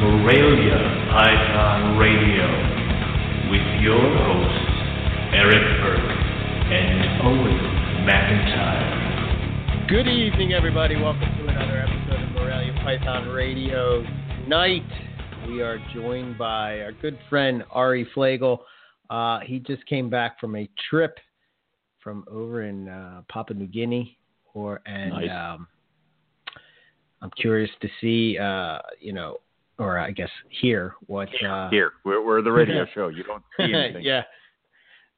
Morelia Python Radio with your hosts, Eric Burke and Owen McIntyre. Good evening, everybody. Welcome to another episode of Morelia Python Radio. Tonight, we are joined by our good friend Ari Flagle. Uh, he just came back from a trip from over in uh, Papua New Guinea, or and Nice. um, I'm curious to see, uh, you know, or I guess hear what uh, Here, we're, we're the radio show. You don't see anything. yeah.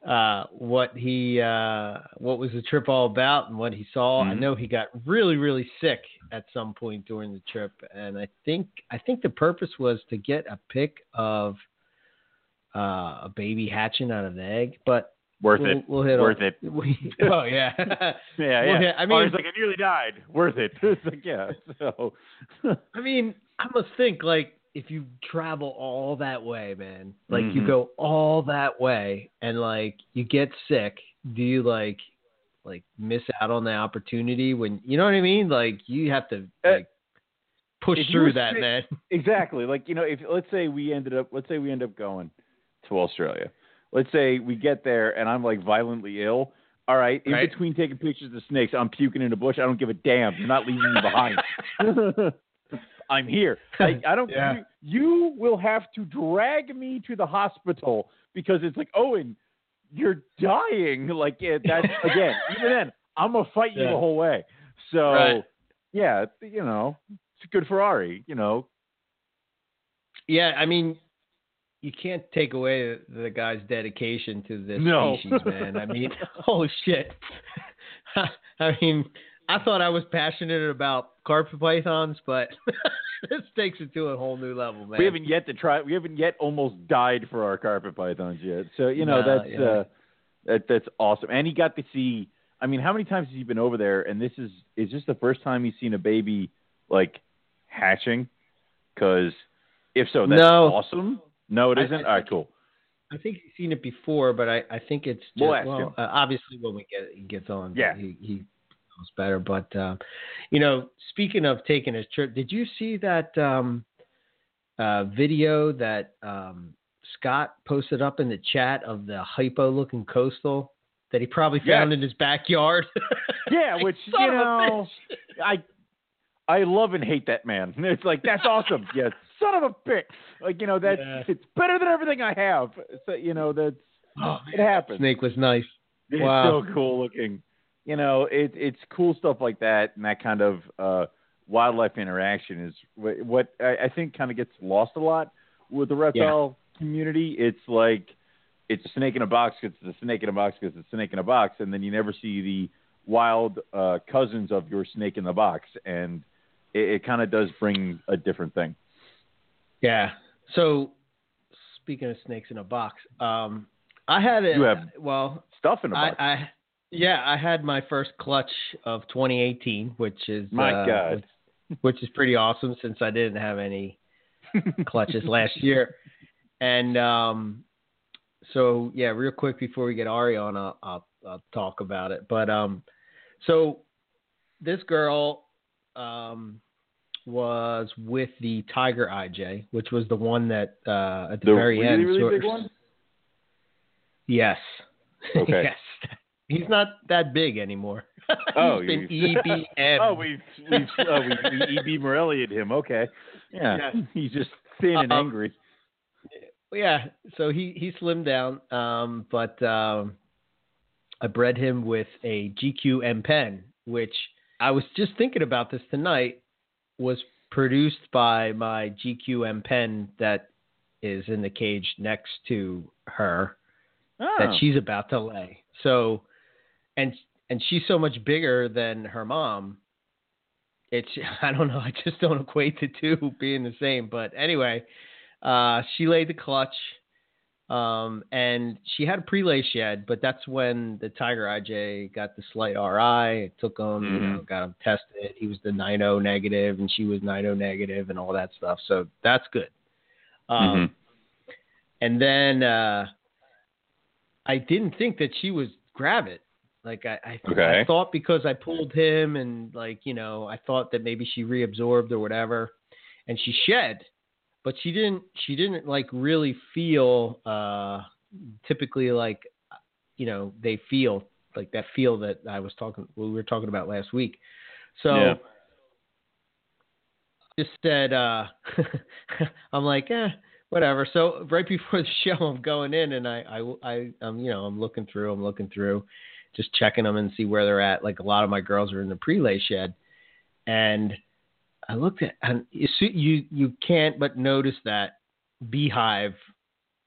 Uh, what he uh, what was the trip all about and what he saw. I Mhm. know he got really really sick at some point during the trip, and I think I think the purpose was to get a pic of uh, a baby hatching out of an egg. But Worth we'll, it. we'll hit Worth it. we- oh yeah, Yeah, Well, yeah. yeah, I I mean- was like, I nearly died. Worth it. It's like, yeah. So, I mean, I must think like if you travel all that way, man, like you Mhm. go all that way and like you get sick, do you like like miss out on the opportunity when you know what I mean? Like you have to Uh, like push through that, sick- man. exactly. Like you know, if let's say we ended up, let's say we end up going to Australia. Let's say we get there and I'm like violently ill. All right, in Right. between taking pictures of snakes, I'm puking in a bush. I don't give a damn. You're not leaving me behind. I'm here. I, I don't. Yeah. You, you will have to drag me to the hospital because it's like Owen, you're dying. Like yeah, that's again. even then, I'm gonna fight you the whole way. So Right. yeah, you know, it's good Ferrari. You know, Yeah, I mean, you can't take away the, the guy's dedication to this No. species, man. I mean, holy shit. I mean, I thought I was passionate about carpet pythons, but this takes it to a whole new level, man. we haven't yet to try. We haven't yet almost died for our carpet pythons yet. So you know No, that's yeah. uh, that that's awesome. And he got to see. I mean, how many times has he been over there? And this is is this the first time he's seen a baby like hatching? Because if so, that's No. awesome. No, it I- isn't. I All right, cool. I think he's seen it before, but I, I think it's just We'll well, uh, obviously when we get he gets on, Yeah. he, he knows better. But um, you know, speaking of taking his trip, did you see that um, uh, video that um, Scott posted up in the chat of the hypo looking coastal that he probably found Yes. in his backyard? Yeah, which you know, I I love and hate that man. It's like that's awesome. Yeah, son of a bitch. Like you know that's Yeah. it's better than everything I have. So you know that's Oh, it happens. Snake was nice. It's Wow. so cool looking. You know, it, it's cool stuff like that, and that kind of uh, wildlife interaction is what, what I, I think kind of gets lost a lot with the reptile community. It's like it's a snake in a box. It's a snake in a box because it's a snake in a box, and then you never see the wild uh, cousins of your snake in the box, and it, it kind of does bring a different thing. Yeah. So speaking of snakes in a box, um, I had a You have well. Stuff in a I, box. I yeah, I had my first clutch of 2018, which is My uh, God. which, which is pretty awesome since I didn't have any clutches last year. And um, so yeah, real quick before we get Ari on, I'll, I'll, I'll talk about it. But um, so this girl um was with the Tiger IJ, which was the one that uh, at the, the very really end. really sort big one. Yes. Okay. yes. He's not that big anymore. Oh, He's been EBM. Oh, we've we've oh, we, we EB Morelli'd him. Okay, yeah, Yeah. he's just thin and Um, angry. yeah. So he he slimmed down, um, but um, I bred him with a GQM pen, which I was just thinking about this tonight. Was produced by my GQM pen that is in the cage next to her. Oh. that she's about to lay. So, and and she's so much bigger than her mom. It's I don't know. I just don't equate the two being the same. But anyway, uh, she laid the clutch, um, and she had a prelay shed. But that's when the Tiger IJ got the slight RI. It took him, you know, got him tested. He was the nido negative, and she was nido negative, and all that stuff. So that's good. Um, And then uh, I didn't think that she was grab it. Like I, I, Okay. I thought because I pulled him and like you know I thought that maybe she reabsorbed or whatever, and she shed, but she didn't she didn't like really feel uh typically like you know they feel like that feel that I was talking we were talking about last week. So Yeah. just said uh I'm like, eh, whatever. So right before the show I'm going in and I I I I'm you know, I'm looking through, I'm looking through, just checking them and see where they're at. Like a lot of my girls are in the prelay shed. And I looked at and you you you can't but notice that beehive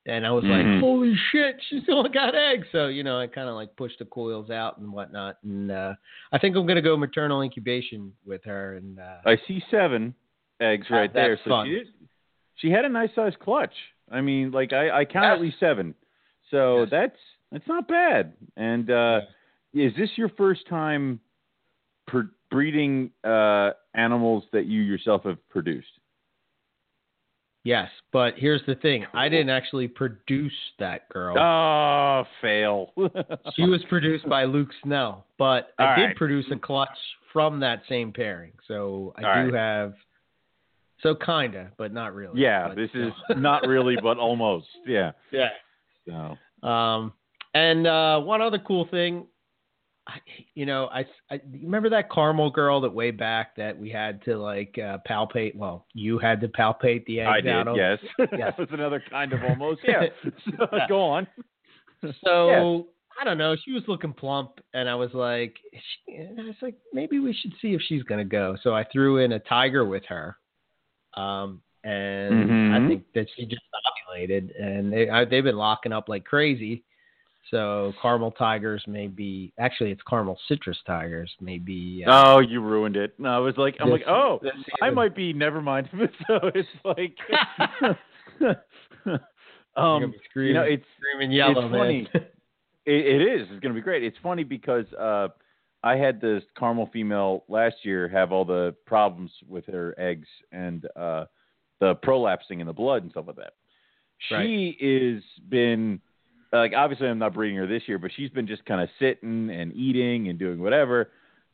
and I was Mhm. like, "Holy shit, she's still got eggs!" So you know, I kind of like pushed the coils out and whatnot, and uh, I think I'm gonna go maternal incubation with her. And uh, I see seven eggs That- right there. So fun. she did, she had a nice sized clutch. I mean, like I, I count at least seven. So Yes. that's that's not bad. And uh, is this your first time per- breeding uh, animals that you yourself have produced? yes, but here's the thing: I didn't actually produce that girl. Oh, fail. She was produced by Luke Snell, but I All did right. produce a clutch from that same pairing. So I All do right. have, so kinda, but not really. yeah, But this is not really, but almost. Yeah. yeah. So Um, and uh, one other cool thing, I, you know, I, I remember that caramel girl that way back that we had to like uh, palpate. Well, you had to palpate the eggs I did. out of. Yes. Yes. that was another kind of almost. Yeah. So, Yeah. Go on. So I don't know. She was looking plump, and I was like, she, I was like, maybe we should see if she's gonna go. So I threw in a tiger with her, um, and I Mhm. think that she just ovulated, and they I, they've been locking up like crazy. So caramel tigers may be actually it's caramel citrus tigers maybe. Uh, Oh, you ruined it. No, I was like, I'm This- like, oh, I might be. Never mind. so it's like, um, you know, it's screaming yellow, it's funny. it, it is. It's going to be great. It's funny because uh, I had this caramel female last year have all the problems with her eggs and uh, the prolapsing in the blood and stuff like that. She is been like obviously I'm not breeding her this year, but she's been just kind of sitting and eating and doing whatever.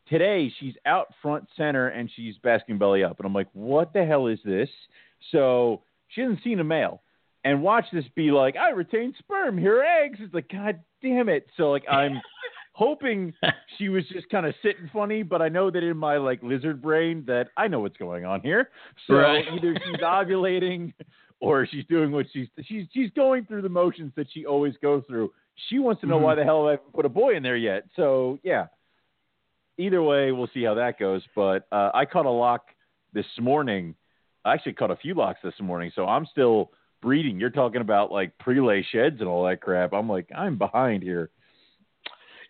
Today she's out front center and she's basking belly up, and I'm like, what the hell is this? So she hasn't seen a male, and watch this be like, I retained sperm, here are eggs. It's like, god damn it. So like I'm hoping she was just kind of sitting funny, but I know that in my like lizard brain that I know what's going on here. So Right. either she's ovulating or she's doing what she's she's she's going through the motions that she always goes through. She wants to know Mhm. why the hell I haven't put a boy in there yet. So yeah. Either way, we'll see how that goes. But uh, I caught a lock this morning. I actually caught a few locks this morning, so I'm still breeding. You're talking about like prelay sheds and all that crap. I'm like, I'm behind here.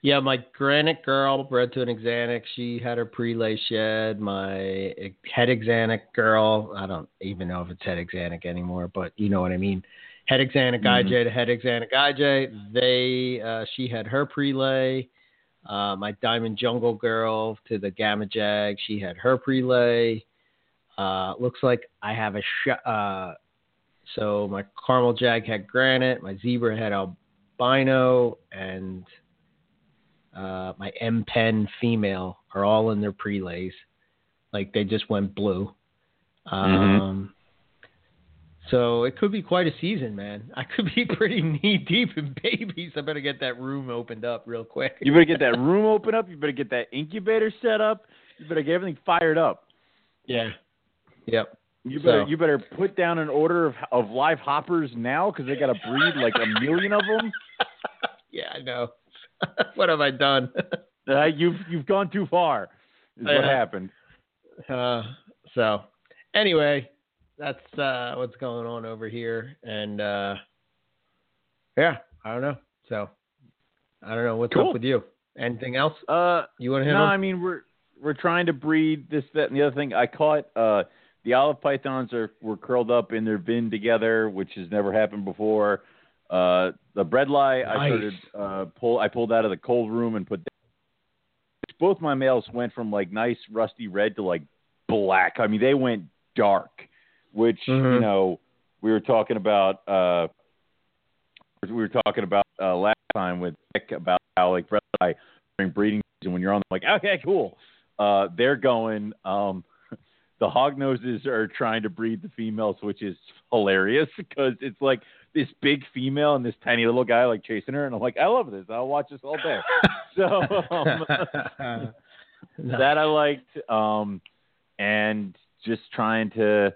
Yeah, my granite girl bred to an axanthic. She had her prelay shed. My het axanthic girl, I don't even know if it's het axanthic anymore, but you know what I mean. Het axanthic Mhm. IJ to het axanthic IJ. They, uh, she had her prelay. Uh, my diamond jungle girl to the gamma jag. She had her prelay. Uh, looks like I have a sh- uh, so my caramel jag had granite. My zebra had albino and uh, my M Pen female are all in their prelays. Like they just went blue. Um, So it could be quite a season, man. I could be pretty knee deep in babies. I better get that room opened up real quick. You better get that room open up. You better get that incubator set up. You better get everything fired up. yeah. Yep. You better So- you better put down an order of of live hoppers now because they got to breed like a million of them. Yeah, I know. what have I done? Uh, you've you've gone too far. Is what happened. Uh, so anyway, that's uh, what's going on over here, and uh, yeah, I don't know. So I don't know what's Cool. up with you. Anything else Uh, you want to hit no? I mean we're we're trying to breed this, that, and the other thing. I caught uh, the olive pythons are were curled up in their bin together, which has never happened before. Uh, the bredli I Nice. started uh, pull I pulled out of the cold room and put. Both my males went from like nice rusty red to like black. I mean, they went dark, which you Mhm. know we were talking about. Uh, we were talking about uh, last time with Nick about how like bredli during breeding season when you're on like okay cool uh they're going um the hog noses are trying to breed the females, which is hilarious because it's like this big female and this tiny little guy like chasing her, and I'm like, I love this. I'll watch this all day. so um, that I liked, um, and just trying to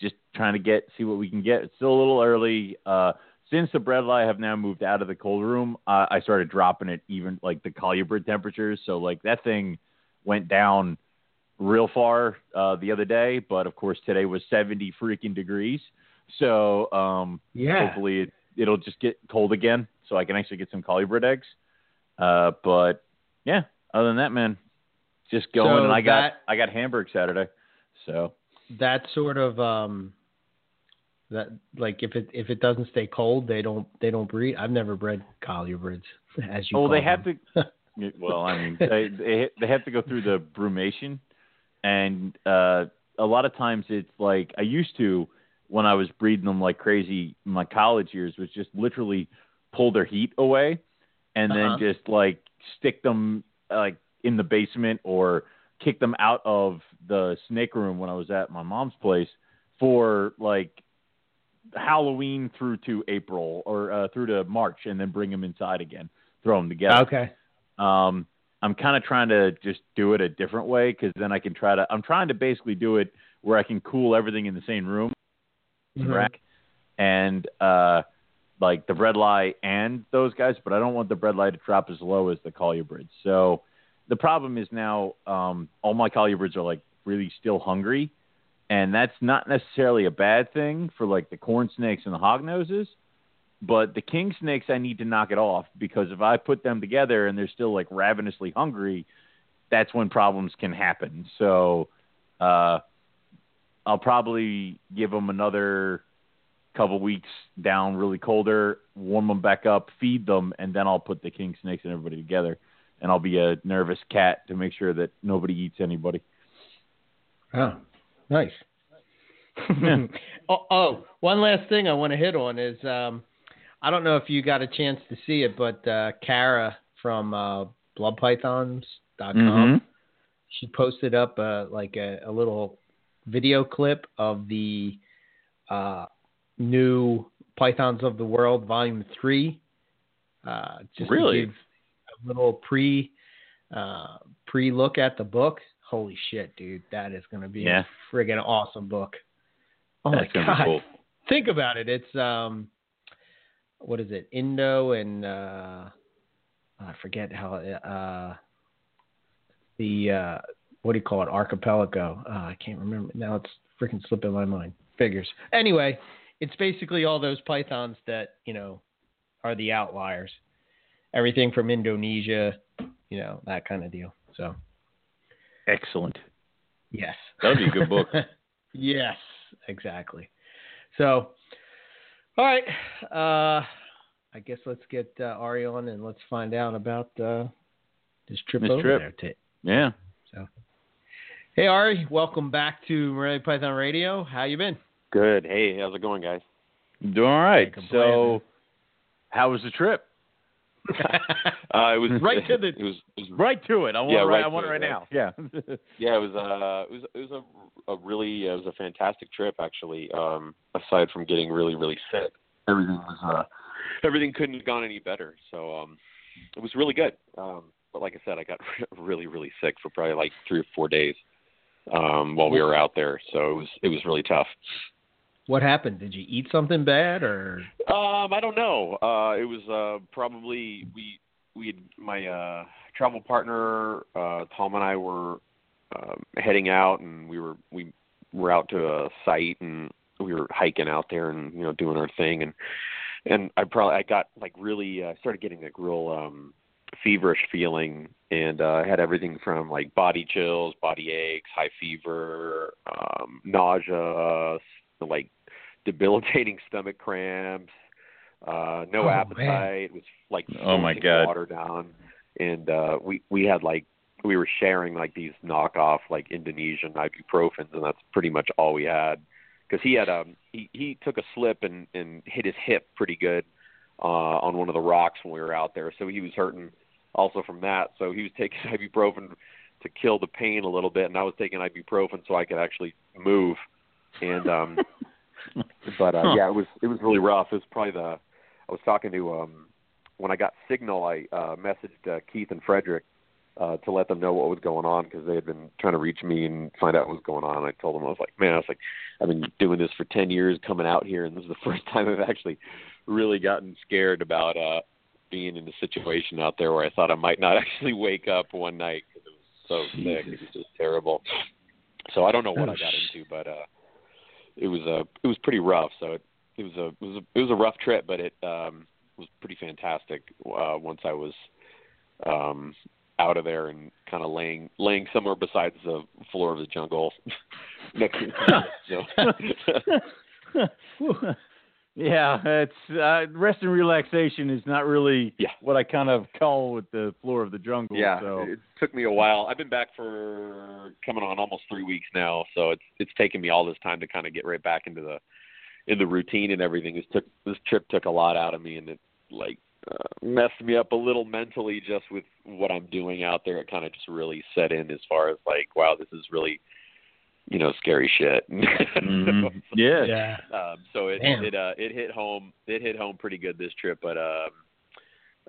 just trying to get see what we can get. It's still a little early. Uh, since the bredli have now moved out of the cold room, uh, I started dropping it even like the colubrid temperatures. So like that thing went down real far uh, the other day, but of course today was 70 freaking degrees. So um, yeah, hopefully it, it'll just get cold again, so I can actually get some colubrid eggs. Uh, but yeah, other than that, man, just going. So and I got I got Hamburg Saturday, so that sort of um that like if it if it doesn't stay cold they don't they don't breed i've never bred colubrids as you oh, call they have to. well, I mean, they, they they have to go through the brumation, and uh, a lot of times it's like I used to when I was breeding them like crazy. in My college years was just literally pull their heat away, and Uh-huh. then just like stick them like in the basement or kick them out of the snake room when I was at my mom's place for like Halloween through to April or uh, through to March, and then bring them inside again, throw them together. okay Um, I'm kind of trying to just do it a different way because then I can try to. I'm trying to basically do it where I can cool everything in the same room, Mhm. rack, and uh, like the bredli and those guys, but I don't want the bredli to drop as low as the colubrids. So the problem is now um, all my colubrids are like really still hungry, and that's not necessarily a bad thing for like the corn snakes and the hog noses. But the king snakes, I need to knock it off because if I put them together and they're still like ravenously hungry, that's when problems can happen. So uh, I'll probably give them another couple weeks down really colder, warm them back up, feed them, and then I'll put the king snakes and everybody together. And I'll be a nervous cat to make sure that nobody eats anybody. oh nice Yeah. oh, oh one last thing i want to hit on is um i don't know if you got a chance to see it but uh kara from uh bloodpythons.com Mhm. she posted up uh, like a, a little video clip of the uh, new Pythons of the World Volume Three. Uh, just Really? a little pre uh, pre look at the book. Holy shit, dude! That is going to be Yeah. a friggin' awesome book. Oh That's my god! cool. Think about it. It's um, what is it? Indo and uh, I forget how uh, the uh, what do you call it? Archipelago. Uh, I can't remember now. It's freaking slipping my mind. Figures. Anyway, it's basically all those pythons that you know are the outliers. Everything from Indonesia, you know that kind of deal. So Excellent. yes, That'd be a good book. yes, exactly. So, all right. Uh, I guess let's get uh, Ari on and let's find out about uh, this trip This over trip. there. To, Yeah. So, hey Ari, welcome back to Morelia Python Radio. How you been? Good. Hey, how's it going, guys? Doing all right. So, how was the trip? Uh, it was Right to the- It was. It was Right to it. I want Yeah, it right, right I want it right it, now. Yeah. yeah. It was. Uh, it was. It was a, a really. It was a fantastic trip, actually. Um, aside from getting really, really sick, everything was. Uh, everything couldn't have gone any better. So, um, it was really good. Um, but like I said, I got really, really sick for probably like three or four days. Um, while we were out there, so it was. It was really tough. What happened? Did you eat something bad or? Um, I don't know. Uh, it was uh, probably we we had my uh, travel partner uh, Tom and I were um, heading out, and we were we were out to a site, and we were hiking out there, and you know doing our thing, and and I probably I got like really uh, started getting like real um, feverish feeling, and uh, I had everything from like body chills, body aches, high fever, um, nausea, like debilitating stomach cramps, uh, no Oh, appetite. It was like Oh, my God. water down, and uh, we we had like we were sharing like these knockoff like Indonesian ibuprofens, and that's pretty much all we had. Because he had um he he took a slip and and hit his hip pretty good uh, on one of the rocks when we were out there, so he was hurting also from that. So he was taking ibuprofen to kill the pain a little bit, and I was taking ibuprofen so I could actually move. And um, but uh, Huh. yeah, it was it was really rough. It was probably the I was talking to um when I got signal, I uh, messaged uh, Keith and Frederick uh, to let them know what was going on because they had been trying to reach me and find out what was going on. I told them I was like, man, I was like, I've been doing this for ten years, coming out here, and this is the first time I've actually really gotten scared about uh being in a situation out there where I thought I might not actually wake up one night because it was so sick. It was just terrible. So I don't know what Oh, I got into, but uh it was uh it was pretty rough. So it it was a it was a it was a rough trip, but it um was pretty fantastic uh once I was um out of there and kind of laying laying somewhere besides the floor of the jungle. Next to the so yeah, it's uh, rest and relaxation is not really Yeah. what I kind of call with the floor of the jungle. Yeah, so it took me a while. I've been back for coming on almost three weeks now, so it's it's taken me all this time to kind of get right back into the in the routine and everything. This took this trip took a lot out of me, and it like uh, messed me up a little mentally just with what I'm doing out there. It kind of just really set in as far as like, wow, this is really you know scary shit. Mhm. yeah. Yeah. um, so it Damn. it uh, it hit home. It hit home pretty good this trip, but um,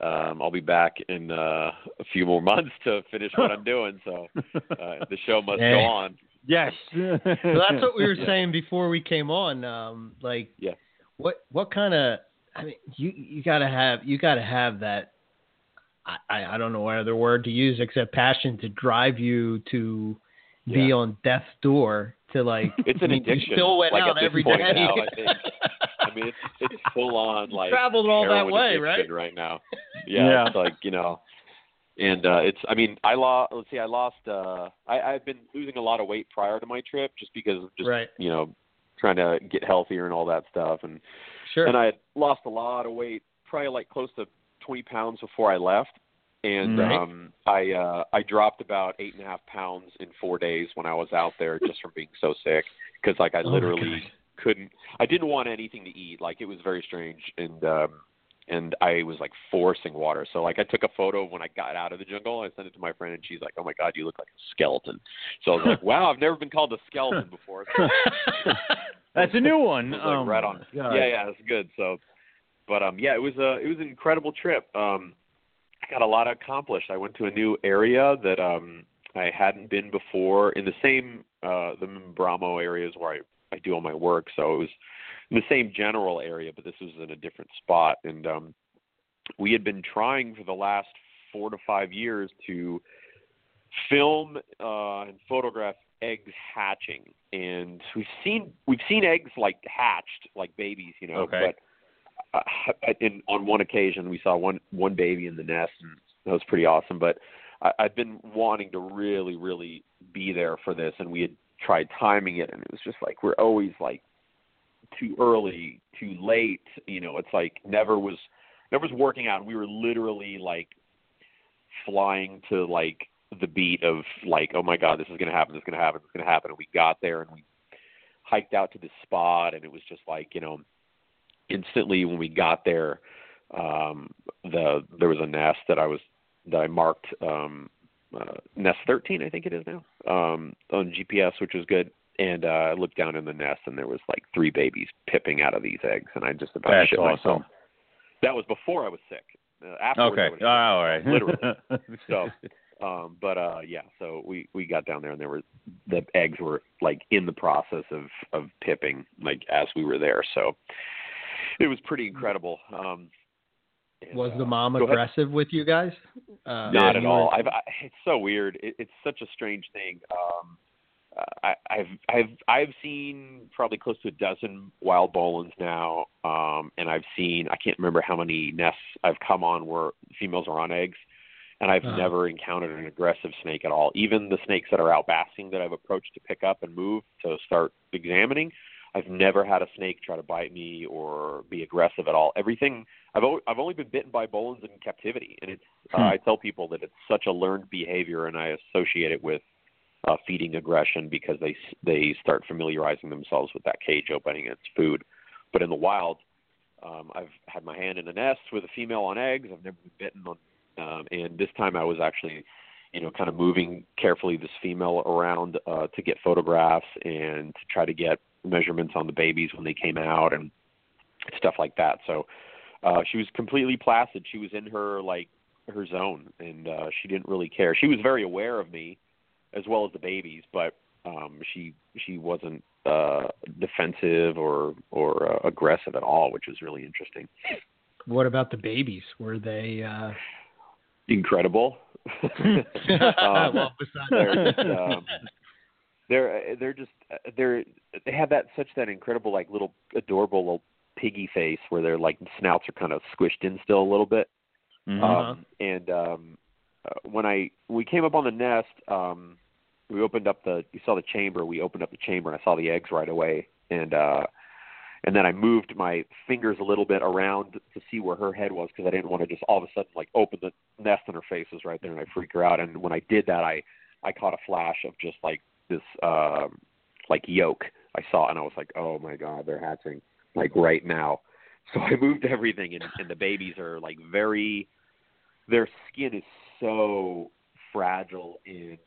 um, I'll be back in uh, a few more months to finish what I'm doing. So uh, the show must Yeah. go on. Yes. Well, that's what we were Yeah. saying before we came on. Um, like, Yeah. what what kind of? I mean, you you gotta have you gotta have that. I I I don't know what other word to use except passion to drive you to be on death's door to like. It's an I mean, you addiction. Still went like out at this every point day. now, I think. I mean, it's it's full on like traveled all that way, right? right now. Yeah, Yeah. it's like you know, and uh it's. I mean, I lost. Let's see, I lost. uh I I've been losing a lot of weight prior to my trip just because of just Right. you know trying to get healthier and all that stuff and Sure. and I had lost a lot of weight, probably like close to 20 pounds before I left. And Right. um, I uh, I dropped about eight and a half pounds in four days when I was out there just from being so sick because like I Oh literally couldn't. I didn't want anything to eat. Like it was very strange and. um and I was like forcing water. So like I took a photo when I got out of the jungle. And I sent it to my friend, and she's like, "Oh my god, you look like a skeleton." So I was like, "Wow, I've never been called a skeleton before." That's a new one. Was, like, Um, right on. God. Yeah, yeah, it's good. So, but um, yeah, it was a it was an incredible trip. Um, I got a lot accomplished. I went to a new area that um I hadn't been before in the same uh the Bramo areas where I I do all my work. So it was in the same general area, but this was in a different spot. And um, we had been trying for the last four to five years to film uh, and photograph eggs hatching, and we've seen we've seen eggs like hatched, like babies, you know. Okay. But in, on one occasion, we saw one one baby in the nest, and that was pretty awesome. But I, I've been wanting to really, really be there for this, and we had tried timing it, and it was just like we're always like too early, too late. You know, it's like never was never was working out. We were literally like flying to like the beat of like, oh my god, this is gonna happen, this is gonna happen, this is gonna happen. And we got there and we hiked out to the spot, and it was just like you know, instantly when we got there, um, the there was a nest that I was that I marked um, uh, nest 13, I think it is now, um, on GPS, which was good. And uh, I looked down in the nest, and there was like three babies pipping out of these eggs, and I just about That's shit myself. awesome. That was before I was sick. Uh, afterwards, Okay. Oh, all right. Literally. So, um, but uh, yeah, so we we got down there, and there were the eggs were like in the process of of pipping, like as we were there. So it was pretty incredible. Um, and, Was the uh, mom ahead. aggressive with you guys? Uh, Not at all. I've, I, it's so weird. It, it's such a strange thing. Um, I, I've I've I've seen probably close to a dozen wild Boelens now, um, and I've seen I can't remember how many nests I've come on where females are on eggs, and I've Uh-huh. never encountered an aggressive snake at all. Even the snakes that are out basking that I've approached to pick up and move to start examining, I've never had a snake try to bite me or be aggressive at all. Everything I've o- I've only been bitten by Boelens in captivity, and it's uh, Hmm. I tell people that it's such a learned behavior, and I associate it with uh, feeding aggression because they they start familiarizing themselves with that cage opening its food. But in the wild, um, I've had my hand in a nest with a female on eggs. I've never been bitten on, um, and this time I was actually you know, kind of moving carefully this female around uh, to get photographs and to try to get measurements on the babies when they came out and stuff like that. So uh, she was completely placid. She was in her like her zone, and uh, she didn't really care. She was very aware of me, as well as the babies, but um, she she wasn't uh, defensive or or uh, aggressive at all, which was really interesting. What about the babies? Were they uh... incredible? um, well, they're, um, they're they're just they're they have that such that incredible like little adorable little piggy face where their like snouts are kind of squished in still a little bit. Mm-hmm. Um, and um, uh, when I we came up on the nest, um, we opened up the you saw the chamber. We opened up the chamber and I saw the eggs right away. And uh, and then I moved my fingers a little bit around to see where her head was because I didn't want to just all of a sudden like open the nest and her face was right there and I freak her out. And when I did that, I I caught a flash of just like this uh, like yolk I saw and I was like, oh my god, they're hatching like right now. So I moved everything, and, and the babies are like very. Their skin is so fragile and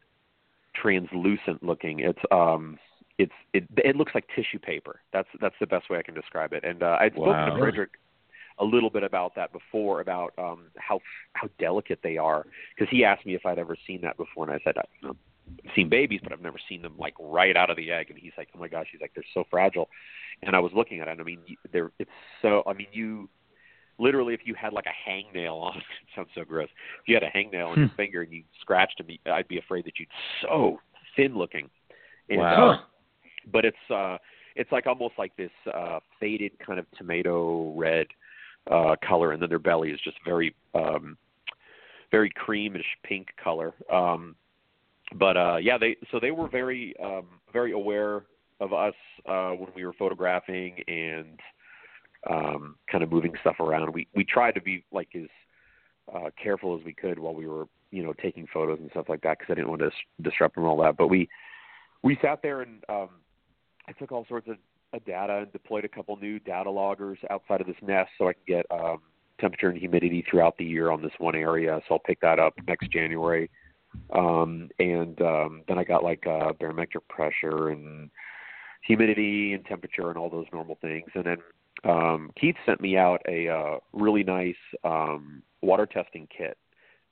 translucent looking. It's um, it's it it looks like tissue paper. That's that's the best way I can describe it. And uh, I'd spoken Wow. to Frederick a little bit about that before about um how how delicate they are because he asked me if I'd ever seen that before and I said I've seen babies but I've never seen them like right out of the egg. And he's like oh my gosh he's like they're so fragile. And I was looking at it and I mean they're it's so I mean you literally if you had like a hangnail on it sounds so gross. If you had a hangnail on your finger and you scratched them I'd be afraid that you'd so thin looking. And, Wow. uh, but it's uh it's like almost like this uh faded kind of tomato red uh color and then their belly is just very um very creamish pink color. Um but uh yeah they so they were very um very aware of us uh when we were photographing and um kind of moving stuff around we we tried to be like as uh careful as we could while we were you know taking photos and stuff like that because I didn't want to disrupt them all that but we we sat there and um I took all sorts of, of data and deployed a couple new data loggers outside of this nest so I can get um, temperature and humidity throughout the year on this one area. So I'll pick that up next January. Um, and um, then I got like uh, barometric pressure and humidity and temperature and all those normal things. And then um, Keith sent me out a uh, really nice um, water testing kit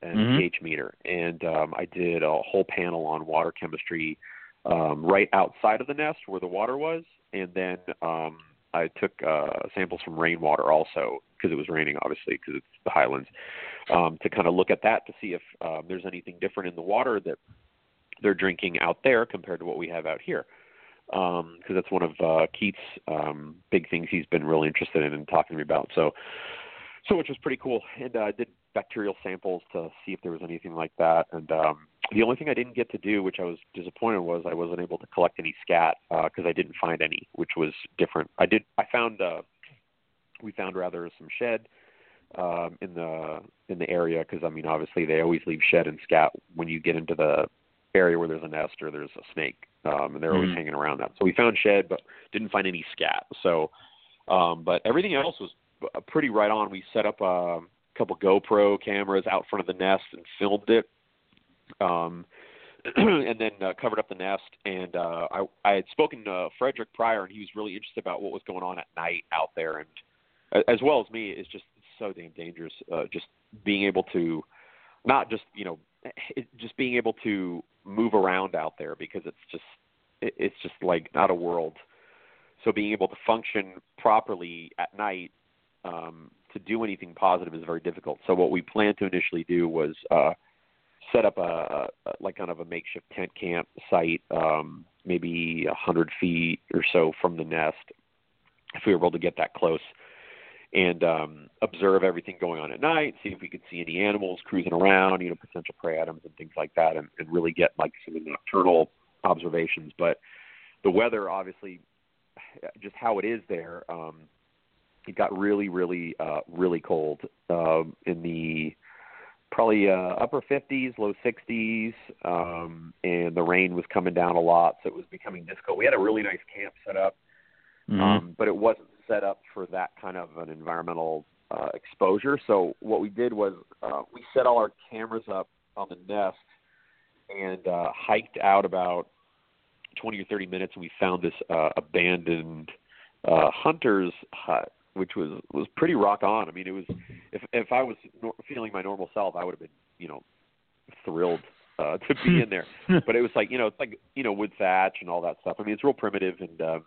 and Mhm. pH meter. And um, I did a whole panel on water chemistry um, right outside of the nest where the water was, and then um, I took uh, samples from rainwater also because it was raining, obviously, because it's the highlands, um, to kind of look at that to see if um, there's anything different in the water that they're drinking out there compared to what we have out here. Because that's one of uh, Keith's um, big things he's been really interested in and talking to me about. So, so which was pretty cool. And uh, I did bacterial samples to see if there was anything like that. And um, the only thing I didn't get to do, which I was disappointed, was I wasn't able to collect any scat because I didn't find any, which was different. I did. I found. Uh, we found rather some shed um, in the in the area because I mean obviously they always leave shed and scat when you get into the area where there's a nest or there's a snake um, and they're always Mhm. hanging around that. So we found shed but didn't find any scat. So um, but everything else was uh, pretty right on. We set up a couple GoPro cameras out front of the nest and filmed it. Um, and then uh, covered up the nest. And uh, I, I had spoken to Frederick Pryor, and he was really interested about what was going on at night out there, and as well as me, it's just so damn dangerous. Uh, just being able to, not just you know, it, just being able to move around out there because it's just, it, it's just like not a world. So being able to function properly at night um, to do anything positive is very difficult. So what we planned to initially do was. Uh, set up a, a like kind of a makeshift tent camp site, um, maybe a hundred feet or so from the nest, if we were able to get that close, and um, observe everything going on at night, see if we could see any animals cruising around, you know, potential prey items and things like that, and, and really get like some nocturnal observations. But the weather, obviously, just how it is there, um, it got really, really, uh, really cold um, in the probably uh, upper 50s, low 60s, um, and the rain was coming down a lot, so it was becoming difficult. We had a really nice camp set up, Mhm. um, but it wasn't set up for that kind of an environmental uh, exposure. So what we did was uh, we set all our cameras up on the nest and uh, hiked out about 20 or 30 minutes, and we found this uh, abandoned uh, hunter's hut, which was was pretty rock on. I mean, it was if if I was feeling my normal self, I would have been you know thrilled uh, to be in there. but it was like you know it's like you know wood thatch and all that stuff. I mean, it's real primitive, and uh,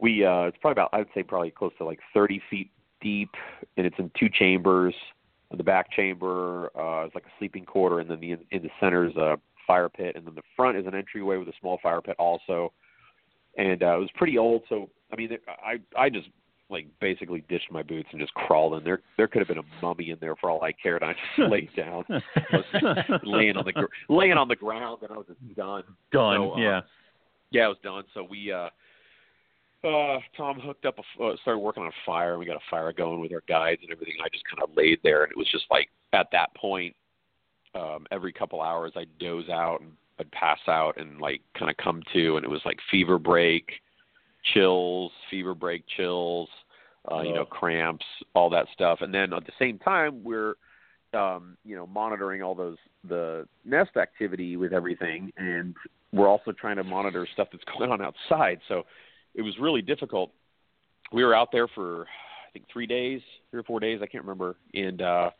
we uh, it's probably about I'd say probably close to like 30 feet deep, and it's in two chambers. In the back chamber uh, is like a sleeping quarter, and then the in, in the center is a fire pit, and then the front is an entryway with a small fire pit also. And uh, it was pretty old, so I mean, I I just like basically ditched my boots and just crawled in there. There could have been a mummy in there for all I cared. I just laid down, laying on the gr- laying on the ground, and I was just done. Done. So, uh, yeah. Yeah, I was done. So we uh uh Tom hooked up a uh, started working on a fire and we got a fire going with our guides and everything. I just kind of laid there and it was just like at that point um every couple hours I'd doze out and I'd pass out and like kind of come to and it was like fever break, chills, fever break chills, uh you know, cramps, all that stuff. And then at the same time we're um you know monitoring all those the nest activity with everything and we're also trying to monitor stuff that's going on outside. So it was really difficult. We were out there for I think three days, three or four days, I can't remember, and uh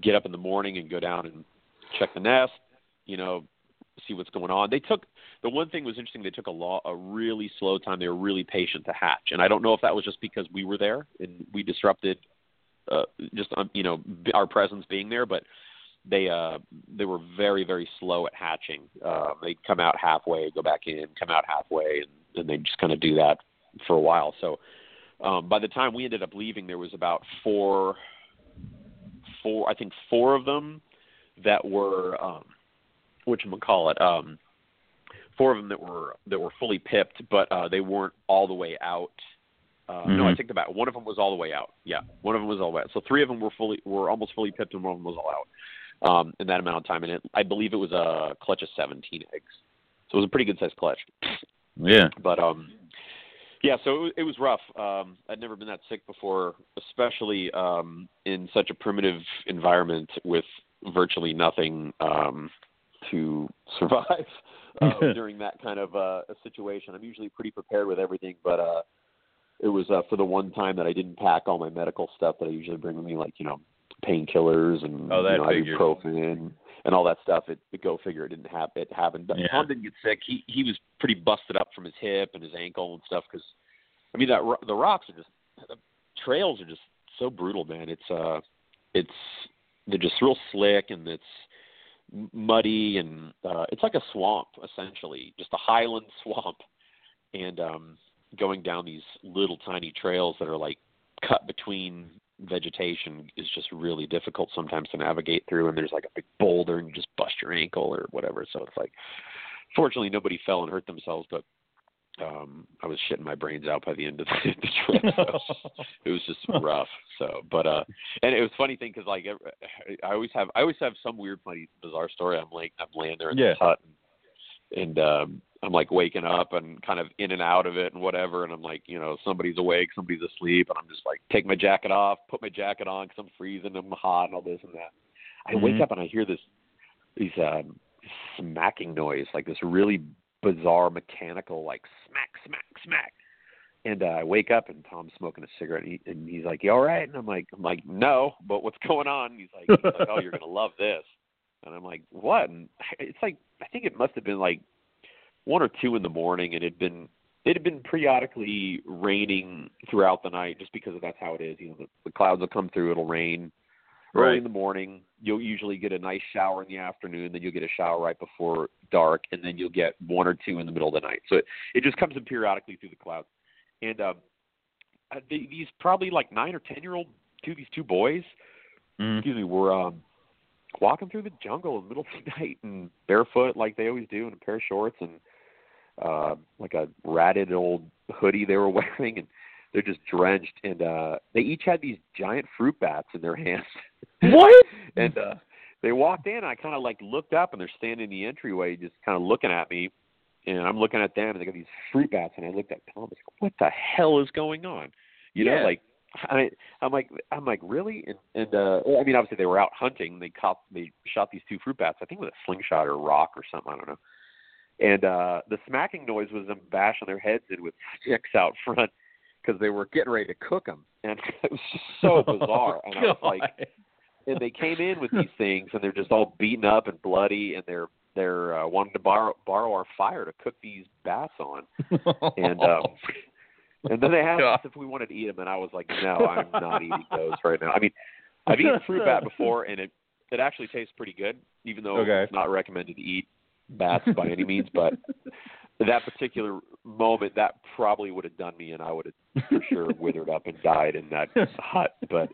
get up in the morning and go down and check the nest, you know, see what's going on. They took the one thing was interesting. They took a law a really slow time. They were really patient to hatch, and I don't know if that was just because we were there and we disrupted uh, just um, you know our presence being there, but they uh they were very very slow at hatching. Uh, they'd come out halfway, go back in, come out halfway, and, and they just kind of do that for a while. So um, by the time we ended up leaving, there was about four, four I think four of them that were um, what you call it. Um, four of them that were that were fully pipped, but uh, they weren't all the way out. Uh, No, I take that back. One of them was all the way out. Yeah, one of them was all the way out. So three of them were fully were almost fully pipped, and one of them was all out um, in that amount of time. And it, I believe it was a clutch of 17 eggs, so it was a pretty good sized clutch. Yeah. But um, yeah, so it, was- it was rough. Um, I'd never been that sick before, especially um, in such a primitive environment with virtually nothing um, to survive uh, during that kind of uh, a situation. I'm usually pretty prepared with everything, but uh, it was uh, for the one time that I didn't pack all my medical stuff that I usually bring with me, like you know painkillers and Oh, that you know, ibuprofen and all that stuff. It, it go figure. It didn't happen. It happened. But Yeah. Tom didn't get sick. He he was pretty busted up from his hip and his ankle and stuff. Because I mean that the rocks are just the trails are just so brutal, man. It's uh it's they're just real slick and it's muddy and uh it's like a swamp essentially, just a highland swamp. And um going down these little tiny trails that are like cut between vegetation is just really difficult sometimes to navigate through and there's like a big boulder and you just bust your ankle or whatever. So it's like fortunately nobody fell and hurt themselves but um i was shitting my brains out by the end of the, the trip. So it was just rough. So but uh and it was a funny thing because like i always have i always have some weird funny bizarre story. I'm like i'm laying there in Yeah. this hut and, and um i'm like waking up and kind of in and out of it and whatever and i'm like you know somebody's awake somebody's asleep and i'm just like take my jacket off put my jacket on because i'm freezing i'm hot and all this and that i wake Mhm. up and i hear this these um smacking noise like this really bizarre mechanical like smack smack smack and uh, I wake up and Tom's smoking a cigarette, and, he, and he's like, "You all right?" And I'm like, "I'm like, no, but what's going on?" And he's like, he's like, "Oh, you're gonna love this." And I'm like, "What?" And it's like, I think it must have been like one or two in the morning, and it'd been it had been periodically raining throughout the night, just because of that's how it is. You know, the, the clouds will come through, it'll rain early Right. in the morning. You'll usually get a nice shower in the afternoon, then you'll get a shower right before dark, and then you'll get one or two in the middle of the night. So it, it just comes in periodically through the clouds. And um, uh, they, these probably like nine or ten year old two these two boys, Mhm. excuse me, were um, walking through the jungle in the middle of the night and barefoot like they always do in a pair of shorts and uh, like a ratted old hoodie they were wearing and they're just drenched and uh they each had these giant fruit bats in their hands. What? and uh they walked in, I kinda like looked up and they're standing in the entryway just kinda looking at me and I'm looking at them and they got these fruit bats and I looked at Tom and I was like, What the hell is going on? You know, like I, mean, I'm like, I'm like, really? And, and uh, I mean, obviously they were out hunting. They caught, they shot these two fruit bats. I think with a slingshot or a rock or something. I don't know. And uh, the smacking noise was them bashing their heads in with sticks out front because they were getting ready to cook them, and it was just so bizarre. and I was like, and they came in with these things, and they're just all beaten up and bloody, and they're they're uh, wanting to borrow borrow our fire to cook these bats on, and um, and then they asked us if we wanted to eat them, and I was like, no, I'm not eating those right now. I mean, I've eaten fruit bat before, and it it actually tastes pretty good, even though Okay. it's not recommended to eat bats by any means. But that particular moment, that probably would have done me, and I would have for sure withered up and died in that hut. But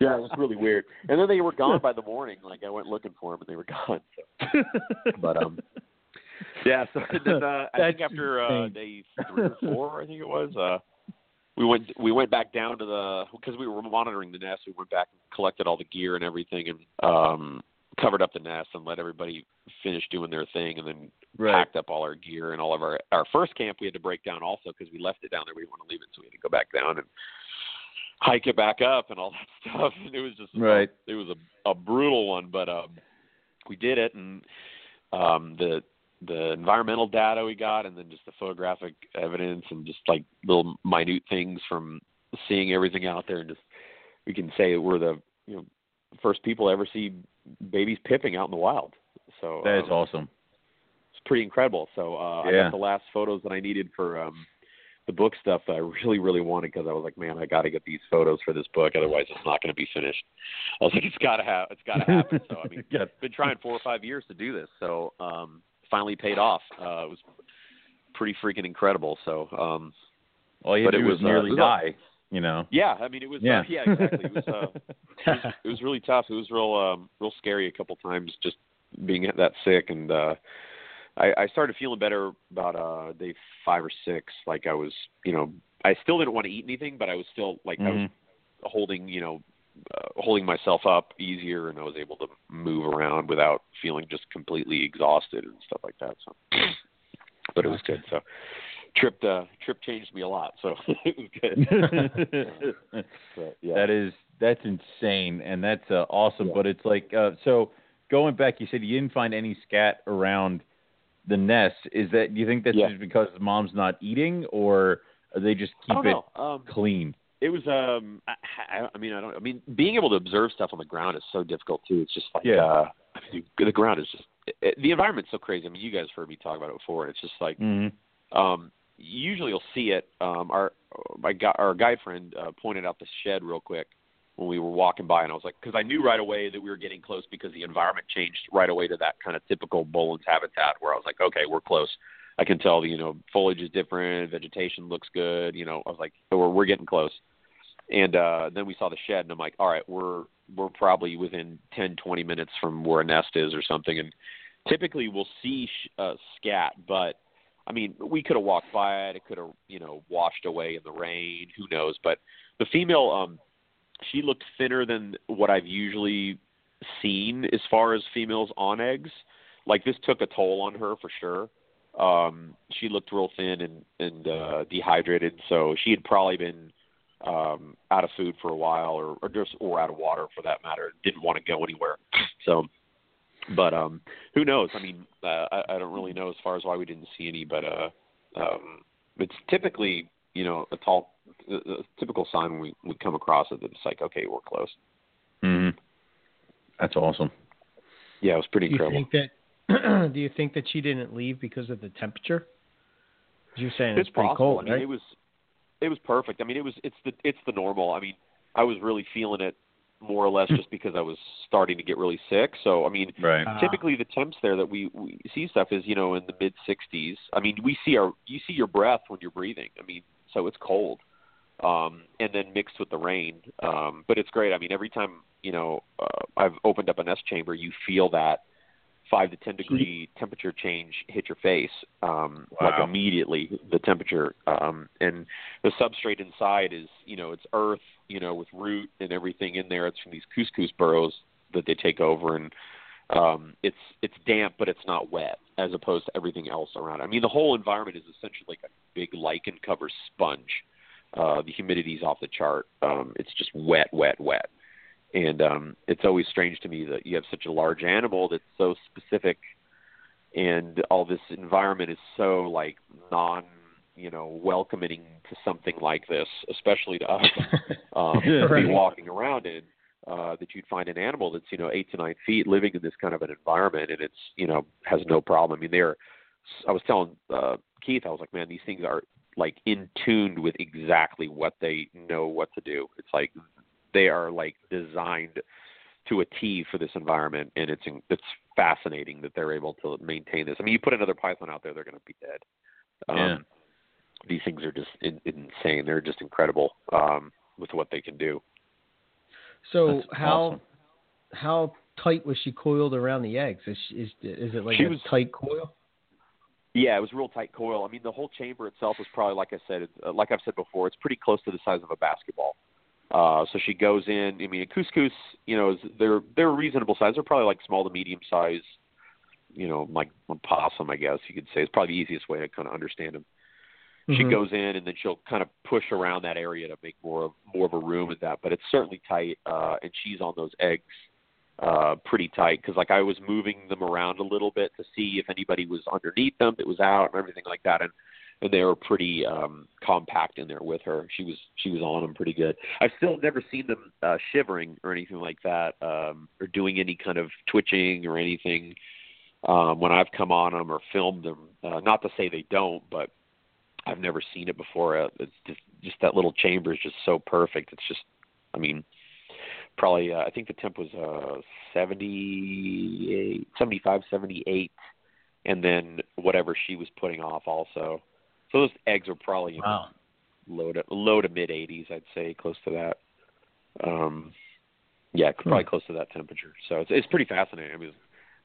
yeah, it was really weird. And then they were gone by the morning. Like I went looking for them, and they were gone. So. But um, yeah. So then uh, I think after uh, day three or four, I think it was. uh we went we went back down to the because we were monitoring the nest. We went back and collected all the gear and everything, and um covered up the nest and let everybody finish doing their thing, and then Right. packed up all our gear and all of our our first camp we had to break down also because we left it down there. We didn't want to leave it, so we had to go back down and hike it back up and all that stuff. And it was just Right. It was a a brutal one, but um we did it, and um the the environmental data we got, and then just the photographic evidence, and just like little minute things from seeing everything out there, and just we can say we're the you know first people to ever see babies pipping out in the wild. So That is um, awesome. it's pretty incredible. So uh, I got the last photos that I needed for um, the book stuff that I really, really wanted because I was like, man, I got to get these photos for this book, otherwise it's not going to be finished. I was like, it's got to have, it's got to happen. So I mean, Yeah. been trying four or five years to do this, so um, finally paid off. Uh, it was pretty freaking incredible. So um, All you But had to it do was, was, uh, nearly was all- die. You know. yeah, I mean, it was Yeah. Uh, yeah, exactly. It was. Uh, it was, it was really tough. It was real um real scary a couple times just being that sick and uh I, I started feeling better about uh day five or six. Like I was you know, I still didn't want to eat anything, but I was still like I was Mhm. holding, you know, uh, holding myself up easier and I was able to move around without feeling just completely exhausted and stuff like that. So but it was good. So trip uh trip changed me a lot. So it was good. But, yeah. That is that's insane, and that's uh, awesome. But it's like uh, so going back. You said you didn't find any scat around the nest. Is that do you think that's Yeah. just because mom's not eating, or are they just keep it know. Um, clean? It was um I, I mean I don't I mean being able to observe stuff on the ground is so difficult too. It's just like Yeah. uh I mean, the ground is just it, the environment's so crazy. I mean you guys heard me talk about it before. It's just like Mm-hmm. um usually you'll see it um our my guy our guide friend uh, pointed out the shed real quick when we were walking by and I was like cuz I knew right away that we were getting close because the environment changed right away to that kind of typical Boelen's habitat where I was like okay, we're close. I can tell the you know foliage is different, vegetation looks good, you know. I was like we're we're getting close and uh then we saw the shed and i'm like all right we're we're probably within ten twenty minutes from where a nest is or something. And typically we'll see uh scat but i mean we could have walked by it. It could have you know washed away in the rain. Who knows? But the female um she looked thinner than what i've usually seen as far as females on eggs. Like this took a toll on her for sure. Um she looked real thin and and uh dehydrated. So she had probably been um out of food for a while or, or just or out of water for that matter didn't want to go anywhere so but um who knows i mean uh, I, I don't really know as far as why we didn't see any but uh um it's typically you know a tall a, a typical sign when we we come across it that it's like okay we're close Mm-hmm. That's awesome. yeah it was pretty Do you think that? do you think that she didn't leave because of the temperature? You're saying it's, it's pretty possible. cold, I mean, right? it was it was perfect. I mean, it was it's the it's the normal. I mean, I was really feeling it more or less just because I was starting to get really sick. So, I mean, Right. Ah. typically the temps there that we we see stuff is you know in the mid 60s. I mean, we see our you see your breath when you're breathing. I mean, so it's cold. Um, and then mixed with the rain. Um, but it's great. I mean, every time you know uh, I've opened up a nest chamber, you feel that five to ten degree temperature change hit your face um like immediately the temperature um and the substrate inside is you know it's earth you know with root and everything in there it's from these cuscus burrows that they take over and um it's it's damp but it's not wet as opposed to everything else around it. i mean the whole environment is essentially like a big lichen covered sponge Uh, the humidity's off the chart. Um, it's just wet, wet, wet. And um, it's always strange to me that you have such a large animal that's so specific, and all this environment is so like non, you know, welcoming to something like this, especially to us um, to Right. be walking around in. Uh, that you'd find an animal that's you know eight to nine feet living in this kind of an environment, and it's you know has no problem. I mean, they're. I was telling uh, Keith, I was like, man, these things are like in tuned with exactly what they know what to do. It's like they are like designed to a T for this environment, and it's it's fascinating that they're able to maintain this. I mean, you put another python out there, they're going to be dead. Um, Yeah. These things are just in, insane. They're just incredible um, with what they can do. So That's how awesome. how tight was she coiled around the eggs? Is she, is is it like She a was- tight coil? Yeah, it was real tight coil. I mean, the whole chamber itself was probably, like I said, uh, like I've said before, it's pretty close to the size of a basketball. Uh, so she goes in. I mean, a cuscus, you know, is, they're they're reasonable size. They're probably like small to medium size. You know, like a possum, I guess you could say. It's probably the easiest way to kind of understand them. She Mhm. goes in and then she'll kind of push around that area to make more of more of a room at that. But it's certainly tight, uh, and she's on those eggs uh, pretty tight because like I was moving them around a little bit to see if anybody was underneath them that was out and everything like that, and and they were pretty um, compact in there with her. She was she was on them pretty good. I've still never seen them uh, shivering or anything like that, um, or doing any kind of twitching or anything um, when I've come on them or filmed them. Uh, not to say they don't, but I've never seen it before. Uh, It's just just that little chamber is just so perfect. It's just, I mean, probably uh, I think the temp was uh 78, 75, 78, and then whatever she was putting off also. So those eggs are probably Wow. low to low to mid 80s, I'd say, close to that. Um, yeah, probably Hmm. close to that temperature. So it's it's pretty fascinating. I mean,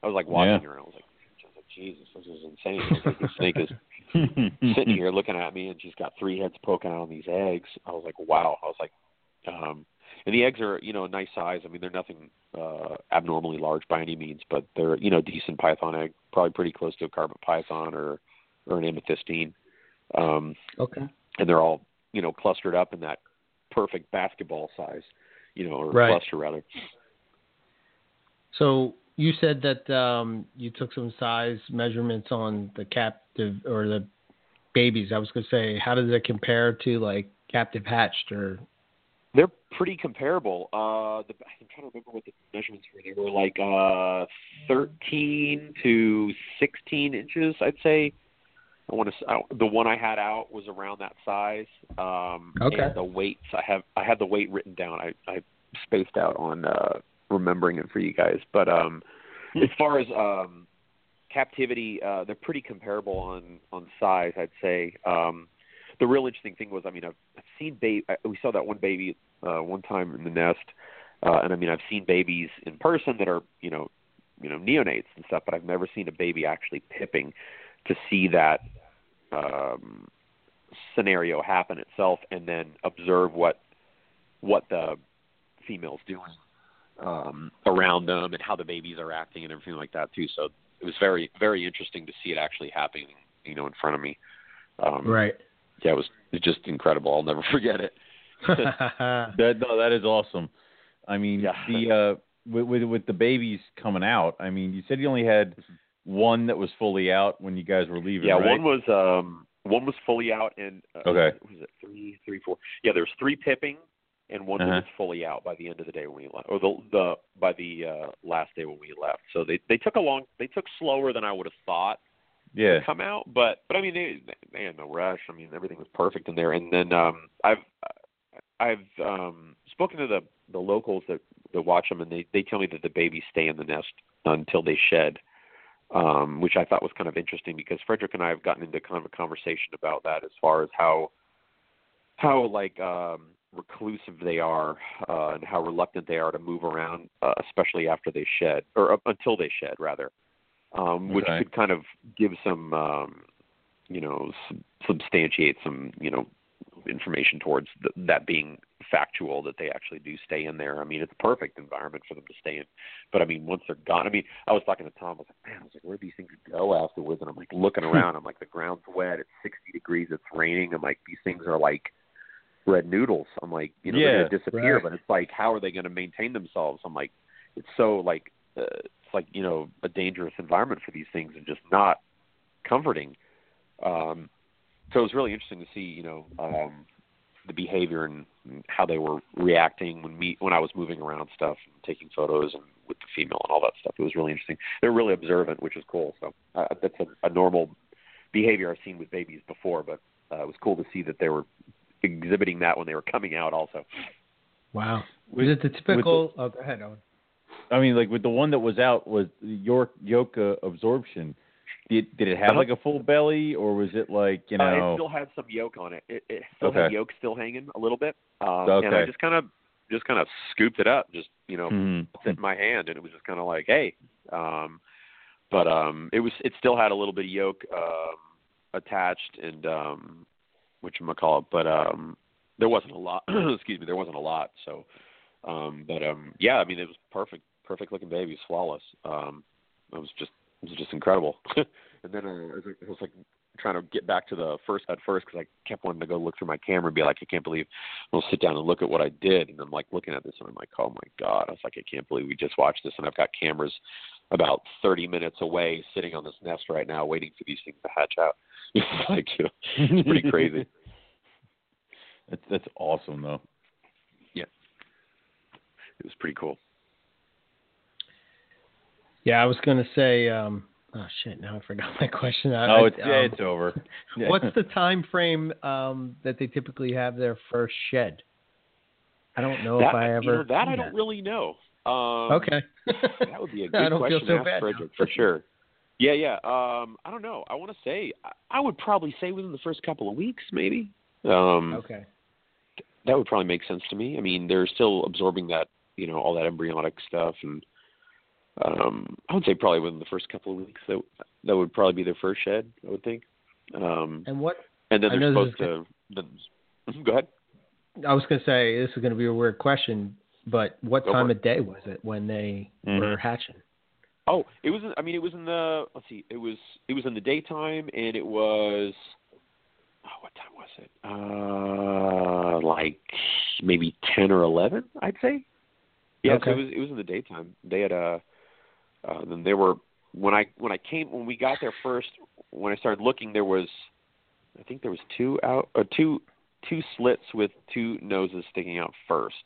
I was like watching her, and I was like, I was like, Jesus, this is insane. Like, this snake is sitting here looking at me and she's got three heads poking out on these eggs. I was like, wow. I was like, um, and the eggs are, you know, a nice size. I mean, they're nothing uh, abnormally large by any means, but they're, you know, decent python egg, probably pretty close to a carpet python or, or an amethystine. Um, Okay. and they're all, you know, clustered up in that perfect basketball size, you know, or Right. cluster rather. So you said that um, you took some size measurements on the captive or the babies. I was going to say, how does it compare to like captive hatched or? They're pretty comparable. Uh, the, I'm trying to remember what the measurements were. They were like uh, 13 to 16 inches, I'd say. I want to. I, the one I had out was around that size. Um, Okay. And the weights, I have. I had the weight written down. I, I spaced out on uh, remembering it for you guys. But um, as far as um, captivity, uh, they're pretty comparable on on size, I'd say. Um, the real interesting thing was, I mean, I've, I've seen baby. We saw that one baby uh, one time in the nest, uh, and I mean, I've seen babies in person that are, you know, you know, neonates and stuff, but I've never seen a baby actually pipping to see that um, scenario happen itself, and then observe what what the female's doing um, around them and how the babies are acting and everything like that too. So it was very very interesting to see it actually happening, you know, in front of me. Um, Right. yeah, it was just incredible. I'll never forget it. That no, that is awesome. I mean, Yeah. the uh, with, with with the babies coming out. I mean, you said you only had one that was fully out when you guys were leaving. yeah, right? one was um one was fully out and uh, Okay. was it three three four? Yeah, there was three pipping and one Uh-huh. that was fully out by the end of the day when we left, or the the by the uh, last day when we left. So they they took a long they took slower than I would have thought yeah. to come out, but but I mean they they had no rush. I mean everything was perfect in there. And then um I've I've um spoken to the the locals that that watch them, and they they tell me that the babies stay in the nest until they shed. Um, which I thought was kind of interesting because Frederick and I have gotten into kind of a conversation about that as far as how how like um reclusive they are uh, and how reluctant they are to move around, uh, especially after they shed or up until they shed rather, um, which Okay. could kind of give some, um, you know, sub- substantiate some, you know, information towards th- that being factual that they actually do stay in there. I mean, it's a perfect environment for them to stay in. But I mean, once they're gone, I mean, I was talking to Tom. I was like, man, I was like, where do these things go afterwards? And I'm like looking around. I'm like, the ground's wet. It's 60 degrees. It's raining. I'm like, these things are like red noodles. I'm like, you know, Yeah, they're gonna disappear, right. but it's like, how are they gonna maintain themselves? I'm like, it's so like, uh, it's like you know, a dangerous environment for these things and just not comforting. Um, so it was really interesting to see, you know, um, the behavior and, and how they were reacting when me when I was moving around stuff and taking photos and with the female and all that stuff. It was really interesting. They're really observant, which is cool. So uh, that's a, a normal behavior I've seen with babies before, but uh, it was cool to see that they were exhibiting that when they were coming out. Also, Wow. With- Was it the typical? oh, go ahead, Owen. I mean, like with the one that was out was York yolk uh, absorption. Did did it have like a full belly, or was it like you know? uh, it still had some yolk on it. It, it still Okay. had yolk still hanging a little bit, um, and I just kind of just kind of scooped it up, just you know, fit in my hand, and it was just kind of like, hey. Um, but um, it was it still had a little bit of yolk um, attached, and um, which I'm gonna call it, but um, there wasn't a lot. excuse me, there wasn't a lot. So, um, but um, yeah, I mean, it was perfect, perfect looking baby, flawless. Um, it was just it was just incredible. and then uh, it was, it was like trying to get back to the first at first because I kept wanting to go look through my camera and be like, I can't believe I'll sit down and look at what I did. And I'm like looking at this and I'm like, oh my god! I was like, I can't believe we just watched this and I've got cameras about 30 minutes away sitting on this nest right now waiting for these things to hatch out. It's like you know, it's pretty crazy. That's that's awesome though. Yeah, it was pretty cool. Yeah, I was gonna say. Um, oh shit! Now I forgot my question. I, Oh, I- it's yeah, um, it's over. Yeah. What's the time frame um, that they typically have their first shed? I don't know that, if I ever. you know, that I don't really know. Um, Okay. that would be a good don't feel question so to bad. Frederick for sure. Yeah, yeah. Um, I don't know. I want to say I, I would probably say within the first couple of weeks, maybe. Um, okay. that would probably make sense to me. I mean, they're still absorbing that, you know, all that embryonic stuff, and um, I would say probably within the first couple of weeks that that would probably be their first shed. I would think. Um, And what and then they're supposed to. Then, go ahead. I was gonna say, this is gonna be a weird question, but what Go time of day was it when they Mhm. were hatching? Oh, it was. I mean, it was in the. Let's see. It was. It was in the daytime, and it was. Oh, what time was it? Uh, like maybe ten or eleven, I'd say. Yeah, so it was. It was in the daytime. They had a. Uh, then they were when I when I came when we got there first. When I started looking, there was. I think there was two out. Uh, two two slits with two noses sticking out first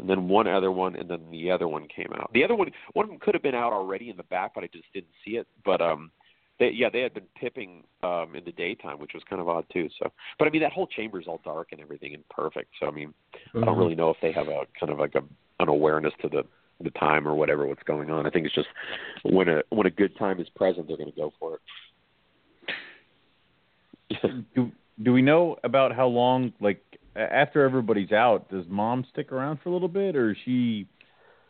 and then one other one, and then the other one came out. The other one, one of them could have been out already in the back, but I just didn't see it. But um, they, yeah, they had been pipping um in the daytime, which was kind of odd too. So, but I mean, that whole chamber's all dark and everything and perfect. So I mean, I don't Mhm. really know if they have a kind of like a an awareness to the the time or whatever what's going on. I think it's just when a when a good time is present, they're going to go for it. do do we know about how long like after everybody's out does mom stick around for a little bit or is she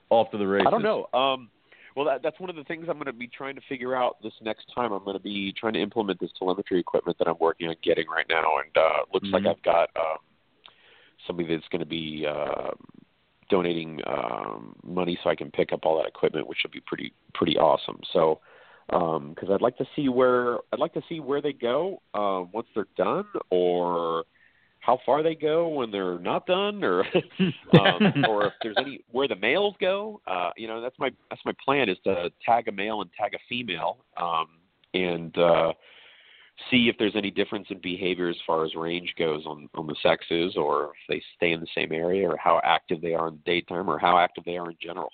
off to the races I don't know. Um, well, that, that's one of the things I'm going to be trying to figure out this next time. I'm going to be trying to implement this telemetry equipment that I'm working on getting right now, and uh, looks like Mhm. I've got um, somebody that's going to be uh, donating um, money so I can pick up all that equipment, which will be pretty pretty awesome. So, because I'd like to see where I'd like to see where they go uh, once they're done, or how far they go when they're not done, or um, or if there's any where the males go. Uh, you know, that's my that's my plan is to tag a male and tag a female, um, and uh, see if there's any difference in behavior as far as range goes on on the sexes, or if they stay in the same area, or how active they are in the daytime, or how active they are in general.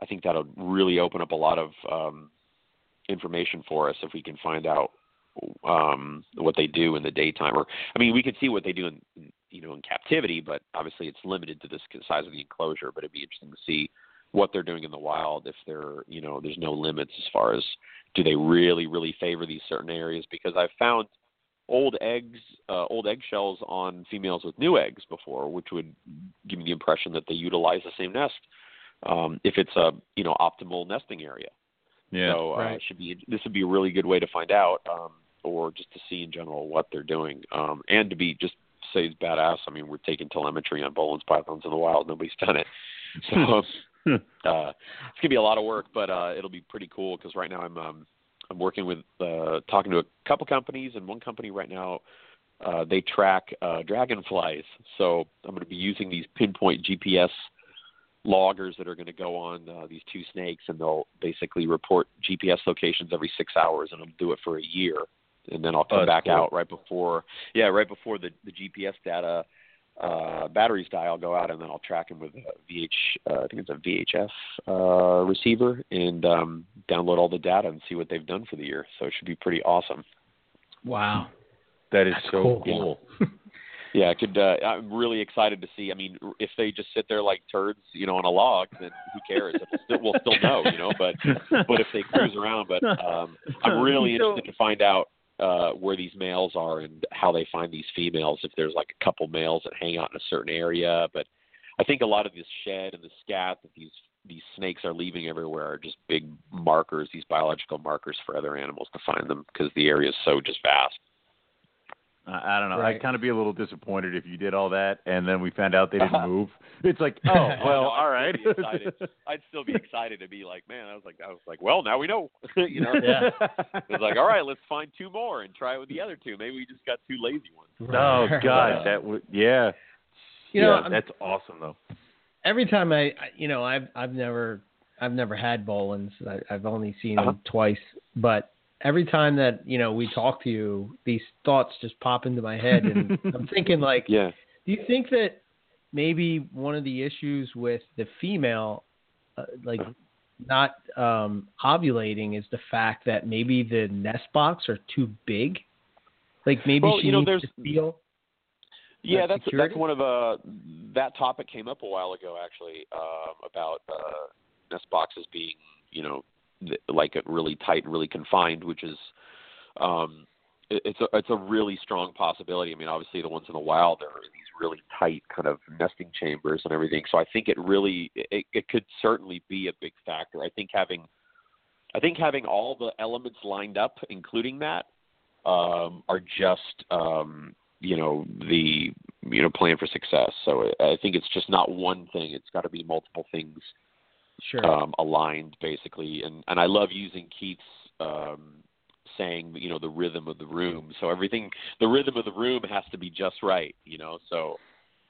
I think that'll really open up a lot of um, information for us if we can find out um what they do in the daytime or i mean we could see what they do in you know in captivity but obviously it's limited to this size of the enclosure but it'd be interesting to see what they're doing in the wild if they're you know there's no limits as far as do they really really favor these certain areas because i've found old eggs uh, old eggshells on females with new eggs before which would give me the impression that they utilize the same nest um if it's a you know optimal nesting area yeah so uh, Right. should be this would be a really good way to find out, um, or just to see in general what they're doing, um, and to be just say it's badass. I mean, we're taking telemetry on Boelen's pythons in the wild. Nobody's done it, so uh, it's gonna be a lot of work, but uh, it'll be pretty cool because right now I'm um, I'm working with uh, talking to a couple companies, and one company right now uh, they track uh, dragonflies. So I'm going to be using these pinpoint GPS loggers that are going to go on uh, these two snakes, and they'll basically report GPS locations every six hours, and I'll do it for a year, and then I'll come Oh, back cool. out right before, yeah, right before the the GPS data uh, batteries die. I'll go out and then I'll track them with a VH, uh, I think it's a VHF uh, receiver, and um, download all the data and see what they've done for the year. So it should be pretty awesome. Wow. That is That's so cool. cool. Yeah, I could. Uh, I'm really excited to see. I mean, if they just sit there like turds, you know, on a log, then who cares? It'll still, we'll still know, you know. But but if they cruise around, but um, I'm really So- interested to find out uh, where these males are and how they find these females. If there's like a couple males that hang out in a certain area, but I think a lot of this shed and the scat that these these snakes are leaving everywhere are just big markers, these biological markers for other animals to find them because the area is so just vast. I, I don't know. Right. I'd kind of be a little disappointed if you did all that and then we found out they didn't Uh-huh. move. It's like, oh well, no, all I'd still be excited. I'd still be excited to be like, man, I was like, I was like, well, now we know, you know. Yeah. It's like, all right, let's find two more and try it with the other two. Maybe we just got two lazy ones. Oh God, that would yeah. You know, yeah, I'm- that's awesome though. every time I, I- you know, I've I've never I've never had Boelens. I, I've only seen Uh-huh. them twice, but every time that you know we talk to you, these thoughts just pop into my head, and I'm thinking like, Yeah. do you think that maybe one of the issues with the female, uh, like Uh-huh. not um, ovulating, is the fact that maybe the nest box are too big? Like maybe Well, she you know, needs there's- to feel. Yeah, that's security? that's one of uh that topic came up a while ago actually um, about uh, nest boxes being you know th- like really tight and really confined, which is um, it, it's a it's a really strong possibility. I mean, obviously the ones in the wild are these really tight kind of nesting chambers and everything. So I think it really it, it could certainly be a big factor. I think having I think having all the elements lined up, including that, um, are just um, you know the you know plan for success. So I think it's just not one thing. It's got to be multiple things Sure. um, aligned, basically. And and I love using Keith's um, saying, you know, the rhythm of the room. So everything, the rhythm of the room has to be just right, you know. So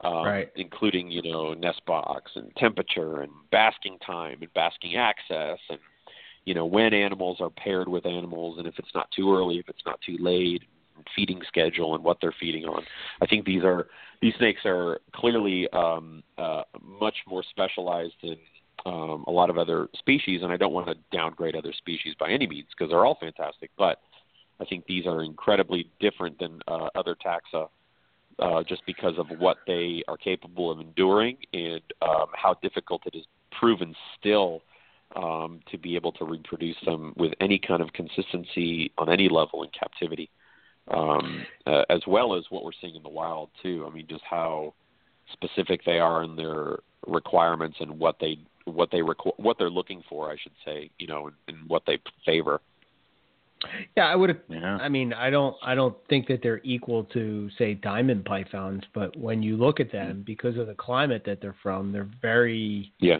um, Right. including you know nest box and temperature and basking time and basking access and you know when animals are paired with animals and if it's not too early, if it's not too late, feeding schedule and what they're feeding on. I think these are these snakes are clearly um, uh, much more specialized than um, a lot of other species, and I don't want to downgrade other species by any means because they're all fantastic. But I think these are incredibly different than uh, other taxa, uh, just because of what they are capable of enduring and um, how difficult it is proven still um, to be able to reproduce them with any kind of consistency on any level in captivity, um, uh, as well as what we're seeing in the wild too. I mean, just how specific they are in their requirements and what they what they requ- what they're looking for, I should say, you know, and, and what they favor. Yeah, I would. Yeah. I mean, I don't. I don't think that they're equal to say diamond pythons, but when you look at them, because of the climate that they're from, they're very Yeah,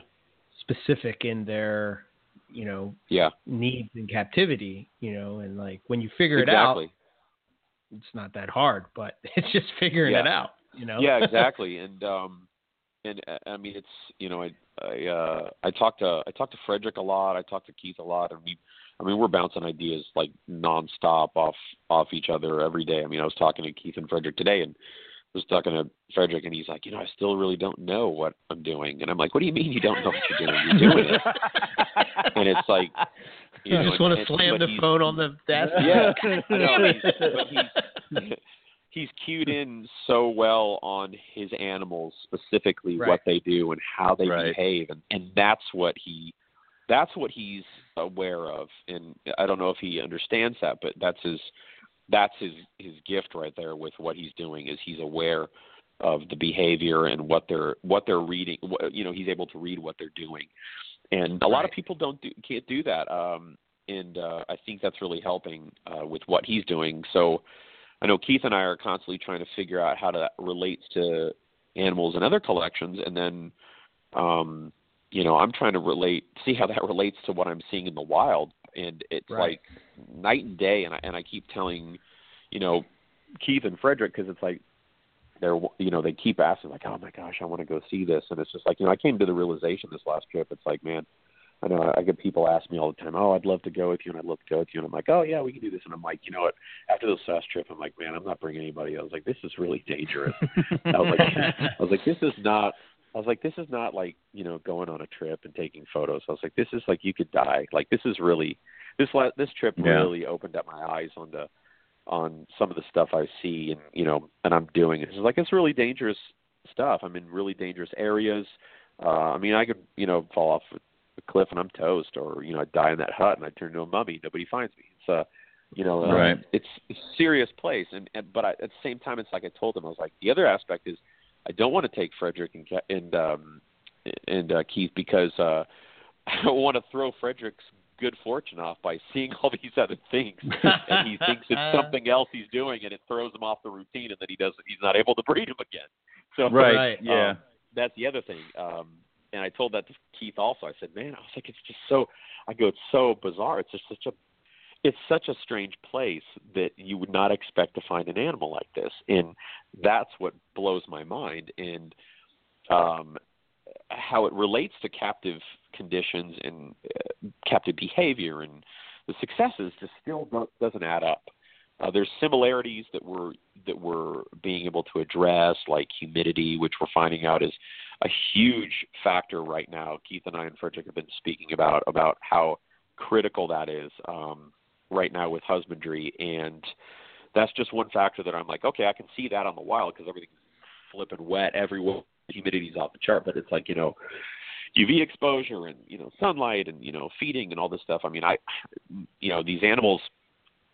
specific in their, you know, yeah, needs in captivity. You know, and like when you figure it out, it's not that hard, but it's just figuring Yeah. it out. You know. yeah, exactly. And um, and uh, I mean, it's you know, I I uh, I talked to I talked to Frederick a lot. I talked to Keith a lot, and we. I mean, we're bouncing ideas like nonstop off off each other every day. I mean, I was talking to Keith and Frederick today, and was talking to Frederick, and he's like, you know, I still really don't know what I'm doing, and I'm like, what do you mean you don't know what you're doing? You're doing it, and it's like, you You know, just want to slam the phone on the desk. Yeah, I know, he's, but he's he's cued in so well on his animals specifically Right. what they do and how they Right. behave, and and that's what he that's what he's aware of, and I don't know if he understands that, but that's his that's his his gift right there with what he's doing is he's aware of the behavior and what they're what they're reading what, you know he's able to read what they're doing. And a lot of people don't do, can't do that. Um and uh i think that's really helping uh with what he's doing. So i know keith and i are constantly trying to figure out how that relates to animals and other collections and then um you know i'm trying to relate see how that relates to what i'm seeing in the wild and it's Right. like night and day and I and I keep telling you know Keith and Frederick because it's like they're you know they keep asking like oh my gosh I want to go see this and it's just like you know I came to the realization this last trip it's like man I know I get people ask me all the time oh I'd love to go with you and I'd love to go with you and I'm like oh yeah we can do this and I'm like you know what after this last trip I'm like man I'm not bringing anybody I was like this is really dangerous I was like I was like this is not I was like this is not like you know going on a trip and taking photos I was like this is like you could die like this is really this la- this trip Yeah. really opened up my eyes on the on some of the stuff I see and you know and I'm doing. It's like it's really dangerous stuff. I'm in really dangerous areas. Uh I mean I could, you know, fall off a cliff and I'm toast or, you know, I die in that hut and I turn into a mummy. Nobody finds me. It's a you know, uh, Right. it's it's a serious place and, and but I, at the same time it's like I told them I was like the other aspect is I don't want to take Frederick and Ke- and um and uh Keith because uh I don't want to throw Frederick's good fortune off by seeing all these other things and he thinks it's something else he's doing and it throws him off the routine and then he doesn't he's not able to breed him again so Right. Right. Yeah. um, that's the other thing um and i told that to keith also. I said man i was like it's just so i go it's so bizarre. It's just such a it's such a strange place that you would not expect to find an animal like this. And that's what blows my mind. And um how it relates to captive conditions and uh, captive behavior and the successes just still doesn't add up. Uh, there's similarities that we're that we're being able to address, like humidity, which we're finding out is a huge factor right now. Keith and I and Frederick have been speaking about about how critical that is um, right now with husbandry, and that's just one factor that I'm like, okay, I can see that on the wild because everything's flipping wet everywhere. Humidity's off the chart, but it's like you know, UV exposure and you know sunlight and you know feeding and all this stuff. I mean, I, you know, these animals,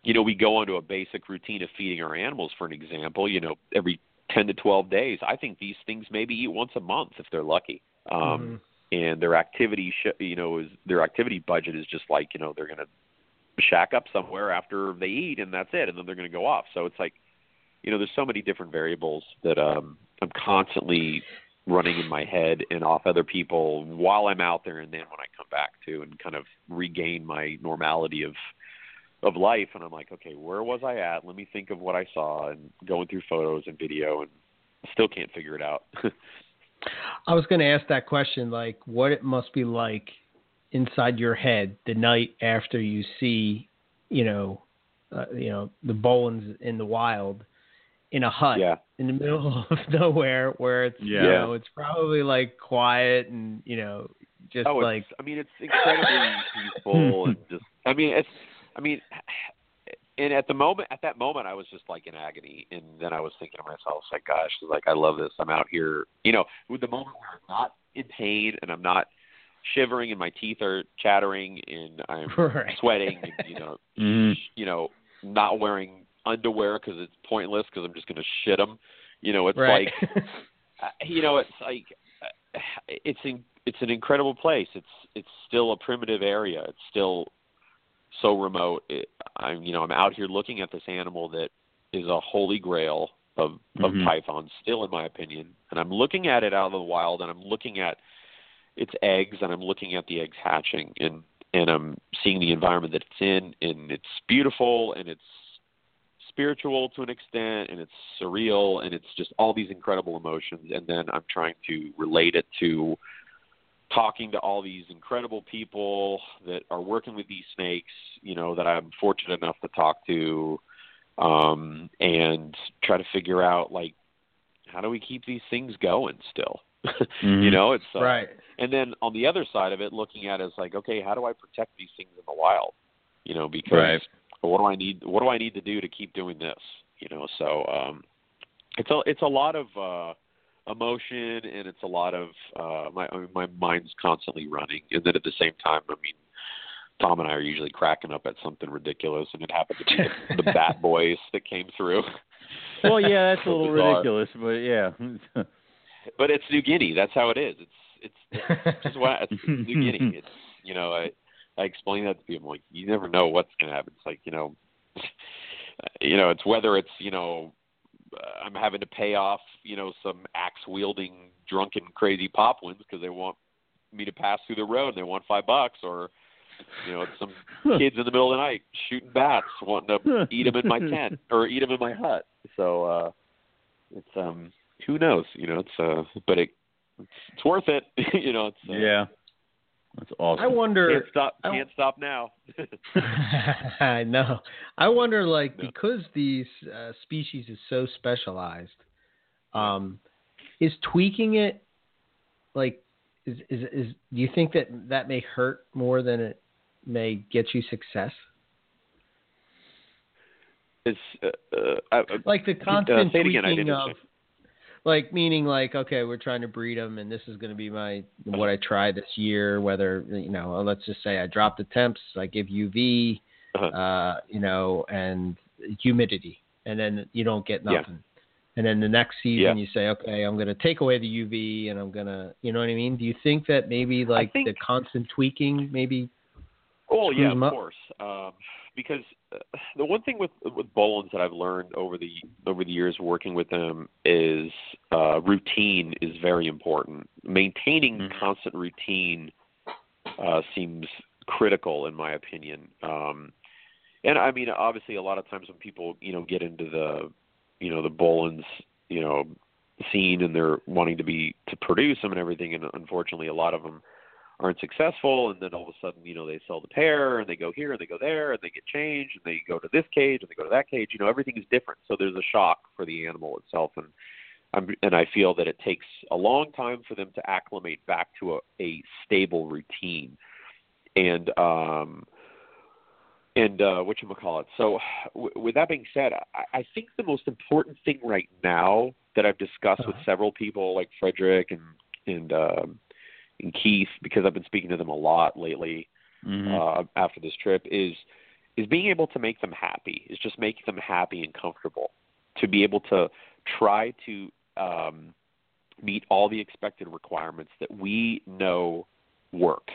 you know, we go onto a basic routine of feeding our animals. For an example, you know, every ten to twelve days. I think these things maybe eat once a month if they're lucky. Um, And their activity, sh- you know, is their activity budget is just like you know they're going to shack up somewhere after they eat and that's it, and then they're going to go off. So it's like, you know, there's so many different variables that um, I'm constantly running in my head and off other people while I'm out there and then when I come back to and kind of regain my normality of of life and I'm like, okay, where was I at? Let me think of what I saw and going through photos and video and still can't figure it out. I was going to ask that question, like what it must be like inside your head the night after you see, you know, uh, you know, the Boelens in the wild in a hut yeah. in the middle of nowhere where it's, you know, it's probably like quiet and, you know, just oh, like, I mean, it's incredibly peaceful and just. I mean, it's. I mean, and at the moment, at that moment, I was just like in agony, and then I was thinking to myself, like, gosh, like I love this. I'm out here, you know, with the moment where I'm not in pain and I'm not shivering and my teeth are chattering and I'm Right. sweating and you know, Mhm. you know, not wearing underwear because it's pointless because I'm just going to shit them. You know, it's right. like uh, you know, it's like uh, it's in, it's an incredible place. It's it's still a primitive area. It's still so remote. It, I'm you know I'm out here looking at this animal that is a holy grail of of Mhm. pythons, still in my opinion. And I'm looking at it out of the wild, and I'm looking at its eggs, and I'm looking at the eggs hatching, and and I'm seeing the environment that it's in, and it's beautiful, and it's spiritual to an extent and it's surreal and it's just all these incredible emotions and then I'm trying to relate it to talking to all these incredible people that are working with these snakes, you know, that I'm fortunate enough to talk to um and try to figure out like how do we keep these things going still? Mhm. you know, it's uh, right. and then on the other side of it, looking at it is like, okay, how do I protect these things in the wild? You know, because Right. what do I need? What do I need to do to keep doing this? You know, so um, it's a it's a lot of uh, emotion and it's a lot of uh, my I mean, my mind's constantly running, and then at the same time, I mean, Tom and I are usually cracking up at something ridiculous, and it happened to be the, the Bat Boys that came through. Well, yeah, that's a little ridiculous, but yeah. but it's New Guinea. That's how it is. It's it's it's just what it's New Guinea. It's you know I I explain that to people. I'm like you never know what's going to happen. It's like you know, you know it's whether it's you know I'm having to pay off you know some axe wielding drunken crazy poplins because they want me to pass through the road and they want five bucks or you know it's some kids in the middle of the night shooting bats wanting to eat them in my tent or eat them in my hut. So uh, it's um, who knows? You know, it's uh, but it it's worth it. you know, it's uh, yeah. That's awesome. I wonder. Can't stop. I- Can't stop now. I know. I wonder, like, No. because these uh, species is so specialized, um, is tweaking it like is, is is do you think that that may hurt more than it may get you success? it's uh, uh, I, I- Like the constant say it again, I tweaking didn't of, understand. Like meaning like okay, we're trying to breed them, and this is going to be my what I try this year. Whether you know, let's just say I drop the temps, I give UV, Uh-huh. uh, you know, and humidity, and then you don't get Yeah. nothing. And then the next season Yeah. you say, okay, I'm going to take away the UV, and I'm going to, you know what I mean? Do you think that maybe like think- the constant tweaking, maybe? Oh yeah, of up? course. Um, because uh, the one thing with with Boelens that I've learned over the over the years working with them is uh, routine is very important. Maintaining Mhm. constant routine uh, seems critical, in my opinion. Um, and I mean, obviously, a lot of times when people you know get into the you know the Boelens you know scene and they're wanting to be to produce them and everything, and unfortunately, a lot of them aren't successful and then all of a sudden you know they sell the pair and they go here and they go there and they get changed and they go to this cage and they go to that cage. You know everything is different. So there's a shock for the animal itself and I'm, and I feel that it takes a long time for them to acclimate back to a, a stable routine. And um and uh what you call it so w- with that being said I, I think the most important thing right now that I've discussed with Uh-huh. several people like Frederick and and um and Keith because I've been speaking to them a lot lately Mhm. uh, after this trip is is being able to make them happy is just making them happy and comfortable to be able to try to um, meet all the expected requirements that we know work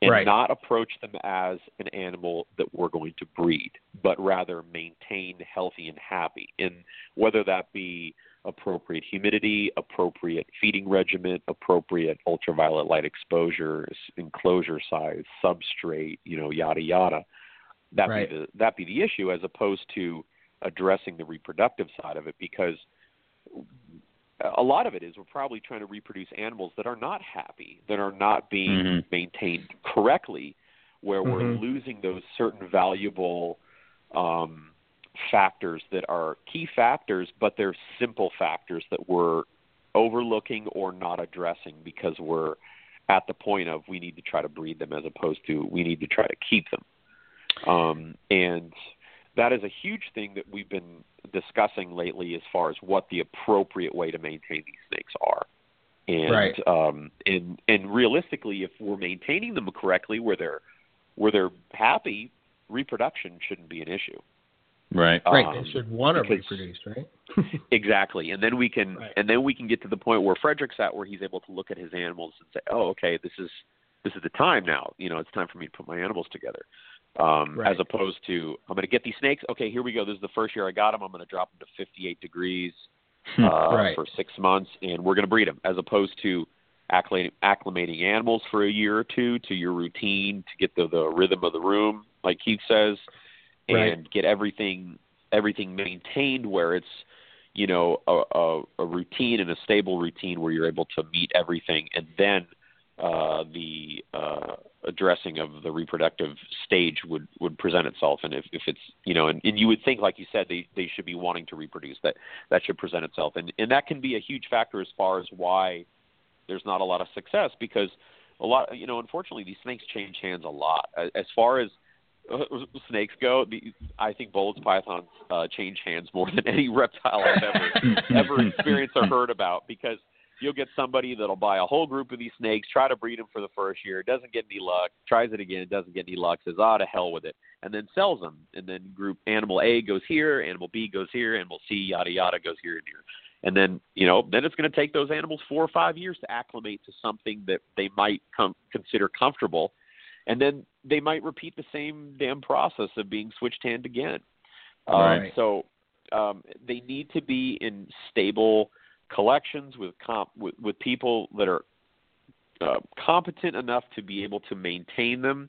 and Right. not approach them as an animal that we're going to breed but rather maintain healthy and happy and whether that be appropriate humidity, appropriate feeding regimen, appropriate ultraviolet light exposure, enclosure size, substrate, you know, yada yada. That Right. be the that be the issue as opposed to addressing the reproductive side of it because a lot of it is we're probably trying to reproduce animals that are not happy, that are not being Mhm. maintained correctly, where we're Mhm. losing those certain valuable um, factors that are key factors, but they're simple factors that we're overlooking or not addressing because we're at the point of we need to try to breed them as opposed to we need to try to keep them. Um, and that is a huge thing that we've been discussing lately as far as what the appropriate way to maintain these snakes are. And Right. um and and realistically if we're maintaining them correctly where they're where they're happy, reproduction shouldn't be an issue. Right. Right, Um, they should want to because- reproduce, right? Exactly, and then we can, Right. and then we can get to the point where Frederick's at, where he's able to look at his animals and say, "Oh, okay, this is this is the time now. You know, it's time for me to put my animals together." Um, Right. As opposed to, I'm going to get these snakes. Okay, here we go. This is the first year I got them. I'm going to drop them to 58 degrees uh, Right. for six months, and we're going to breed them. As opposed to acclimating, acclimating animals for a year or two to your routine to get the the rhythm of the room, like Keith says, and Right. get everything everything maintained where it's you know a, a, a routine and a stable routine where you're able to meet everything and then uh, the uh, addressing of the reproductive stage would would present itself. And if, if it's you know and, and you would think like you said they they should be wanting to reproduce that that should present itself. And and that can be a huge factor as far as why there's not a lot of success because a lot you know unfortunately these snakes change hands a lot. As, far as snakes go the, i think Boelens pythons uh, change hands more than any reptile i've ever ever experienced or heard about because you'll get somebody that'll buy a whole group of these snakes, try to breed them for the first year, doesn't get any luck, tries it again, doesn't get any luck, says, ah, to hell with it, and then sells them. And then group animal A goes here, animal B goes here, animal C, yada, yada, goes here and here. And then, you know, then it's going to take those animals four or five years to acclimate to something that they might com- consider comfortable. And then they might repeat the same damn process of being switched hand again. Um, so um, they need to be in stable collections with comp with, with people that are uh, competent enough to be able to maintain them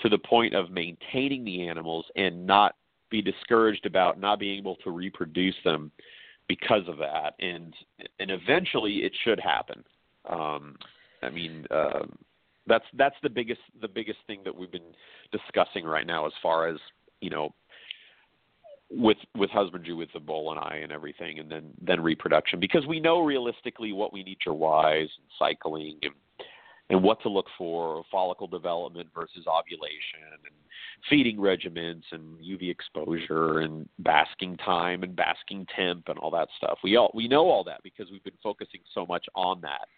to the point of maintaining the animals and not be discouraged about not being able to reproduce them because of that, and and eventually it should happen. Um, I mean, um, that's that's the biggest the biggest thing that we've been discussing right now as far as you know with with husbandry with the boeleni and eye and everything and then then reproduction because we know realistically what we need nature wise and cycling and and what to look for follicle development versus ovulation and feeding regimens and UV exposure and basking time and basking temp and all that stuff. We all we know all that because we've been focusing so much on that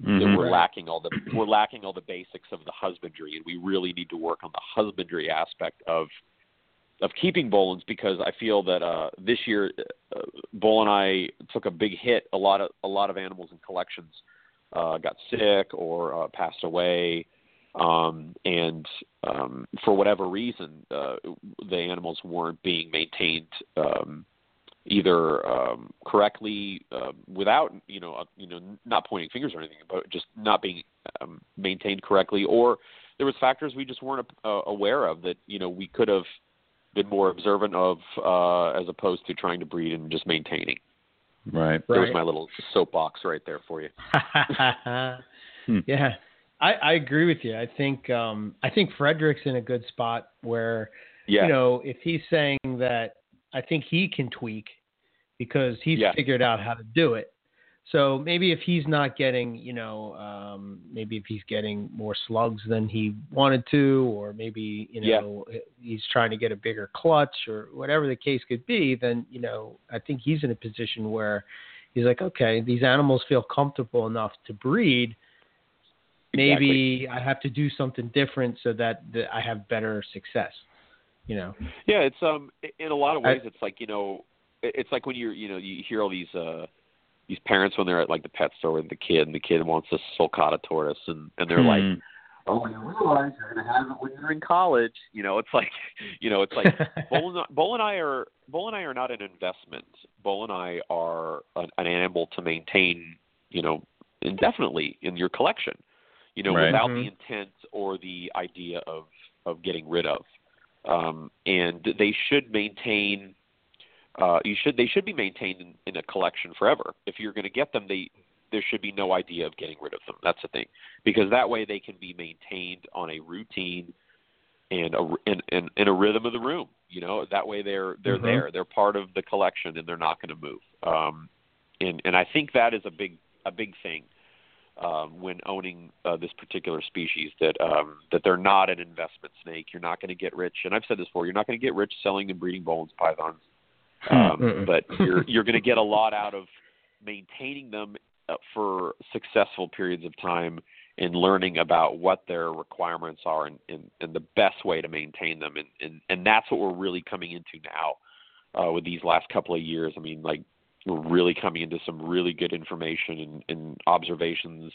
mm-hmm. that we're lacking all the we're lacking all the basics of the husbandry and we really need to work on the husbandry aspect of of keeping Boelens because I feel that uh, this year uh, boeleni took a big hit. A lot of a lot of animals in collections uh, got sick or uh, passed away, um, and um, for whatever reason, uh, the animals weren't being maintained um, either um, correctly uh, without you know uh, you know not pointing fingers or anything, but just not being um, maintained correctly, or there was factors we just weren't uh, aware of that you know we could have been more observant of uh, as opposed to trying to breed and just maintaining. Right. There's right. my little soapbox right there for you. hmm. Yeah. I, I agree with you. I think um, I think Frederick's in a good spot where yeah. you know if he's saying that I think he can tweak because he's yeah. figured out how to do it. So maybe if he's not getting, you know, um, maybe if he's getting more slugs than he wanted to, or maybe you know yeah. he's trying to get a bigger clutch, or whatever the case could be, then you know I think he's in a position where he's like, okay, these animals feel comfortable enough to breed. Maybe exactly. I have to do something different so that, that I have better success. You know. Yeah, it's um in a lot of ways, I, it's like you know, it's like when you're you know you hear all these. uh these parents when they're at like the pet store with the kid and the kid wants a sulcata tortoise and and they're like oh you realize you're going to have it when you're in college you know it's like you know it's like Boel and, boeleni are boeleni are not an investment boeleni are an, an animal to maintain you know indefinitely in your collection you know right. without mm-hmm. the intent or the idea of of getting rid of um and they should maintain uh, you should they should be maintained in, in a collection forever. If you're going to get them, they there should be no idea of getting rid of them. That's the thing, because that way they can be maintained on a routine and a and, and, and a rhythm of the room. You know, that way they're they're mm-hmm. there. They're part of the collection, and they're not going to move. Um, and and I think that is a big a big thing um, when owning uh, this particular species that um, that they're not an investment snake. You're not going to get rich, and I've said this before. You're not going to get rich selling and breeding Boelens pythons um, but you're you're going to get a lot out of maintaining them uh, for successful periods of time and learning about what their requirements are and, and, and the best way to maintain them. And, and and that's what we're really coming into now uh, with these last couple of years. I mean, like we're really coming into some really good information and, and observations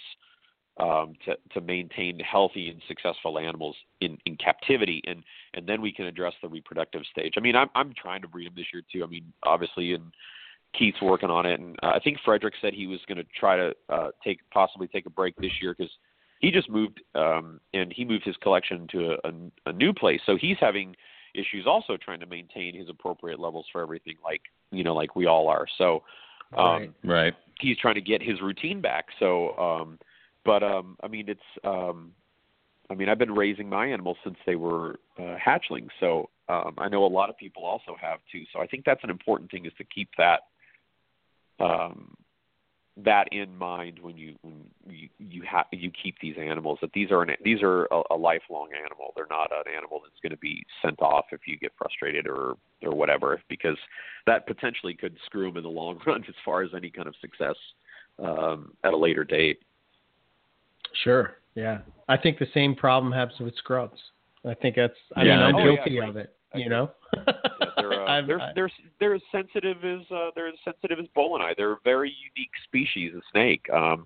um, to, to maintain healthy and successful animals in, in captivity, and and then we can address the reproductive stage. I mean, I'm I'm trying to breed them this year too. I mean, obviously, and Keith's working on it, and uh, I think Frederick said he was going to try to uh, take possibly take a break this year because he just moved um, and he moved his collection to a, a, a new place, so he's having issues also trying to maintain his appropriate levels for everything, like you know, like we all are. So, um, right. right. He's trying to get his routine back. So. um but um, I mean, it's um, I mean, I've been raising my animals since they were uh, hatchlings, so um, I know a lot of people also have too. So I think that's an important thing is to keep that um, that in mind when you when you you have you keep these animals that these are an, these are a, a lifelong animal. They're not an animal that's going to be sent off if you get frustrated or or whatever, because that potentially could screw them in the long run as far as any kind of success um, at a later date. Sure. Yeah. I think the same problem happens with scrubs. I think that's. I Yeah, mean, I'm I do. guilty Oh, yeah, of it. I You know. Yeah, they're, uh, they're they're they're as sensitive as uh, they're as sensitive as boeleni. They're a very unique species of snake. Um,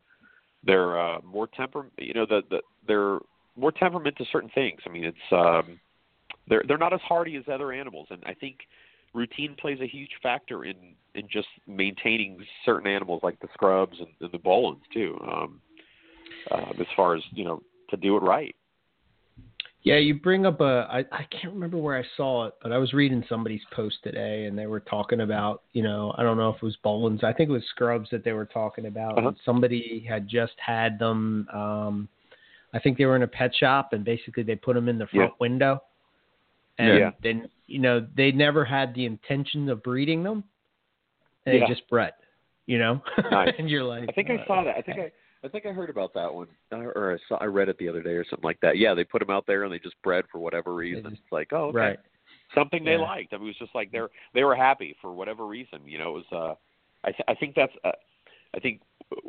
they're uh, more temper. You know, the, the they're more temperament to certain things. I mean, it's um, they're they're not as hardy as other animals, and I think routine plays a huge factor in in just maintaining certain animals like the scrubs and, and the boelens too. Um, uh, as far as you know, to do it right. Yeah, you bring up a. I, I can't remember where I saw it, but I was reading somebody's post today, and they were talking about, you know, I don't know if it was Boelens, I think it was Scrubs that they were talking about. Uh-huh. Somebody had just had them. Um, I think they were in a pet shop, and basically they put them in the front Yeah. window, and Yeah. then you know they never had the intention of breeding them, and Yeah. they just bred, you know. Nice. and you're like, I think I saw that. I think I I think I heard about that one, or I saw I read it the other day or something like that. Yeah, they put them out there and they just bred for whatever reason. just- it's like, oh, okay. right. something they Yeah. liked. I mean, it was just like they're they were happy for whatever reason. You know, it was. uh I th- I think that's. Uh, I think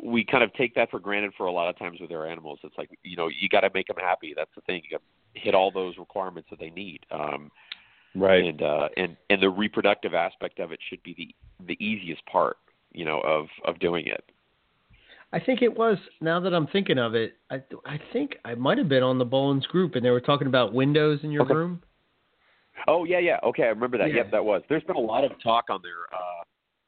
we kind of take that for granted for a lot of times with our animals. It's like you know you got to make them happy. That's the thing. You got to hit all those requirements that they need. Um, Right. and uh, and and the reproductive aspect of it should be the the easiest part. You know, of of doing it. I think it was. Now that I'm thinking of it, I I think I might have been on the Boelens group, and they were talking about windows in your Okay. room. Oh yeah, yeah. Okay, I remember that. Yeah. Yep, that was. There's been a lot of talk on there uh,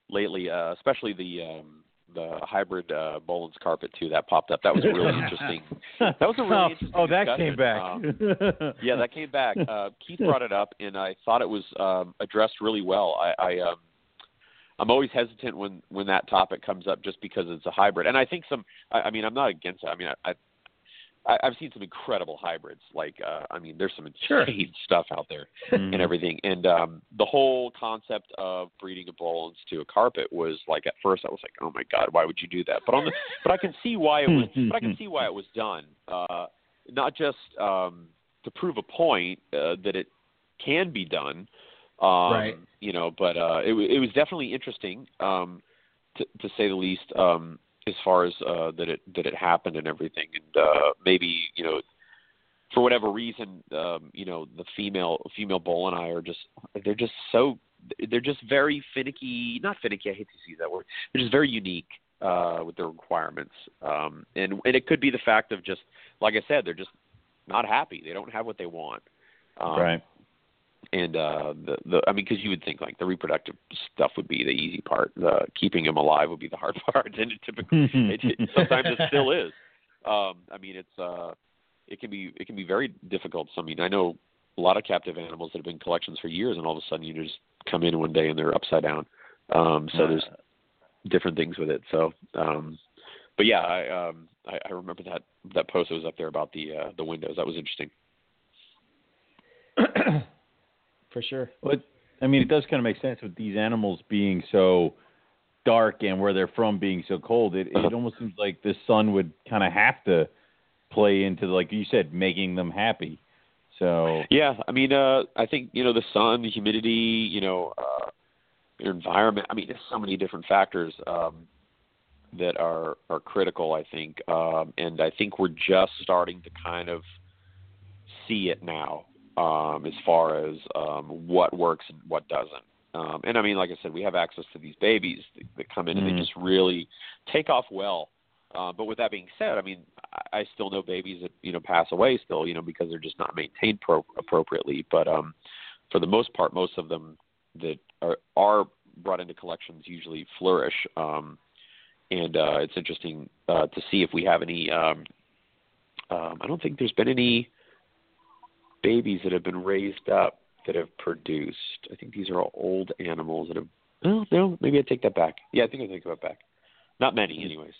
lately, uh, especially the um, the hybrid uh, Boelen's carpet too. That popped up. That was really interesting. That was a really oh, interesting Oh, that discussion. came back. Um, Yeah, that came back. Uh, Keith brought it up, and I thought it was um, addressed really well. I, I um, I'm always hesitant when when that topic comes up, just because it's a hybrid. And I think some. I, I mean, I'm not against it. I mean, I, I I've seen some incredible hybrids. Like, uh, I mean, there's some insane stuff out there Mhm. and everything. And um, the whole concept of breeding a Boelen's to a carpet was like at first I was like, oh my god, why would you do that? But on the but I can see why it was. but I can see why it was done. Uh, not just um, to prove a point uh, that it can be done. Um, Right. You know, but uh, it, it was definitely interesting, um, to, to say the least. Um, as far as uh, that it that it happened and everything, and uh, maybe you know for whatever reason, um, you know, the female female boeleni are just they're just so they're just very finicky. Not finicky. I hate to use that word. They're just very unique uh, with their requirements, um, and and it could be the fact of just like I said, they're just not happy. They don't have what they want. Um, right. And uh the the I mean because you would think like the reproductive stuff would be the easy part. The keeping them alive would be the hard part and it typically it, it, sometimes it still is. Um I mean it's uh it can be it can be very difficult. So I mean I know a lot of captive animals that have been collections for years and all of a sudden you just come in one day and they're upside down. Um so there's different things with it. So um but yeah I um I, I remember that that post that was up there about the uh the windows. That was interesting For sure. But I mean, it does kind of make sense with these animals being so dark and where they're from being so cold. It it almost seems like the sun would kind of have to play into like you said, making them happy. So Yeah, I mean, uh, I think you know the sun, the humidity, you know, uh, your environment. I mean, there's so many different factors um, that are are critical. I think, um, and I think we're just starting to kind of see it now, um, as far as um, what works and what doesn't. Um, and I mean, like I said, we have access to these babies that, that come in and Mhm. they just really take off well. Uh, but with that being said, I mean, I, I still know babies that you know pass away still, you know, because they're just not maintained pro- appropriately. But um, for the most part, most of them that are are brought into collections usually flourish. Um, and uh, it's interesting uh, to see if we have any. Um, um, I don't think there's been any babies that have been raised up that have produced. I think these are all old animals that have. Oh no, maybe I take that back. Yeah, I think I take that back. Not many, anyways.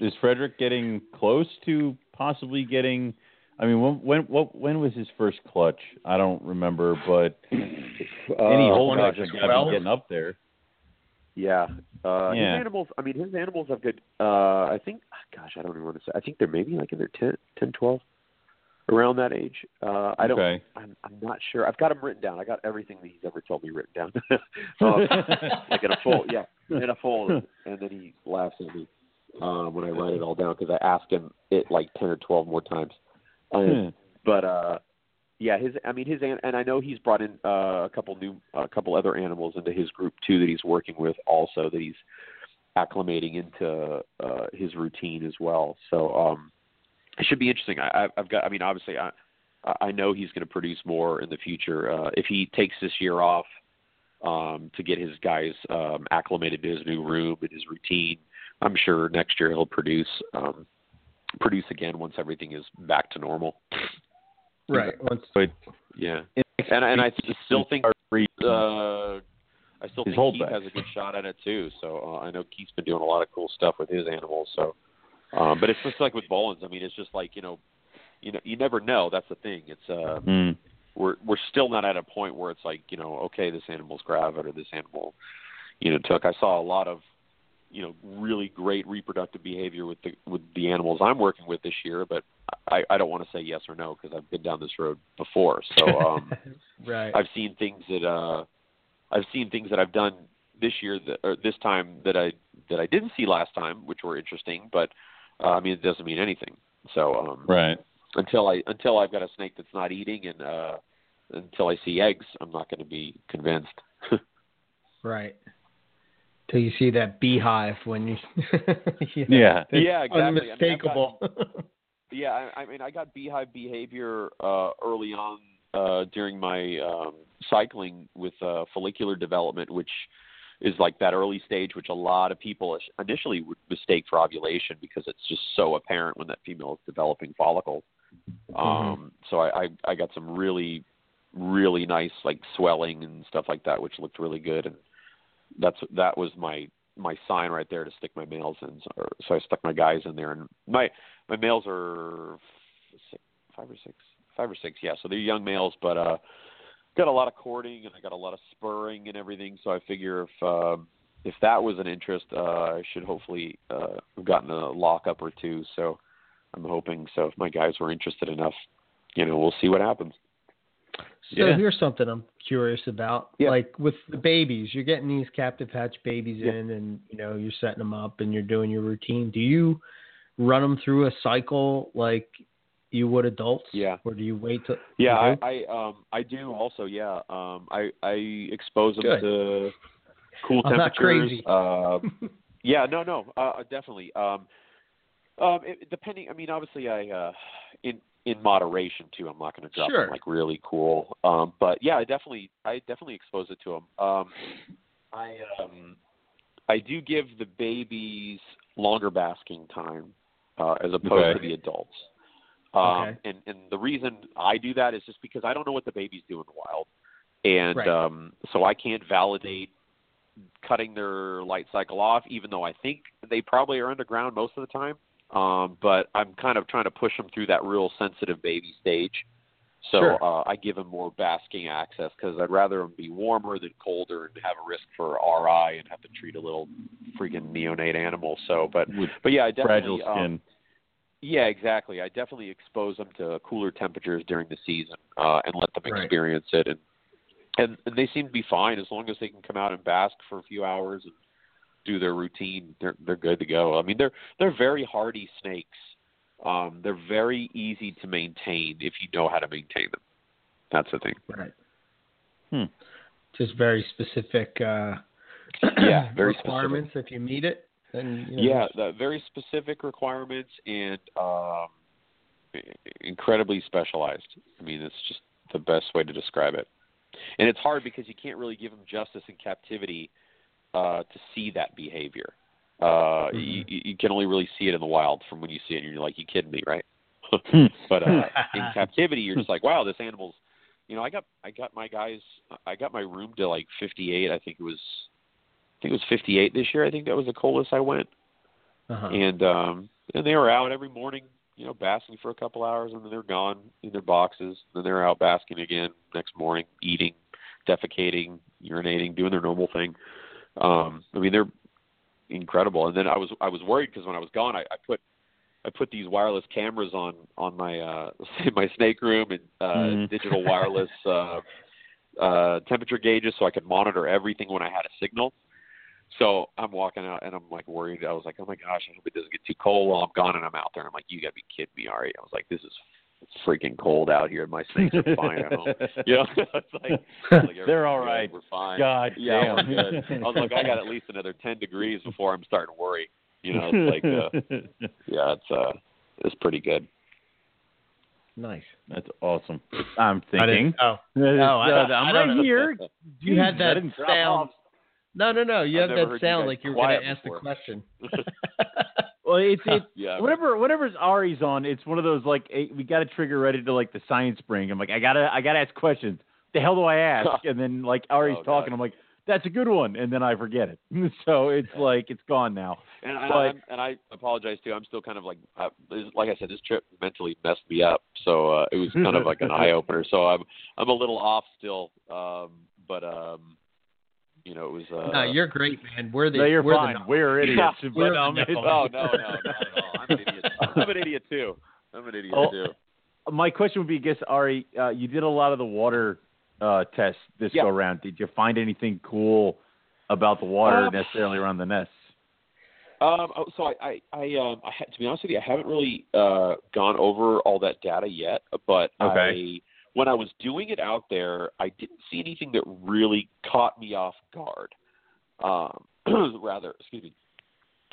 is Frederick getting close to possibly getting? I mean, when when what when was his first clutch? I don't remember, but any Uh, whole gosh, clutch I got getting up there. Yeah. Uh Yeah. his animals I mean his animals have good uh I think gosh, I don't even want to say I think they're maybe like in their 10 10 12 around that age. Uh I don't Okay. I'm I'm not sure. I've got him written down. I got everything that he's ever told me written down. um, like in a full yeah, in a folder and then he laughs at me um when I write it all down cuz I ask him it like 10 or 12 more times. Um, Hmm. but uh yeah his i mean his and i know he's brought in uh, a couple new a couple other animals into his group too that he's working with also that he's acclimating into uh his routine as well so um it should be interesting i I- i've got i mean obviously i i know he's going to produce more in the future uh if he takes this year off um to get his guys um acclimated to his new room and his routine i'm sure next year he'll produce um produce again once everything is back to normal Right. Once, But Yeah, and and I still think uh, I still think Keith holdbacks. has a good shot at it too. So uh, I know Keith's been doing a lot of cool stuff with his animals. So, um, but it's just like with Boelens. I mean, it's just like you know, you know, you never know. That's the thing. It's uh, Mm. we're we're still not at a point where it's like you know, okay, this animal's gravid or this animal, you know, took. I saw a lot of, you know, really great reproductive behavior with the with the animals I'm working with this year, but I I don't want to say yes or no because I've been down this road before. So um, right. I've seen things that uh I've seen things that I've done this year that or this time that I that I didn't see last time, which were interesting, but uh, I mean it doesn't mean anything. So um Right. until I until I've got a snake that's not eating and uh until I see eggs, I'm not going to be convinced. Right. Till you see that beehive when you. you know, Yeah. Yeah, exactly. I mean, I've Unmistakable. Yeah, I, I mean, I got beehive behavior uh, early on uh, during my um, cycling with uh, follicular development, which is like that early stage, which a lot of people initially would mistake for ovulation because it's just so apparent when that female is developing follicles. Um, so I, I, I got some really, really nice like swelling and stuff like that, which looked really good, and that's that was my my sign right there to stick my males in. So, so I stuck my guys in there, and my my males are six, five or six, five or six, yeah. So they're young males, but uh, got a lot of courting and I got a lot of spurring and everything. So I figure if um, if that was an interest, uh, I should hopefully uh, have gotten a lockup or two. So I'm hoping. So if my guys were interested enough, you know, we'll see what happens. So Yeah. here's something I'm curious about. Yeah. Like with the babies, you're getting these captive hatch babies Yeah. in, and you know you're setting them up, and you're doing your routine. Do you run them through a cycle like you would adults? Yeah. Or do you wait to? Yeah. I, I um I do also. Yeah, um I I expose them Good. to cool I'm not temperatures. crazy. Uh, yeah, no, no, uh, definitely. Um, um, it, depending. I mean, obviously, I uh, in in moderation too. I'm not going to drop Sure. them like really cool. Um, but yeah, I definitely I definitely expose it to them. Um, I um I do give the babies longer basking time uh, as opposed Okay. to the adults. Um, Okay. and and the reason I do that is just because I don't know what the babies do in the wild, and Right. um, so I can't validate cutting their light cycle off, even though I think they probably are underground most of the time. Um, but I'm kind of trying to push them through that real sensitive baby stage. So Sure. uh, I give them more basking access because I'd rather them be warmer than colder and have a risk for RI and have to treat a little freaking neonate animal. So, but With but yeah, I definitely fragile um, skin. Yeah, exactly. I definitely expose them to cooler temperatures during the season uh, and let them Right. experience it, and, and and they seem to be fine as long as they can come out and bask for a few hours and do their routine. They're they're good to go. I mean, they're they're very hardy snakes. Um, they're very easy to maintain if you know how to maintain them. That's the thing. Right. Hmm. Just very specific. Uh, Yeah, very requirements. If you meet it, then you know, Yeah, the very specific requirements and um, incredibly specialized. I mean, it's just the best way to describe it. And it's hard because you can't really give them justice in captivity uh, to see that behavior. Uh, you, you can only really see it in the wild from when you see it, and you're like, "You kidding me, right?" but uh, in captivity, you're just like, "Wow, this animal's." You know, I got I got my guys. I got my room to like 58. I think it was. I think it was 58 this year. I think that was the coldest I went Uh-huh. and um and they were out every morning you know basking for a couple hours and then they're gone in their boxes then they're out basking again next morning eating defecating urinating doing their normal thing um i mean they're incredible and then i was i was worried because when i was gone i, I put I put these wireless cameras on on my uh my snake room and uh Mhm. digital wireless uh uh temperature gauges so I could monitor everything when I had a signal. So I'm walking out and I'm like worried. I was like, oh my gosh, I hope it doesn't get too cold while I'm gone. And I'm out there. And I'm like, you gotta be kidding me, Ari. I was like, this is freaking cold out here. My snakes are fine at home. You know, it's like, like They're all right. good, We're fine. God yeah, damn. we're good. I was like, I got at least another 10 degrees before I'm starting to worry. You know, it's like, uh, yeah, it's uh, it's pretty good. nice. That's awesome. I'm I thinking. Oh, No, I don't- I'm I right know. here. you had that I sound. Off. No, no, no. You I've have that heard you sound like you're going to ask the question. Well, it's it, Yeah. whatever whatever's Ari's on. It's one of those like eh, we got to trigger ready to like the science spring. I'm like I gotta I gotta ask questions. The hell do I ask? And then like Ari's Oh, talking. God. I'm like that's a good one, and then I forget it. so it's like it's gone now. And I, But- I'm, and I apologize too. I'm still kind of like, uh, this, like I said, this trip mentally messed me up. So uh, it was kind of like an eye opener. So I'm I'm a little off still. Um, but um, you know, it was. Uh, no, you're great, man. We're the no, you're we're fine. The, We're idiots. Yeah, but we're the it's- Nephilim. Oh no, no, not at all. I'm an idiot. I'm an idiot too. I'm an idiot Oh, too. my question would be, I guess Ari, uh, you did a lot of the water uh, tests this Yeah. go around. Did you find anything cool about the water Um, necessarily around the nests? Um, oh, so I, I, I, um, I ha- to be honest with you, I haven't really uh, gone over all that data yet. But Okay. I, when I was doing it out there, I didn't see anything that really caught me off guard. Um, rather, excuse me.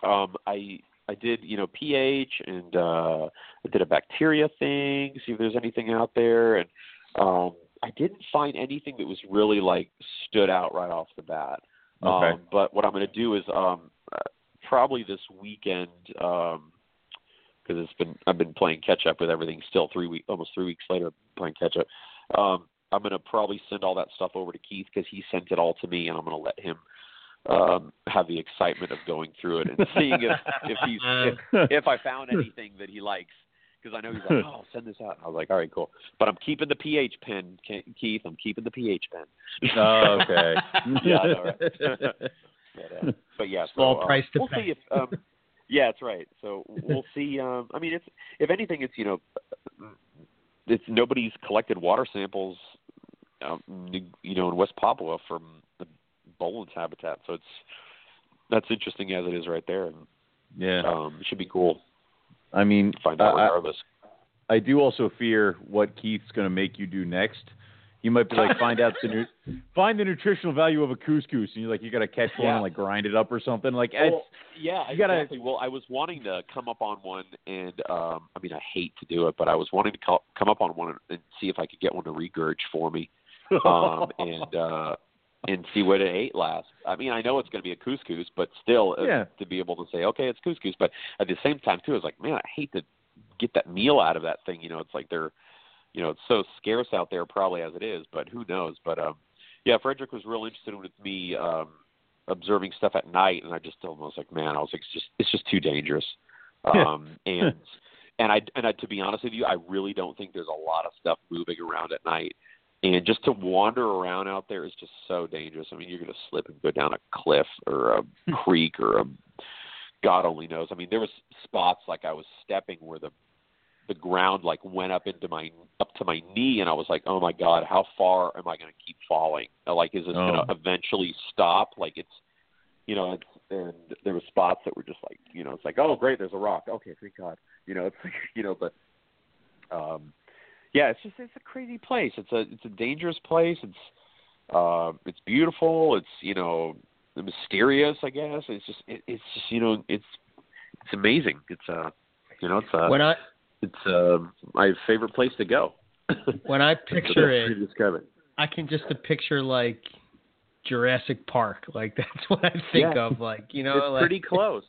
Um, I, I did, you know, pH and uh, I did a bacteria thing, see if there's anything out there, and um, I didn't find anything that was really like stood out right off the bat. Okay. Um, but what I'm going to do is um, uh, probably this weekend because it's been I've been playing catch up with everything still three week almost three weeks later playing catch up. Um, I'm going to probably send all that stuff over to Keith because he sent it all to me, and I'm going to let him um, have the excitement of going through it and seeing if if he's if, if I found anything that he likes. Because I know he's like, oh, I'll send this out. And I was like, all right, cool. But I'm keeping the pH pen, Keith. I'm keeping the pH pen. Oh, okay. Yeah, I know, right? but, uh, but yeah, Small so, uh, price to we'll pay. see if. Um, yeah, that's right. So we'll see. Um, I mean, it's if anything, it's you know, it's nobody's collected water samples, um, you know, in West Papua from the Boelen's habitat. So it's that's interesting as it is right there, and yeah. um, it should be cool I mean, find out I- I- I do also fear what Keith's going to make you do next. He might be like find out the nu- find the nutritional value of a cuscus, and you're like you got to catch one Yeah. and like grind it up or something. Like Well, yeah, you gotta- exactly. Well, I was wanting to come up on one, and um, I mean, I hate to do it, but I was wanting to co- come up on one and see if I could get one to regurge for me, um, and uh, and see what it ate last. I mean, I know it's going to be a cuscus, but still, uh, to be able to say, okay, it's cuscus, but at the same time, too, I was like, man, I hate to get that meal out of that thing. You know, it's like they're, you know, it's so scarce out there, probably as it is, but who knows? But um, yeah, Frederick was real interested with me um, observing stuff at night, and I just told him I was like, man, I was like, it's just it's just too dangerous. Um, and and I and I, to be honest with you, I really don't think there's a lot of stuff moving around at night. And just to wander around out there is just so dangerous. I mean, you're going to slip and go down a cliff or a creek or a God only knows. I mean, there was spots like I was stepping where the the ground like went up into my up to my knee, and I was like, oh my God, how far am I going to keep falling? Like, is this Oh. going to eventually stop? Like, it's you know, it's, and there were spots that were just like, you know, it's like, oh great, there's a rock. Okay, thank God. You know, it's like, you know, but um, yeah, it's just it's a crazy place. It's a it's a dangerous place. It's uh, it's beautiful. It's you know mysterious. I guess it's just it, it's just you know it's it's amazing. It's uh you know it's uh when I it's uh, my favorite place to go. when I That's the best picture it, to describe it. I can just picture like Jurassic Park. Like that's what I think Yeah. of. Like you know, it's like, pretty close.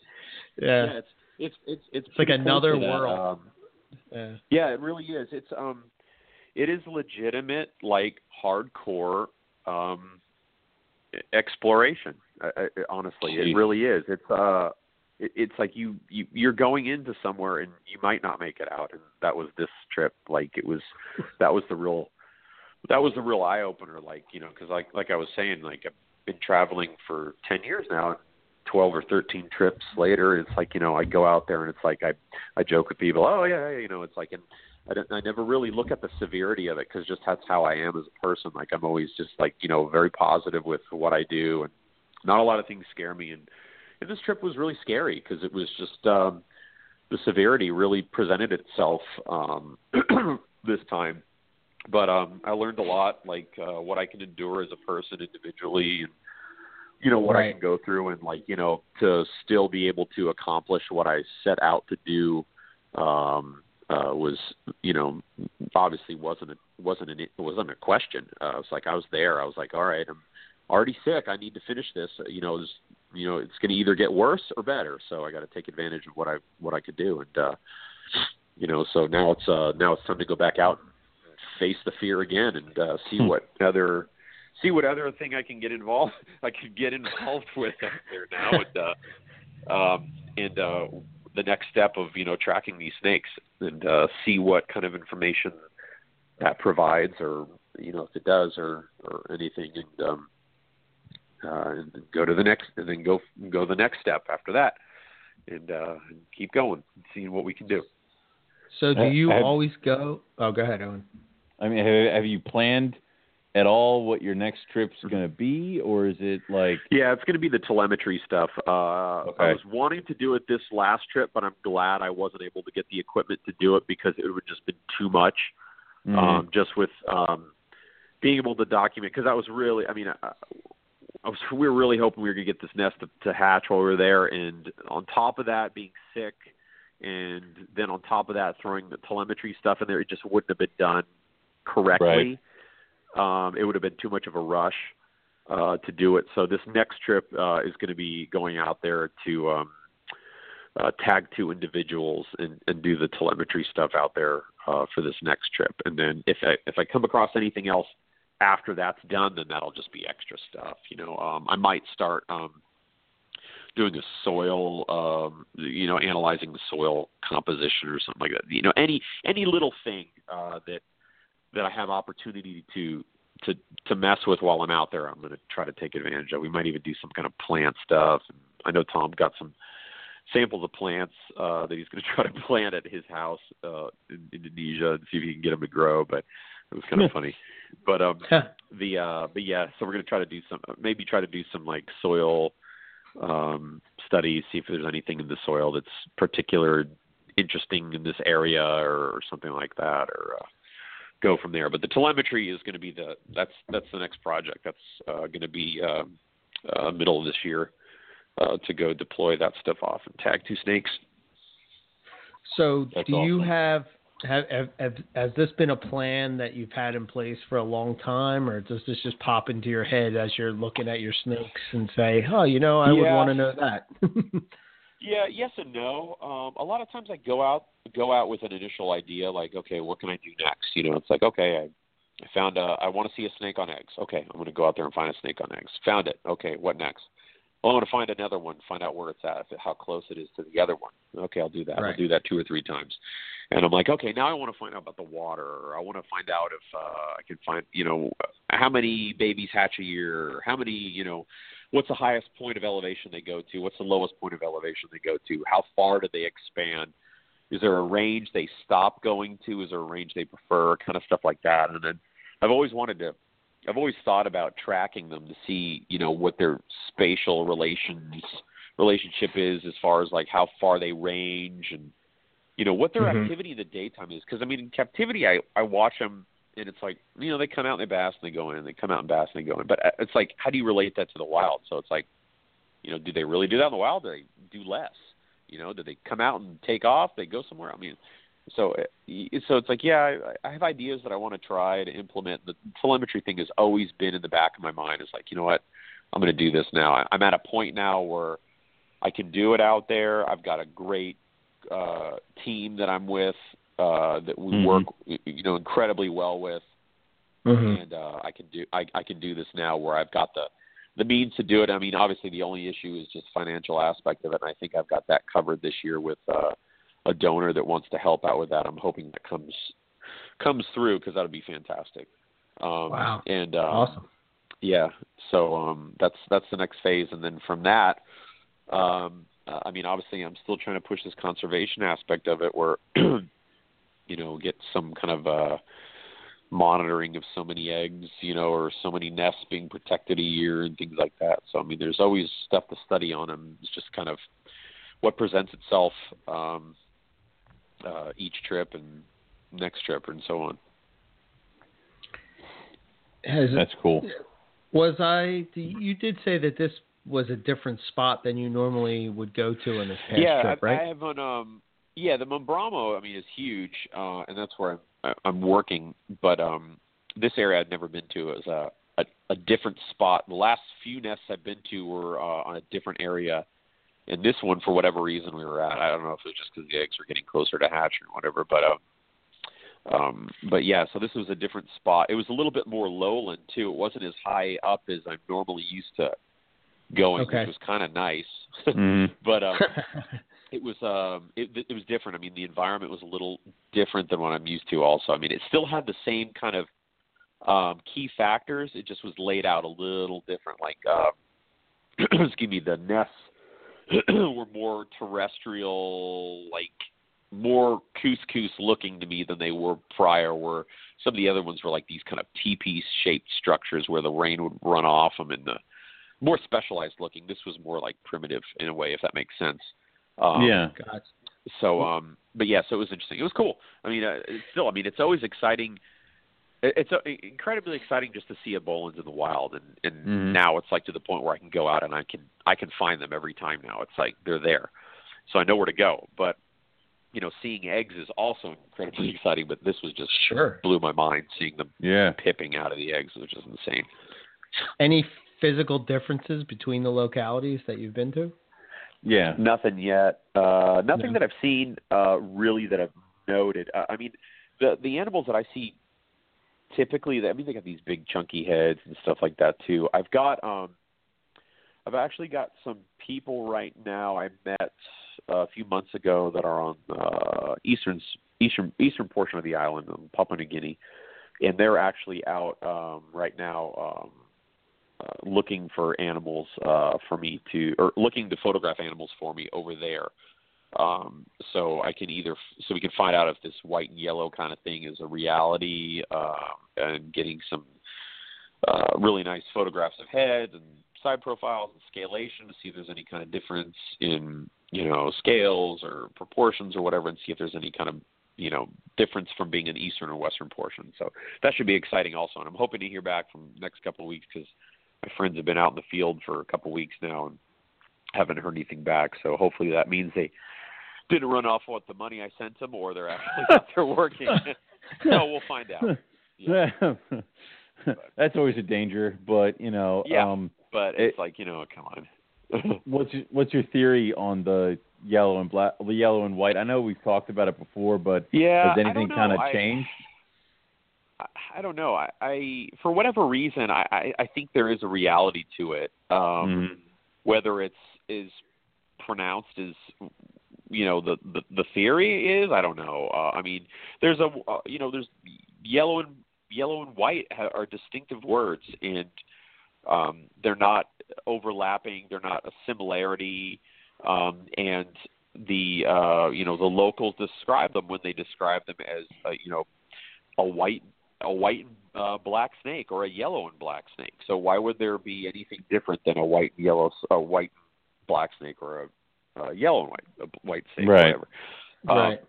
Yeah, yeah, it's it's it's it's, like pretty close another to that. world. Um, yeah. Yeah, it really is. It's um, it is legitimate, like hardcore um, exploration. I, I, honestly, Jeez. it really is. It's uh, it, it's like you you you're going into somewhere and you might not make it out, and that was this trip. Like it was, that was the real, that was the real eye opener. Like you know, because like like I was saying, like I've been traveling for ten years now. and 12 or 13 trips later it's like you know I go out there and it's like I I joke with people oh yeah, yeah you know it's like and I, don't, I never really look at the severity of it because just that's how I am as a person. Like I'm always just like you know very positive with what I do, and not a lot of things scare me. And and this trip was really scary because it was just um, the severity really presented itself um, this time. But um, I learned a lot, like uh, what I can endure as a person individually, and you know what I can go through, and like you know to still be able to accomplish what I set out to do um, uh, was you know obviously wasn't a, wasn't an, it wasn't a question. Uh, it's like I was there. I was like, all right, I'm already sick. I need to finish this. You know, there's you know, it's going to either get worse or better. So I got to take advantage of what I what I could do, and uh, you know, so now it's uh, now it's time to go back out and face the fear again and uh, see Hmm. what other see what other thing I can get involved I could get involved with out there now, and uh, um, and uh, the next step of you know tracking these snakes and uh, see what kind of information that provides, or you know if it does, or or anything, and um, uh, and go to the next, and then go go the next step after that, and, uh, and keep going, seeing what we can do. So do you have- always go? Oh, go ahead, Owen. I mean, have, have you planned at all what your next trip's going to be, or is it like Yeah, it's going to be the telemetry stuff. Uh, Okay. I was wanting to do it this last trip, but I'm glad I wasn't able to get the equipment to do it because it would have just been too much. mm, um, just with um, being able to document because I was really, I mean, I, I was we were really hoping we were going to get this nest to, to hatch while we were there, and on top of that, being sick, and then on top of that, throwing the telemetry stuff in there, it just wouldn't have been done correctly. Um, it would have been too much of a rush uh, to do it. So this next trip uh, is going to be going out there to. Um, uh, tag two individuals and, and do the telemetry stuff out there uh, for this next trip. And then if I if I come across anything else after that's done, then that'll just be extra stuff. You know, um, I might start um, doing a soil, um, you know, analyzing the soil composition or something like that. You know, any any little thing uh, that that I have opportunity to to to mess with while I'm out there, I'm going to try to take advantage of. We might even do some kind of plant stuff. I know Tom got some samples of plants uh, that he's going to try to plant at his house uh, in Indonesia and see if he can get them to grow. But it was kind of funny. But um, the uh, but yeah, so we're going to try to do some maybe try to do some like soil um, studies, see if there's anything in the soil that's particular interesting in this area or, or something like that, or uh, go from there. But the telemetry is going to be the that's that's the next project. That's uh, going to be uh, uh, middle of this year uh, to go deploy that stuff off and tag two snakes. So That's do you awesome. have, have, have, have has this been a plan that you've had in place for a long time, or does this just pop into your head as you're looking at your snakes and say, "Oh, you know, I would want to know that." Yeah, yes and no. Um, a lot of times I go out go out with an initial idea, like, okay, what can I do next? You know, it's like, okay, I, I found a, I want to see a snake on eggs. Okay, I'm going to go out there and find a snake on eggs. Found it. Okay, what next? Well, I want to find another one, find out where it's at, if it, how close it is to the other one. Okay, I'll do that. Right. I'll do that two or three times. And I'm like, okay, now I want to find out about the water. Or I want to find out if uh, I can find, you know, how many babies hatch a year, how many, you know, what's the highest point of elevation they go to? What's the lowest point of elevation they go to? How far do they expand? Is there a range they stop going to? Is there a range they prefer? Kind of stuff like that. And then I've always wanted to, I've always thought about tracking them to see, you know, what their spatial relations relationship is as far as like how far they range and you know what their Mhm. activity in the daytime is. Because I mean, in captivity, I I watch them and it's like you know they come out and they bass and they go in, and they come out and bass and they go in. But uh, it's like how do you relate that to the wild? So it's like, you know, do they really do that in the wild? Do they do less? You know, do they come out and take off? They go somewhere. I mean, so uh, so it's like yeah, I, I have ideas that I want to try to implement. The telemetry thing has always been in the back of my mind. It's like you know what, I'm going to do this now. I, I'm at a point now where I can do it out there. I've got a great uh, team that I'm with uh, that we Mhm. work you know incredibly well with Mhm. and uh, I can do I, I can do this now where I've got the the means to do it. I mean, obviously the only issue is just financial aspect of it, and I think I've got that covered this year with uh, a donor that wants to help out with that. I'm hoping that comes comes through because that would be fantastic. Um, Wow. And um, Awesome. yeah, so um, that's that's the next phase, and then from that, um, I mean, obviously, I'm still trying to push this conservation aspect of it, where you know, get some kind of uh, monitoring of so many eggs, you know, or so many nests being protected a year and things like that. So I mean, there's always stuff to study on them. It's just kind of what presents itself um, uh, each trip and next trip and so on. Has That's cool. was I? You did say that this was a different spot than you normally would go to in this past yeah, trip, I, right? I have an um yeah, the Mamberamo I mean is huge, uh and that's where I'm I- I'm working, but um this area I'd never been to. It was uh a, a different spot. The last few nests I've been to were uh, on a different area. And this one, for whatever reason, we were at. I don't know if it was just because the eggs were getting closer to hatch or whatever, but um, um, but yeah, so this was a different spot. It was a little bit more lowland too. It wasn't as high up as I'm normally used to going, Okay. which was kind of nice. Mhm. but um, it was um, it, it was different. I mean, the environment was a little different than what I'm used to. Also, I mean, it still had the same kind of um, key factors. It just was laid out a little different. Like, uh, excuse me, the nests were more terrestrial, like more cuscus looking to me than they were prior. Where some of the other ones were like these kind of teepee shaped structures where the rain would run off them, and the more specialized looking. This was more like primitive in a way, if that makes sense. Um, yeah. God. so, um, but yeah, so it was interesting. It was cool. I mean, uh, still, I mean, it's always exciting. It- It's uh, incredibly exciting just to see a Boelens in the wild, and and Mhm. now it's like to the point where I can go out and I can I can find them every time now. It's like they're there, so I know where to go. But you know, seeing eggs is also incredibly exciting. But this was just Sure. blew my mind seeing them Yeah. pipping out of the eggs, which is insane. Any physical differences between the localities that you've been to? Yeah. Nothing yet. Uh, nothing No. that I've seen uh, really that I've noted. Uh, I mean, the the animals that I see typically, I mean, they got these big chunky heads and stuff like that too. I've got, um, I've actually got some people right now I met a few months ago that are on uh, eastern eastern eastern portion of the island, Papua New Guinea, and they're actually out um, right now. Um, uh, looking for animals uh, for me to, or looking to photograph animals for me over there. Um, so I can either, so we can find out if this white and yellow kind of thing is a reality, um, and getting some uh, really nice photographs of heads and side profiles and scalation to see if there's any kind of difference in, you know, scales or proportions or whatever, and see if there's any kind of you know difference from being an eastern or western portion. So that should be exciting also, and I'm hoping to hear back from next couple of weeks because my friends have been out in the field for a couple of weeks now and haven't heard anything back. So hopefully that means they didn't run off with the money I sent them, or they're actually out there working. so we'll find out. Yeah. That's always a danger, but you know, Yeah. um, But It- it's like you know, come on. what's your, what's your theory on the yellow and black, the yellow and white? I know we've talked about it before, but yeah, has anything kind of changed? I, I don't know. I, I for whatever reason, I, I I think there is a reality to it. Um, Mhm. Whether it's is pronounced as you know the, the the theory is, I don't know. Uh, I mean, there's a uh, you know there's yellow and yellow and white ha- are distinctive words, and um, they're not overlapping. They're not a similarity, um, and the uh, you know the locals describe them when they describe them as uh, you know a white a white and uh, black snake or a yellow and black snake. So why would there be anything different than a white and yellow a white black snake or a, a yellow and white a white snake Right. whatever. Um, Right.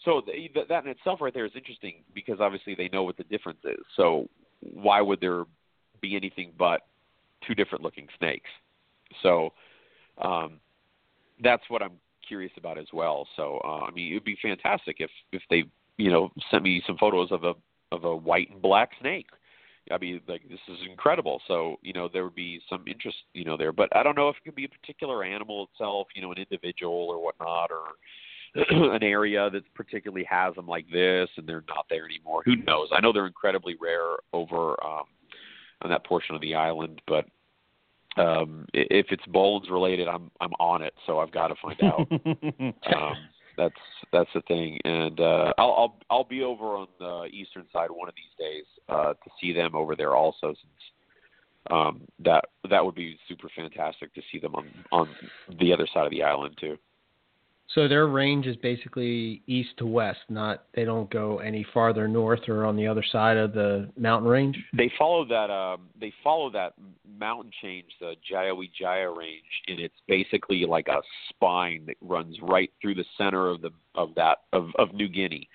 so th- th- that in itself right there is interesting because obviously they know what the difference is. So why would there be anything but two different looking snakes? So um, that's what I'm curious about as well. So uh, I mean, it would be fantastic if if they you know sent me some photos of a of a white and black snake. I mean, like this is incredible. So you know there would be some interest you know there, but I don't know if it could be a particular animal itself, you know, an individual or whatnot, or an area that particularly has them like this and they're not there anymore. Who knows? I know they're incredibly rare over um, on that portion of the island, but um, if it's Boelens related, I'm I'm on it, so I've got to find out. um, that's that's the thing, and uh, I'll I'll I'll be over on the eastern side one of these days uh, to see them over there also, since um, that that would be super fantastic to see them on on the other side of the island too. So their range is basically east to west, not they don't go any farther north or on the other side of the mountain range. They follow that. Um, they follow that mountain change, the Jayawijaya range, and it's basically like a spine that runs right through the center of the of that of of New Guinea,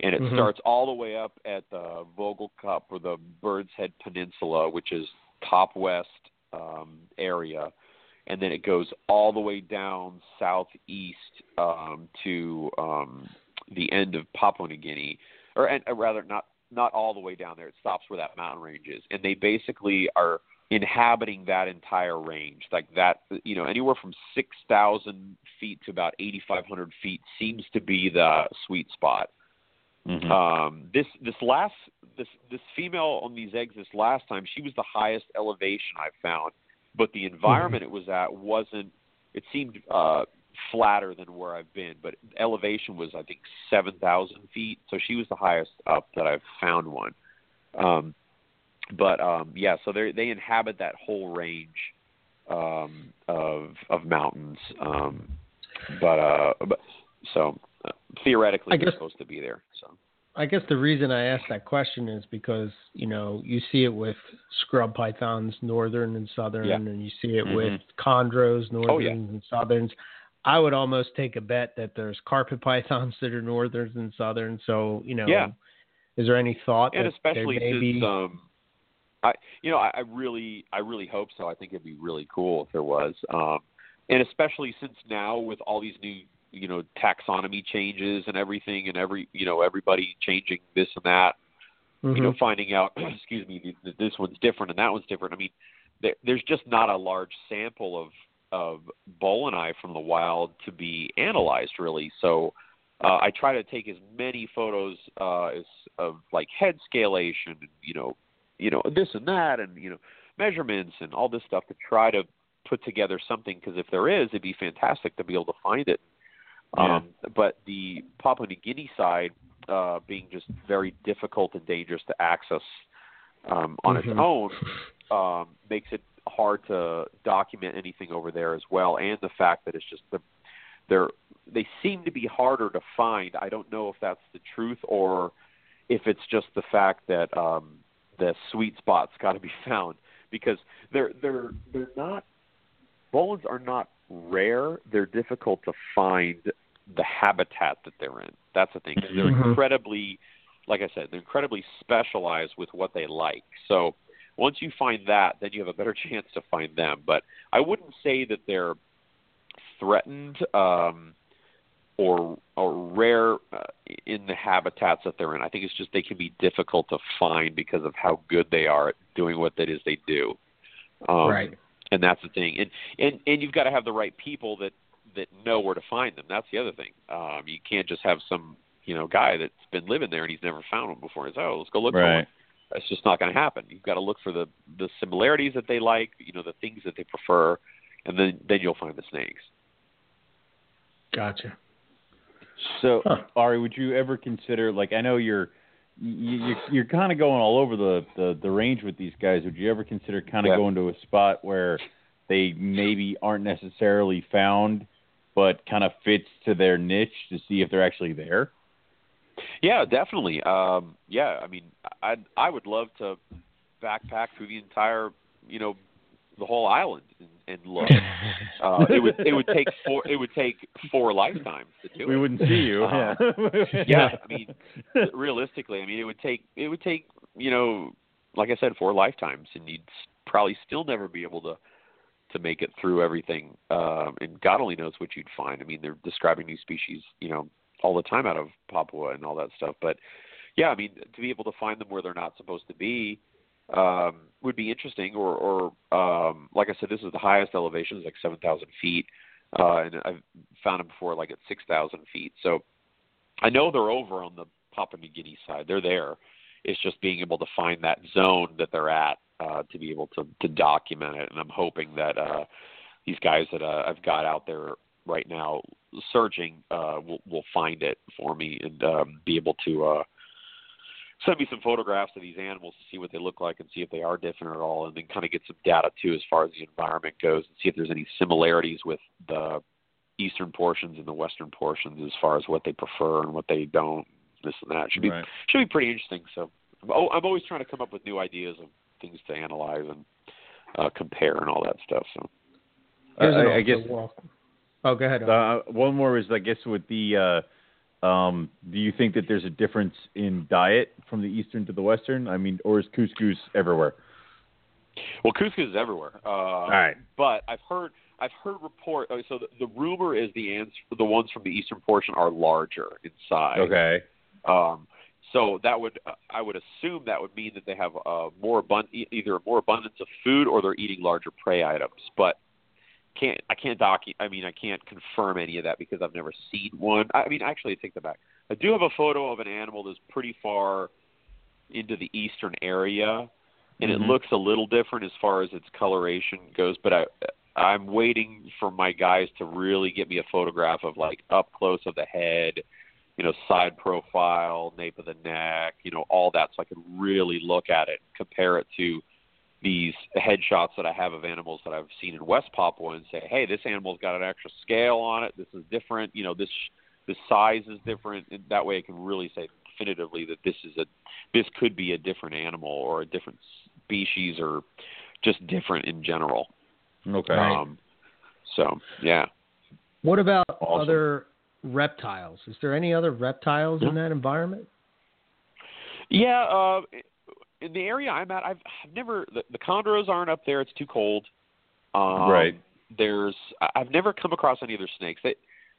and it Mhm. starts all the way up at the Vogelkop or the Bird's Head Peninsula, which is top west um, area, and then it goes all the way down southeast um, to um, the end of Papua New Guinea, or and, uh, rather not not all the way down there. It stops where that mountain range is, and they basically are inhabiting that entire range. Like that, you know, anywhere from six thousand feet to about eighty five hundred feet seems to be the sweet spot. Mhm. Um, this this last this this female on these eggs this last time, she was the highest elevation I've found, but the environment it was at wasn't. It seemed uh, flatter than where I've been, but elevation was I think seven thousand feet, so she was the highest up that I've found one. Um, but um, yeah, so they they inhabit that whole range um, of of mountains. Um, but uh, but so uh, theoretically, I they're supposed to be there. So. I guess the reason I asked that question is because you know you see it with scrub pythons, northern and southern, Yeah. and you see it Mhm. with chondros, northerns Oh, yeah. and southerns. I would almost take a bet that there's carpet pythons that are northerns and southern. So you know, Yeah. is there any thought and that especially there may since be? um I you know I, I really I really hope so. I think it'd be really cool if there was, um, and especially since now with all these new you know taxonomy changes and everything, and every you know everybody changing this and that, you know Mhm. finding out excuse me th- th- this one's different and that one's different. I mean there, there's just not a large sample of of Boeleni from the wild to be analyzed really. So uh, I try to take as many photos uh, as of like head scalation, and, you know, you know this and that, and you know measurements and all this stuff to try to put together something. Because if there is, it'd be fantastic to be able to find it. Um, but the Papua New Guinea side uh, being just very difficult and dangerous to access um, on Mhm. its own um, makes it hard to document anything over there as well, and the fact that it's just the they're they seem to be harder to find. I don't know if that's the truth or if it's just the fact that um, the sweet spot's got to be found because they're they're they're not Boelens are not rare. They're difficult to find the habitat that they're in. That's the thing. They're Mhm. incredibly, like I said, they're incredibly specialized with what they like. So once you find that, then you have a better chance to find them. But I wouldn't say that they're threatened um, or or rare uh, in the habitats that they're in. I think it's just they can be difficult to find because of how good they are at doing what it is they do. Um, right. And that's the thing. And and and you've got to have the right people that that know where to find them. That's the other thing. Um, you can't just have some you know guy that's been living there and he's never found one before. He's oh let's go look for one. Right. That's just not going to happen. You've got to look for the the similarities that they like, you know, the things that they prefer, and then then you'll find the snakes. Gotcha. So, Huh. Ari, would you ever consider like I know you're you, you're, you're kind of going all over the, the the range with these guys. Would you ever consider kind of Yeah. going to a spot where they maybe aren't necessarily found, but kind of fits to their niche to see if they're actually there? Yeah, definitely. Um, yeah, I mean, I I would love to backpack through the entire, you know, the whole island and, and look. Uh, it would it would take four it would take four lifetimes to do We it. We wouldn't see you. Uh, yeah. yeah, I mean, realistically, I mean, it would take it would take you know, like I said, four lifetimes, and you'd probably still never be able to to make it through everything. Um, and God only knows what you'd find. I mean, they're describing new species, you know, all the time out of Papua and all that stuff. But yeah, I mean, to be able to find them where they're not supposed to be um, would be interesting. Or, or um, like I said, this is the highest elevation, it's like seven thousand feet, uh, and I've found them before like at six thousand feet. So I know they're over on the Papua New Guinea side. They're there. It's just being able to find that zone that they're at uh, to be able to to document it. And I'm hoping that uh, these guys that uh, I've got out there right now searching uh, will will find it for me and um, be able to uh, send me some photographs of these animals to see what they look like and see if they are different at all, and then kind of get some data too as far as the environment goes and see if there's any similarities with the eastern portions and the western portions as far as what they prefer and what they don't. This and that should be Right. should be pretty interesting. So I'm, I'm always trying to come up with new ideas of things to analyze and uh, compare and all that stuff. So Here's an I, I guess. Oh, go ahead. Uh, one more is, I guess, with the. Um, do you think that there's a difference in diet from the eastern to the western? I mean, or is cuscus everywhere? well, cuscus is everywhere. Uh, All right. but I've heard I've heard report. uh, So the, the rumor is the ants, the ones from the eastern portion are larger in size. Okay. Um, So that would uh, I would assume that would mean that they have uh, more abund- either a more abundance of food or they're eating larger prey items. But can't I can't doc I mean I can't confirm any of that because I've never seen one. I mean actually I take that back. I do have a photo of an animal that's pretty far into the eastern area and Mhm. it looks a little different as far as its coloration goes, but I I'm waiting for my guys to really get me a photograph of like up close of the head, you know, side profile, nape of the neck, you know, all that so I can really look at it compare it to these headshots that I have of animals that I've seen in West Papua and say, hey, this animal's got an extra scale on it. This is different. You know, this the size is different. And that way, I can really say definitively that this is a this could be a different animal or a different species or just different in general. Okay. Um, so yeah. What about Awesome. other reptiles? Is there any other reptiles in that environment? Yeah, uh, in the area I'm at, I've, I've never the, the chondros aren't up there. It's too cold. Um, Right. There's I've never come across any other snakes. They,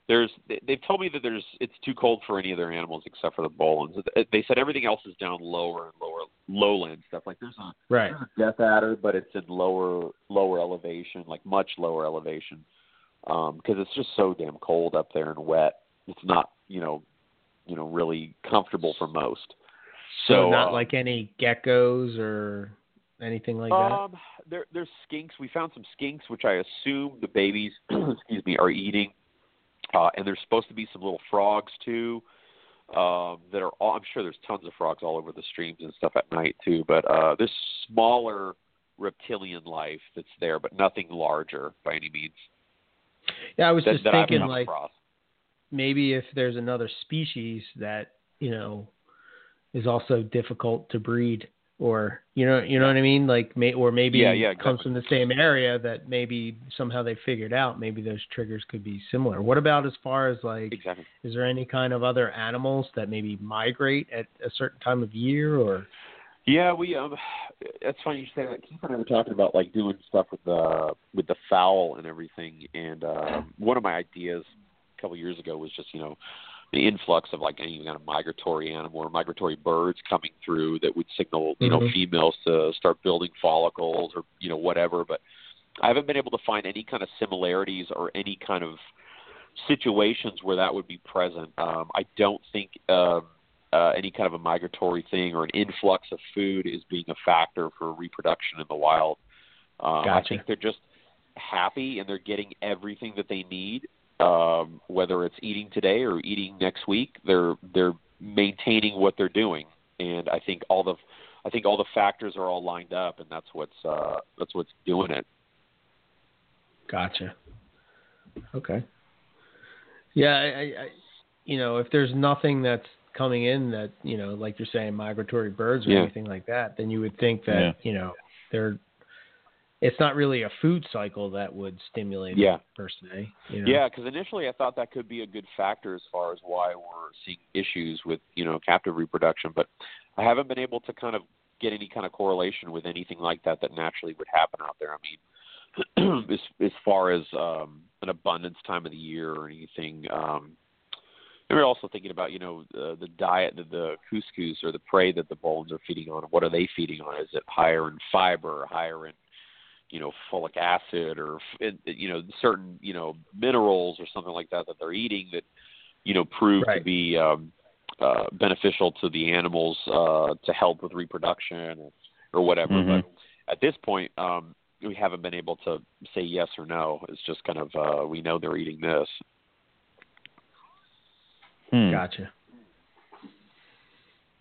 there's they- they've told me that there's it's too cold for any other animals except for the Boelens. They said everything else is down lower and lower lowland stuff. Like there's a Right. there's a death adder, but it's in lower lower elevation, like much lower elevation, because it's just so damn cold up there and wet. It's not you know you know really comfortable for most. So, So, not uh, like any geckos or anything like that. Um, there, there's skinks. We found some skinks, which I assume the babies, excuse me, are eating. Uh, and there's supposed to be some little frogs too. Um, that are all. I'm sure there's tons of frogs all over the streams and stuff at night too. But uh, there's smaller reptilian life that's there, but nothing larger by any means. yeah, I was That, just that thinking like across. maybe if there's another species that you know is also difficult to breed or you know you know what I mean like may, or maybe Yeah, yeah, comes from the same area that maybe somehow they figured out maybe those triggers could be similar. What about as far as like Exactly. is there any kind of other animals that maybe migrate at a certain time of year or Yeah, we um that's funny you say that. Keith and I were talking about like doing stuff with the with the fowl and everything and um one of my ideas a couple years ago was just, you know, the influx of like any kind of migratory animal or migratory birds coming through that would signal, you know, Mhm. females to start building follicles or, you know, whatever. But I haven't been able to find any kind of similarities or any kind of situations where that would be present. Um, I don't think um, uh, any kind of a migratory thing or an influx of food is being a factor for reproduction in the wild. Um, I think they're just happy and they're getting everything that they need. Um, whether it's eating today or eating next week, they're they're maintaining what they're doing, and I think all the I think all the factors are all lined up, and that's what's uh, that's what's doing it. Gotcha. Okay. Yeah, I, I, I, you know, if there's nothing that's coming in that you know, like you're saying, migratory birds or Yeah. anything like that, then you would think that Yeah. you know, they're. It's not really a food cycle that would stimulate Yeah. it per se. You know? Yeah, because initially I thought that could be a good factor as far as why we're seeing issues with you know captive reproduction, but I haven't been able to kind of get any kind of correlation with anything like that that naturally would happen out there. I mean, as as far as um, an abundance time of the year or anything. Um, and we're also thinking about you know uh, the diet that the cuscus or the prey that the Boelens are feeding on. What are they feeding on? Is it higher in fiber, or higher in you know folic acid or you know certain you know minerals or something like that that they're eating that you know prove to be um, uh, beneficial to the animals uh, to help with reproduction or, or whatever. Mhm. But at this point, um, we haven't been able to say yes or no. It's just kind of uh, we know they're eating this. Hmm. Gotcha.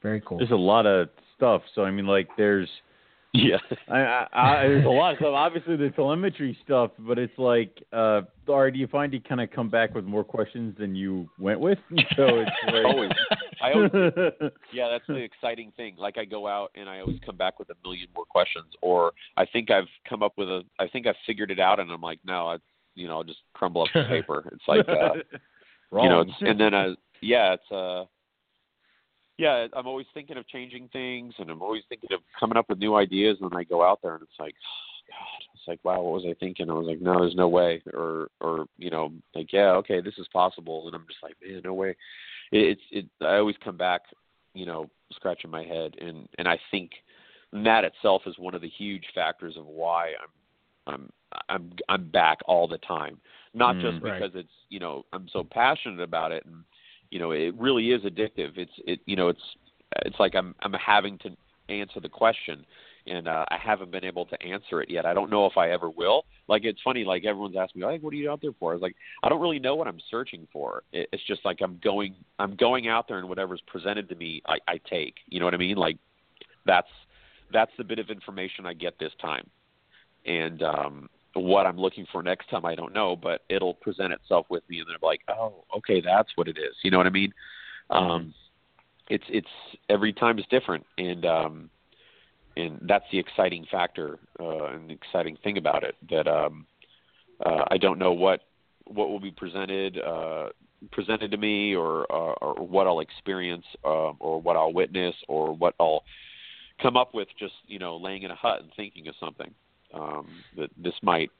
Very cool. There's a lot of stuff. So I mean, like, there's Yeah. I, I, I, there's a lot of stuff. Obviously, the telemetry stuff, but it's like, uh, or do you find you kind of come back with more questions than you went with? So it's like, Always. I always Yeah, that's the exciting thing. Like I go out and I always come back with a million more questions, or I think I've come up with a, I think I've figured it out, and I'm like, no, I, you know, I'll just crumble up the paper. It's like, uh, Wrong. you know, it's, and then I, yeah, it's uh, yeah, I'm always thinking of changing things, and I'm always thinking of coming up with new ideas, and then I go out there, and it's like, God, it's like, wow, what was I thinking? I was like, no, there's no way, or, or, you know, like, yeah, okay, this is possible, and I'm just like, man, no way. It, it's, it, I always come back, you know, scratching my head, and and I think that itself is one of the huge factors of why I'm I'm I'm I'm back all the time. Not Mm, just right. because it's you know I'm so passionate about it, and you know it really is addictive. It's it you know it's it's like I'm I'm having to answer the question, and uh, I haven't been able to answer it yet. I don't know if I ever will. Like it's funny, like everyone's asking me, like, what are you out there for? I was like, I don't really know what I'm searching for. It, it's just like I'm going I'm going out there, and whatever's presented to me, I, I take. You know what I mean? Like that's that's the bit of information I get this time. And um what I'm looking for next time I don't know, but it'll present itself with me and then I'm like, Oh, okay, that's what it is. You know what I mean? Um it's it's every time is different and um and that's the exciting factor uh and the exciting thing about it that um uh I don't know what what will be presented uh presented to me or uh, or what I'll experience um or what I'll witness or what I'll come up with just you know laying in a hut and thinking of something um, that this might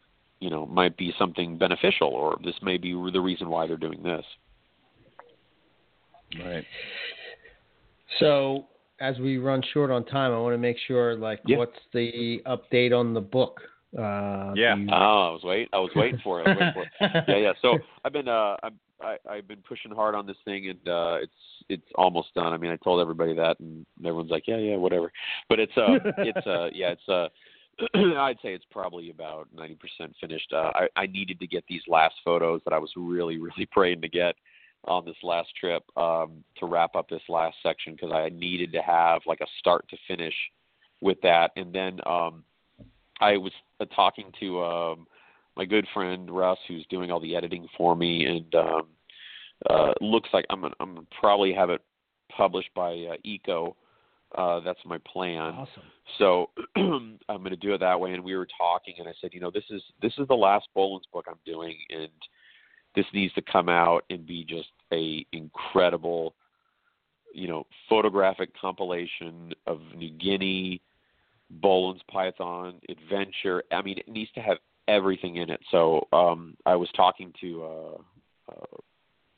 you know might be something beneficial or this may be the reason why they're doing this. Right. So as we run short on time, I want to make sure, like, Yeah. what's the update on the book? Uh, Yeah. you- Oh, I was wait I was waiting for it. I was waiting for it. Yeah, yeah. So I've been uh I'm, I I've been pushing hard on this thing and uh it's it's almost done. I mean I told everybody that and everyone's like yeah yeah whatever. But it's uh it's uh yeah it's uh I'd say it's probably about 90% finished. Uh, I, I needed to get these last photos that I was really, really praying to get on this last trip um, to wrap up this last section because I needed to have like a start to finish with that. And then um, I was uh, talking to um, my good friend Russ, who's doing all the editing for me, and um, uh, looks like I'm gonna, I'm gonna probably have it published by uh, Eco. Uh, that's my plan. awesome. So I'm going to do it that way. And we were talking, and I said, you know, this is this is the last Boelen's book I'm doing, and this needs to come out and be just a incredible, you know, photographic compilation of New Guinea, Boelen's Python adventure. I mean, it needs to have everything in it. So um, I was talking to. Uh, uh,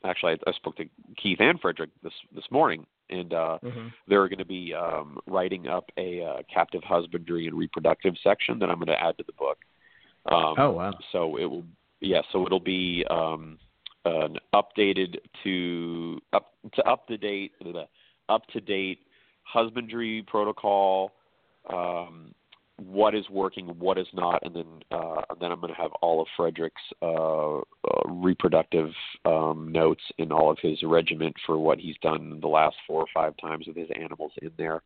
Actually, I, I spoke to Keith and Frederick this this morning, and uh, hmm they're going to be um, writing up a uh, captive husbandry and reproductive section that I'm going to add to the book. Um, Oh wow. So it will, yeah. So it'll be um, an updated to up to up to date, up to date husbandry protocol. Um, what is working, what is not, and then uh, and then I'm going to have all of Frederick's uh, uh, reproductive um, notes in all of his regiment for what he's done the last four or five times with his animals in there.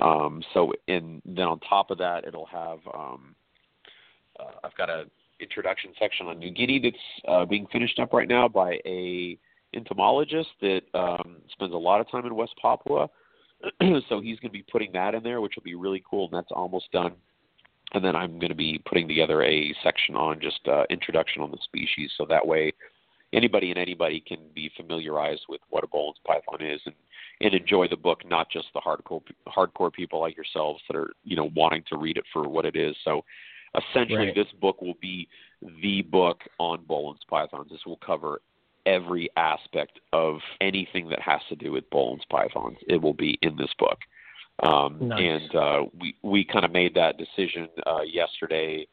Um, so, and then on top of that, it'll have um, uh, I've got a introduction section on New Guinea that's uh, being finished up right now by a entomologist that um, spends a lot of time in West Papua. so he's going to be putting that in there, which will be really cool, and that's almost done. And then I'm going to be putting together a section on just uh, introduction on the species, so that way anybody and anybody can be familiarized with what a Boelen's python is and and enjoy the book, not just the hardcore hardcore people like yourselves that are you know wanting to read it for what it is. So essentially, Right. this book will be the book on Boelen's pythons. This will cover every aspect of anything that has to do with Boelen's pythons. It will be in this book. Um, Nice. And uh, we we kind of made that decision uh, yesterday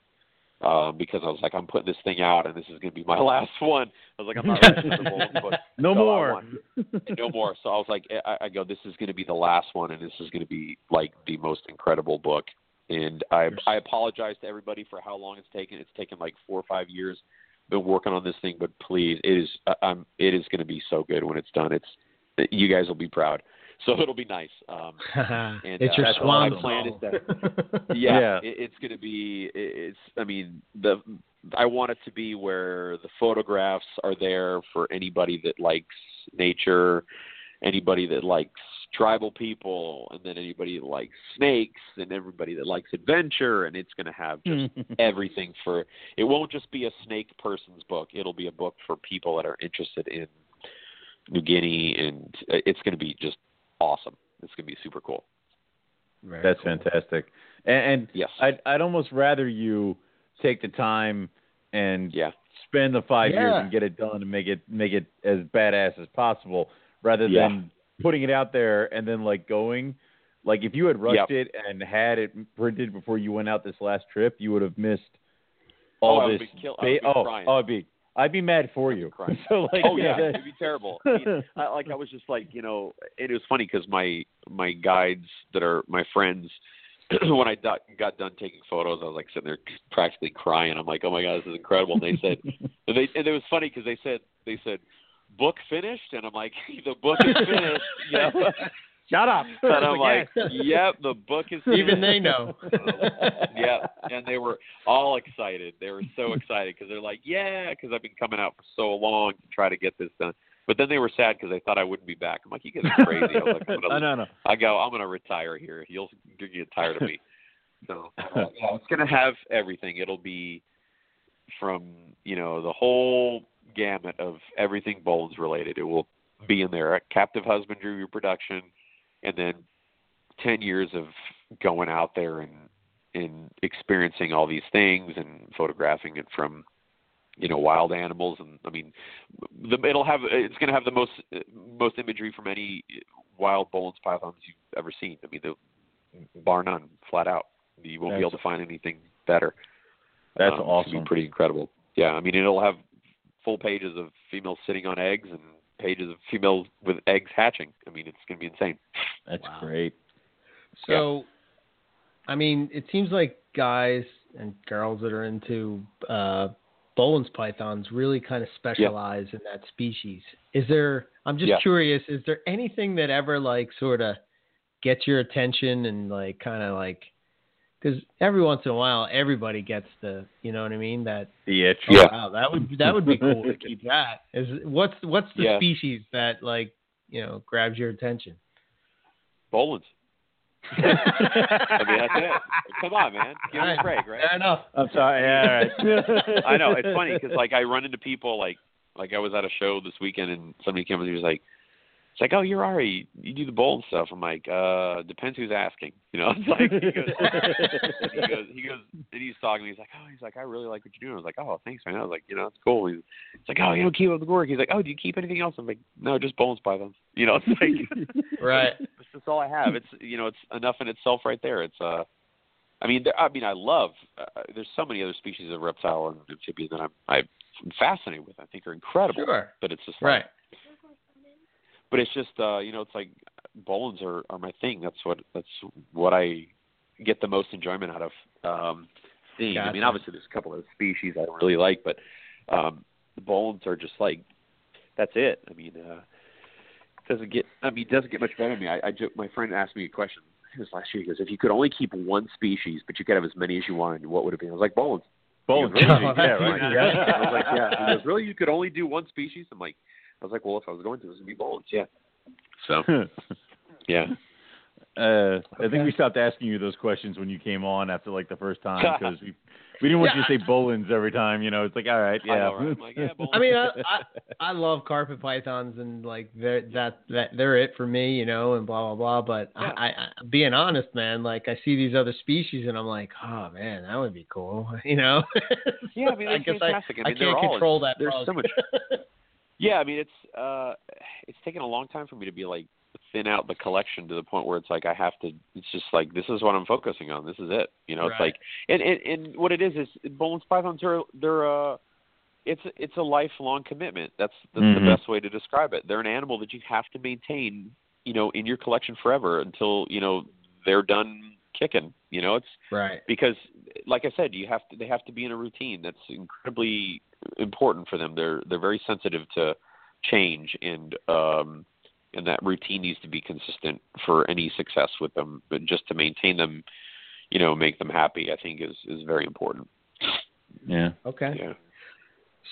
um, because I was like, I'm putting this thing out, and this is going to be my last one. I was like, I'm not ready for the book. No So more. no more. So I was like, I, I go, this is going to be the last one, and this is going to be like the most incredible book. And I I apologize to everybody for how long it's taken. It's taken like four or five years. Been working on this thing, but please, it is I- I'm it is going to be so good when it's done. It's you guys will be proud. So it'll be nice. Um, And, it's uh, your swan my plan is song. yeah, Yeah. It, it's going to be. it- It's. I mean, the. I want it to be where the photographs are there for anybody that likes nature, anybody that likes tribal people, and then anybody that likes snakes, and everybody that likes adventure, and it's going to have just everything for. It won't just be a snake person's book. It'll be a book for people that are interested in New Guinea, and it's going to be just awesome. It's going to be super cool. Very That's cool. fantastic. And, and Yes. I'd I'd almost rather you take the time and yeah. spend the five years and get it done and make it make it as badass as possible rather Yeah. than putting it out there and then like going. Like if you had rushed Yep. it and had it printed before you went out this last trip, you would have missed oh, all Oh, I would this. be kill- I would ba- be oh, crying. oh, I'd be, I'd be mad for you. so like, oh yeah, it'd be terrible. I mean, I, like I was just like, you know, and it was funny because my my guides that are my friends, when I got, got done taking photos, I was like sitting there practically crying. I'm like, oh my god, this is incredible. And they said, and they and it was funny because they said they said, book finished, and I'm like, the book is finished. Know? Shut up. And I'm like, yep, the book is finished. Even they know. yeah, and they were all excited. They were so excited because they're like, yeah, because I've been coming out for so long to try to get this done. But then they were sad because they thought I wouldn't be back. I'm like, you guys are crazy. I was like, I'm no, gonna, no, no. I go, I'm gonna retire here. You'll you'll get tired of me. So uh, yeah, it's gonna have everything. It'll be from you know the whole gamut of everything Bones related. It will be in there. Captive husbandry reproduction, and then ten years of going out there and and experiencing all these things and photographing it from you know wild animals and I mean the, it'll have it's going to have the most most imagery from any wild Boelen's pythons you've ever seen. I mean, the, bar none, flat out. You won't be able to find anything better. That's Um, awesome. pretty incredible. Yeah, I mean, it'll have full pages of females sitting on eggs and pages of females with eggs hatching. I mean, it's going to be insane. That's Wow. great. So, I mean, it seems like guys and girls that are into uh, Boelen's pythons really kind of specialize in that species. Is there? I'm just Yeah. curious. Is there anything that ever like sort of gets your attention and like kind of like? Because every once in a while, everybody gets the, you know what I mean? That The itch. oh, wow, that would that would be cool to keep that. Is what's what's the Yeah. species that like you know grabs your attention? Boelen's. I mean, that's it. Come on, man. Give me a Alright, break, right? Fair enough. I'm sorry. Yeah, all right. I know it's funny because like I run into people like like I was at a show this weekend and somebody came up and he was like, it's like, oh, you're Ari, you do the bold stuff. I'm like, uh, depends who's asking. You know, it's like he goes, he goes, he goes, and he's talking. He's like, oh, he's like, I really like what you're doing. I was like, oh, thanks, man. I was like, you know, it's cool. He's, it's like, oh, you don't keep up the work. He's like, oh, do you keep anything else? I'm like, no, just bones pythons. You know, it's like Right. that's just all I have. It's you know, it's enough in itself right there. It's uh, I mean, there, I mean, I love. Uh, there's so many other species of reptile and amphibian that I'm I'm fascinated with. I think are incredible. Sure. But it's just Right. like, but it's just uh, you know, it's like Boelens are are my thing. That's what that's what I get the most enjoyment out of. Um, seeing. I mean, obviously there's a couple of species I really like, but um, the Boelens are just like that's it. I mean, uh, doesn't get. I mean, it doesn't get much better than me. I, I jo- my friend asked me a question. It was last year. He goes, "If you could only keep one species, but you could have as many as you wanted, what would it be?" I was like. He goes, Oh, yeah, right. Yeah. I was like, "Yeah." He goes, "Really? You could only do one species?" I'm like, "I was like, well, if I was going to, this would be Boelens." Yeah. So yeah. Uh, I think we stopped asking you those questions when you came on after like the first time because we we didn't want Yeah. you to say Boelens every time. You know, it's like all right, I yeah. know, right? I'm like, yeah, I mean, I, I I love carpet pythons and like they're that that they're it for me, you know, and blah blah blah. But Yeah. I, I, being honest, man, like I see these other species and I'm like, oh man, that would be cool, you know. Yeah, I mean, I guess I. I I mean, they're can't all- control that. there's bug. so much- Yeah, I mean it's uh it's taken a long time for me to be like thin out the collection to the point where it's like I have to it's just like this is what I'm focusing on. This is it. You know, it's like and, and and what it is is Bones pythons are they're uh it's it's a lifelong commitment. That's that's Mhm. the best way to describe it. They're an animal that you have to maintain, you know, in your collection forever until, you know, they're done kicking. You know, it's right. because like I said, you have to they have to be in a routine that's incredibly important for them. They're they're very sensitive to change and um and that routine needs to be consistent for any success with them. But just to maintain them, you know, make them happy, I think is is very important. yeah. Okay. Yeah.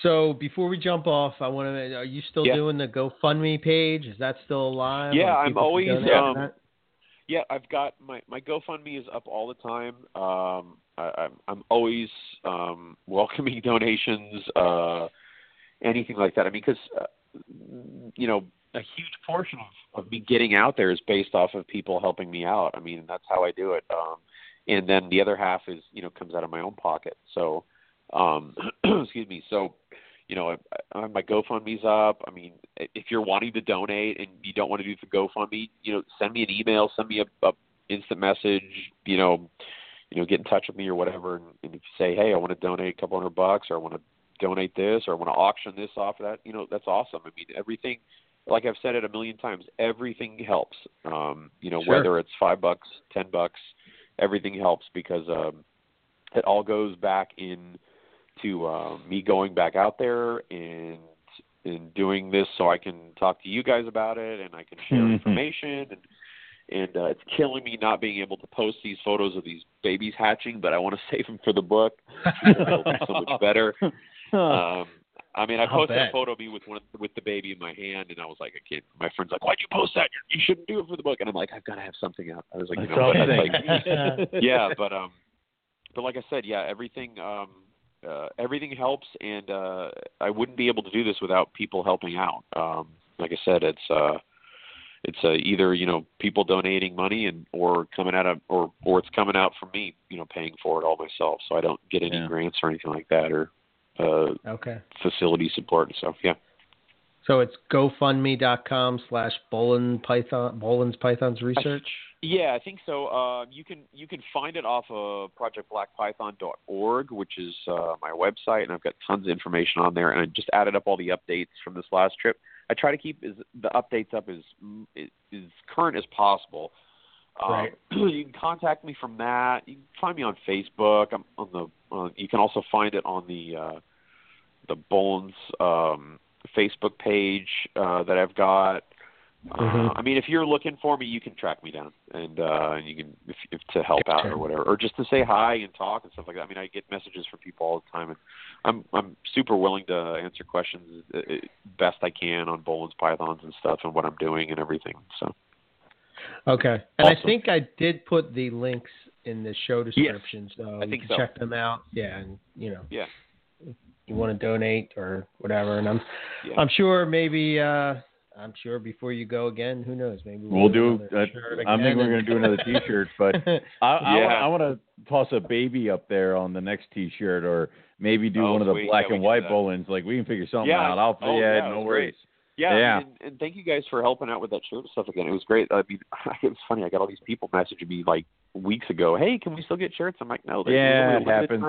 So before we jump off, I want to. Are you still Yeah. doing the GoFundMe page? Is that still alive? Yeah, I'm always, um, that? Yeah, I've got my my GoFundMe is up all the time. Um, I, I'm I'm always um, welcoming donations, uh, anything like that. I mean, because uh, you know, a huge portion of, of me getting out there is based off of people helping me out. I mean, that's how I do it. Um, and then the other half is you know comes out of my own pocket. So, um, excuse me. So, you know, I, have my GoFundMe's up. I mean, if you're wanting to donate and you don't want to do the GoFundMe, you know, send me an email, send me a, a instant message, you know, you know, get in touch with me or whatever, and, and if you say, hey, I want to donate a couple hundred bucks, or I want to donate this, or I want to auction this off of that, you know, that's awesome. I mean, everything, like I've said it a million times, everything helps. Um, you know, Sure. whether it's five bucks, ten bucks, everything helps because um, it all goes back in to uh, me going back out there and and doing this so I can talk to you guys about it and I can share Mhm. information and and uh, it's killing me not being able to post these photos of these babies hatching, but I want to save them for the book. It'll be so much better. Um, I mean, I posted a photo of me with one of, with the baby in my hand, and I was like, I can't. My friend's like, "Why'd you post that? You you shouldn't do it for the book." And I'm like, I've got to have something out. I was like, you know, but like, yeah, but um, but like I said, yeah, everything um, uh, everything helps, and uh, I wouldn't be able to do this without people helping out. Um, like I said, it's uh, it's uh, either you know people donating money and or coming out of or or it's coming out from me, you know, paying for it all myself, so I don't get any Yeah. grants or anything like that or uh, okay. facility support and stuff. Yeah. So it's GoFundMe.com slash Boelen Python Boelen's Pythons Research. Yeah, I think so. Um, you can you can find it off of projectblackpython.org, which is uh, my website, and I've got tons of information on there. And I just added up all the updates from this last trip. I try to keep as, the updates up as as current as possible. Um, Right. you can contact me from that. You can find me on Facebook. I'm on the. Uh, you can also find it on the uh, the Bones um, Facebook page uh, that I've got. Uh, Mhm. I mean, if you're looking for me, you can track me down, and uh, and you can if, if to help out or whatever, or just to say hi and talk and stuff like that. I mean, I get messages from people all the time, and I'm I'm super willing to answer questions uh, uh, best I can on Boelen's pythons and stuff, and what I'm doing and everything. So Okay. And I think I did put the links in the show description, so I you think can so. check them out. Yeah, and you know, yeah, you want to donate or whatever. And I'm yeah. I'm sure maybe uh I'm sure before you go again, who knows? Maybe We'll do. another Uh, I think we're going to do another T-shirt, but I, I, Yeah. wanna, I want to toss a baby up there on the next T-shirt, or maybe do Oh, one of the sweet. black Yeah, and white do bowlings. Like we can figure something Yeah. out. I'll Oh, yeah, yeah, no it was worries. Yeah, Yeah. And, and thank you guys for helping out with that shirt stuff again. It was great. I mean, it was funny. I got all these people messaging me like weeks ago. Hey, can we still get shirts? I'm like, no. there's Yeah, it happens.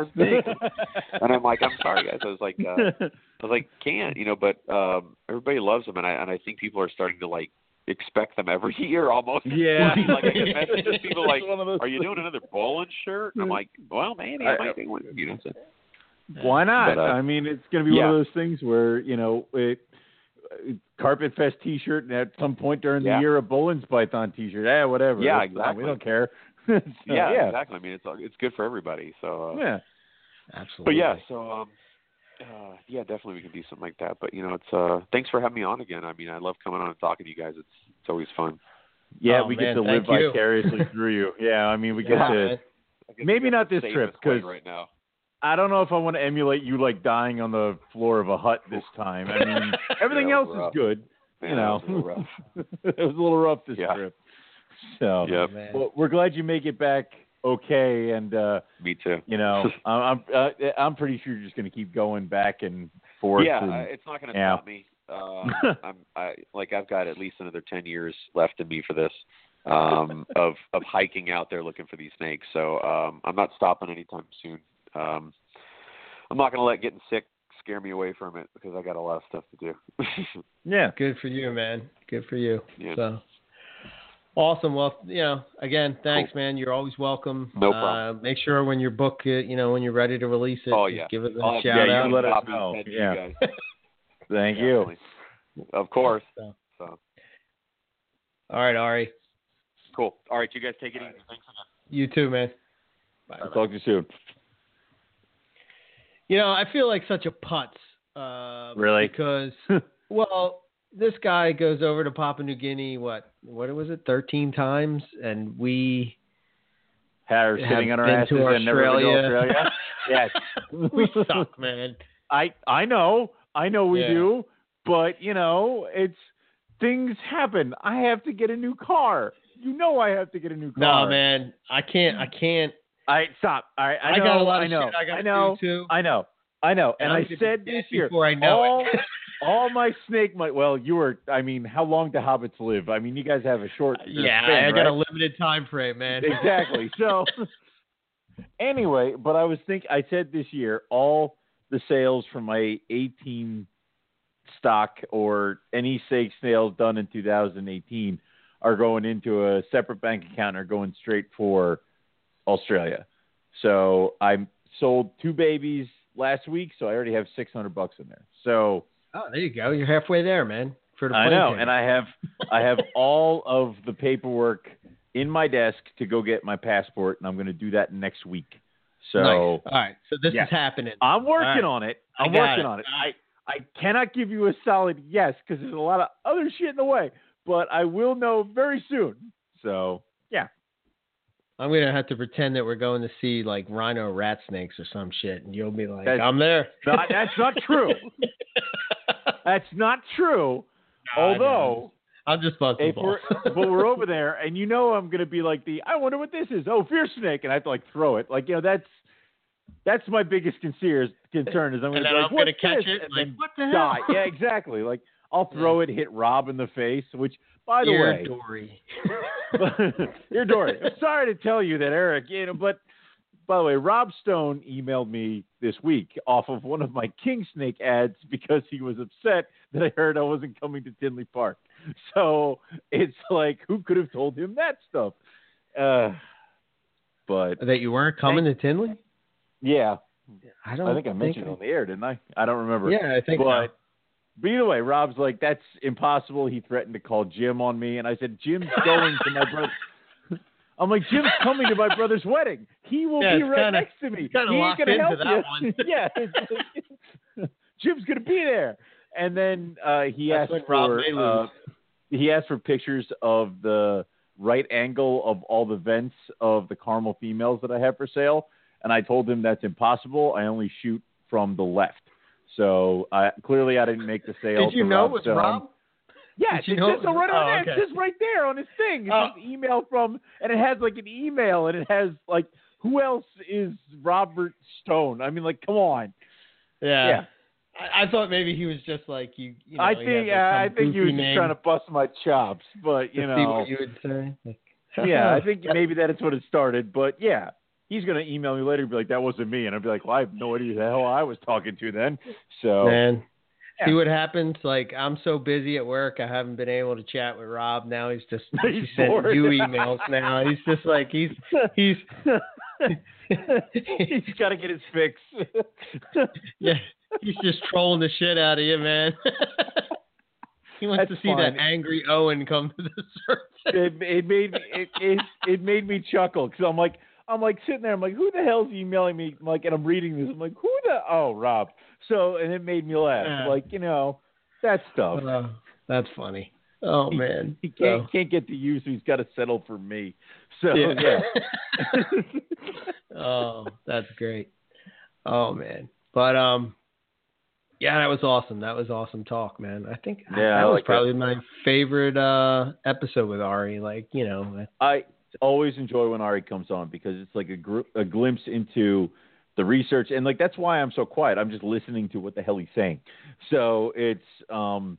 and I'm like, I'm sorry, guys. I was like, uh, I was like, can't, you know. But um, everybody loves them, and I and I think people are starting to like expect them every year almost. Yeah. like I get messages, people like, It's one of those are you doing another bowling shirt? And I'm like, well, maybe I, I- might be one. You know. So, Why not? But, uh, I mean, it's going to be yeah. one of those things where you know, it, Carpet Fest T-shirt, and at some point during Yeah. the year, a Boelen's Python T-shirt. Yeah, whatever. Yeah, exactly. We don't care. So, yeah, yeah, exactly. I mean, it's it's good for everybody. So. Uh, yeah. Absolutely. But yeah, so um, uh, yeah, definitely we can do something like that. But you know, it's uh, thanks for having me on again. I mean, I love coming on and talking to you guys. It's it's always fun. Yeah, Oh, we man, get to live you. vicariously through you. Yeah, I mean, we get to. man. I guess Maybe we not this trip, this coin 'cause- right now. I don't know if I want to emulate you like dying on the floor of a hut this time. I mean, everything Yeah, else was is good. Man, you that know, was a little rough. it was a little rough this Yeah. trip. So, Yep, Man. well, we're glad you make it back okay, and uh, me too. you know, I'm I'm, uh, I'm pretty sure you're just going to keep going back and forth. yeah, and, it's not going to yeah. stop me. Uh, I'm I like I've got at least another ten years left in me for this um, of of hiking out there looking for these snakes. So um, I'm not stopping anytime soon. Um, I'm not going to let getting sick scare me away from it because I got a lot of stuff to do. yeah, Good for you, man. Good for you. Yeah. So awesome. Well, you know, again, thanks, man. You're always welcome. No problem. Uh, make sure when your book, uh, you know, when you're ready to release it, Oh, yeah. give it a I'll have- shout yeah, you out. let us know. sent to you Yeah. guys. thank you. Definitely. Of course. So. So All right, Ari. cool. All right, you guys take it easy. Thanks again. You too, man. Bye. I'll talk to you soon. You know, I feel like such a putz. Uh, Really? Because, well, this guy goes over to Papua New Guinea. What? What was it? Thirteen times, and we Had her sitting on our asses to and never been to Australia. Yes, we suck, man. I I know, I know we Yeah. do, but you know, it's things happen. I have to get a new car. You know, I have to get a new car. No, man, I can't. I can't. I stop. All right, I, I, know. got a lot of I know. shit I got I know. to do too. I know. I know, and, And I said this year, before I know all, it. All my snake might. Well, you were. I mean, how long do hobbits live? I mean, you guys have a short. yeah, span, I got a limited time frame, man. exactly. So, anyway, but I was think I said this year all the sales from my 18 stock or any stake sales done in 2018 are going into a separate bank account or going straight for Australia. So I sold two babies last week, so I already have 600 bucks in there. So Oh, there you go. You're halfway there, man. For the I know, ticket. and I have I have all of the paperwork in my desk to go get my passport, and I'm going to do that next week. So Nice. All right. So this Yeah. is happening. I'm working right. on it. I'm working it. on it. I I cannot give you a solid yes because there's a lot of other shit in the way, but I will know very soon. So yeah, I'm gonna have to pretend that we're going to see like rhino rat snakes or some shit, and you'll be like, That's "I'm there." not, that's not true. that's not true. No, Although I'm just busting balls. we're but we're over there, and you know I'm gonna be like the I wonder what this is. Oh, fear snake, and I have to like throw it. Like you know that's that's my biggest concern. Concern is I'm gonna be like, I'm gonna catch this?" it. and Like, then what the die. Yeah, exactly. Like I'll throw it, hit Rob in the face, which by the Dear way, Dory. Dear Dory, I'm sorry to tell you that Eric, you know, but by the way, Rob Stone emailed me this week off of one of my King Snake ads because he was upset that I heard I wasn't coming to Tinley Park. So it's like, who could have told him that stuff? Uh, but that you weren't coming to Tinley? yeah, I don't. I think I mentioned it on the air, didn't I? I don't remember. Yeah, I think but, but either way, Rob's like, that's impossible. He threatened to call Jim on me, and I said, Jim's going to my brother. I'm like, Jim's coming to my brother's wedding. He will Yeah, be right kinda- next to me. kinda he ain't locked gonna help that you. one. yeah, like, Jim's gonna be there. And then uh, he That's asked for uh, he asked for pictures of the right angle of all the vents of the caramel females that I have for sale, and I told him that's impossible. I only shoot from the left. So I clearly I didn't make the sale. Did you know Rob it was Stone. Rob? Yeah, Did you it know says it right oh, there. okay. Says right there on his thing. It Oh. email from, and it has like an email, and it has like who else is Robert Stone? I mean, like, come on. Yeah. Yeah. I, I thought maybe he was just like you. you know, I think had, uh, I think he was just trying to bust my chops, but you know, you would say. Yeah, I think maybe that is what it started. But yeah, he's gonna email me later and be like, "That wasn't me," and I'd be like, "Well, I have no idea who the hell I was talking to then." So man. Yeah. See what happens. Like I'm so busy at work, I haven't been able to chat with Rob. Now he's just He's he sent you emails. Now he's just like he's he's he's got to get his fix. yeah he's just trolling the shit out of you, man. he wants That's to see that angry Owen come to the surface. it, it made me it, it it made me chuckle because I'm like I'm like sitting there I'm like who the hell's emailing me I'm like and I'm reading this I'm like who the oh Rob so and it made me laugh Yeah. like you know that stuff Oh, that's funny. Oh man, he can't So- can't get to you so he's got to settle for me so yeah, oh, that's great. Oh man, but um, yeah, that was awesome. That was awesome talk, man. I think Yeah, that I was like that. probably my favorite uh episode with Ari. Like you know, I always enjoy when Ari comes on because it's like a gr- a glimpse into the research and like that's why I'm so quiet. I'm just listening to what the hell he's saying. So it's um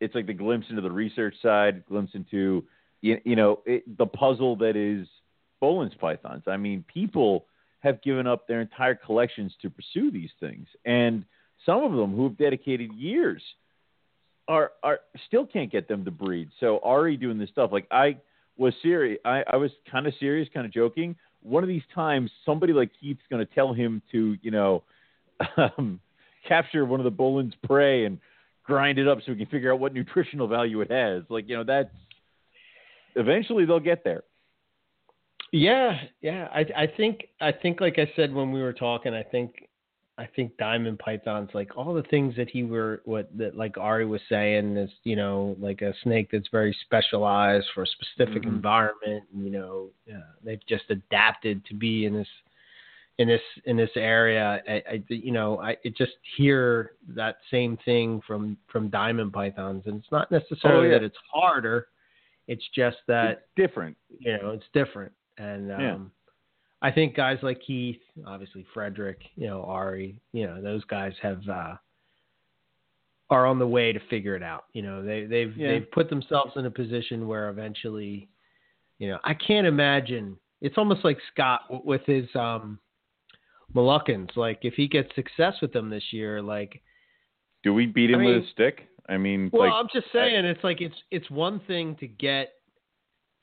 it's like the glimpse into the research side, glimpse into you, you know it, the puzzle that is Boelen's pythons. I mean, people have given up their entire collections to pursue these things, and some of them who have dedicated years are are still can't get them to breed. So Ari doing this stuff, like I was serious. I, I was kind of serious, kind of joking. One of these times, somebody like Keith's going to tell him to, you know, um, capture one of the Boelen's prey and grind it up so we can figure out what nutritional value it has. Like, you know, that's eventually they'll get there. yeah, yeah. I I think I think like I said when we were talking, I think I think diamond pythons, like all the things that he were what that like Ari was saying is, you know, like a snake that's very specialized for a specific Mhm. environment. You know, uh, they've just adapted to be in this in this in this area. I, I you know I it just hear that same thing from from diamond pythons, and it's not necessarily Oh, yeah. that it's harder. It's just that it's different. you know it's different and um Yeah. I think guys like Keith, obviously Frederick, you know, Ari, you know, those guys have uh, are on the way to figure it out. You know, they they've Yeah. they've put themselves in a position where eventually, you know, I can't imagine. It's almost like Scott with his um Moluccans. Like if he gets success with them this year, like Do we beat him I with a stick? I mean, well, like, I'm just saying, it's like it's it's one thing to get,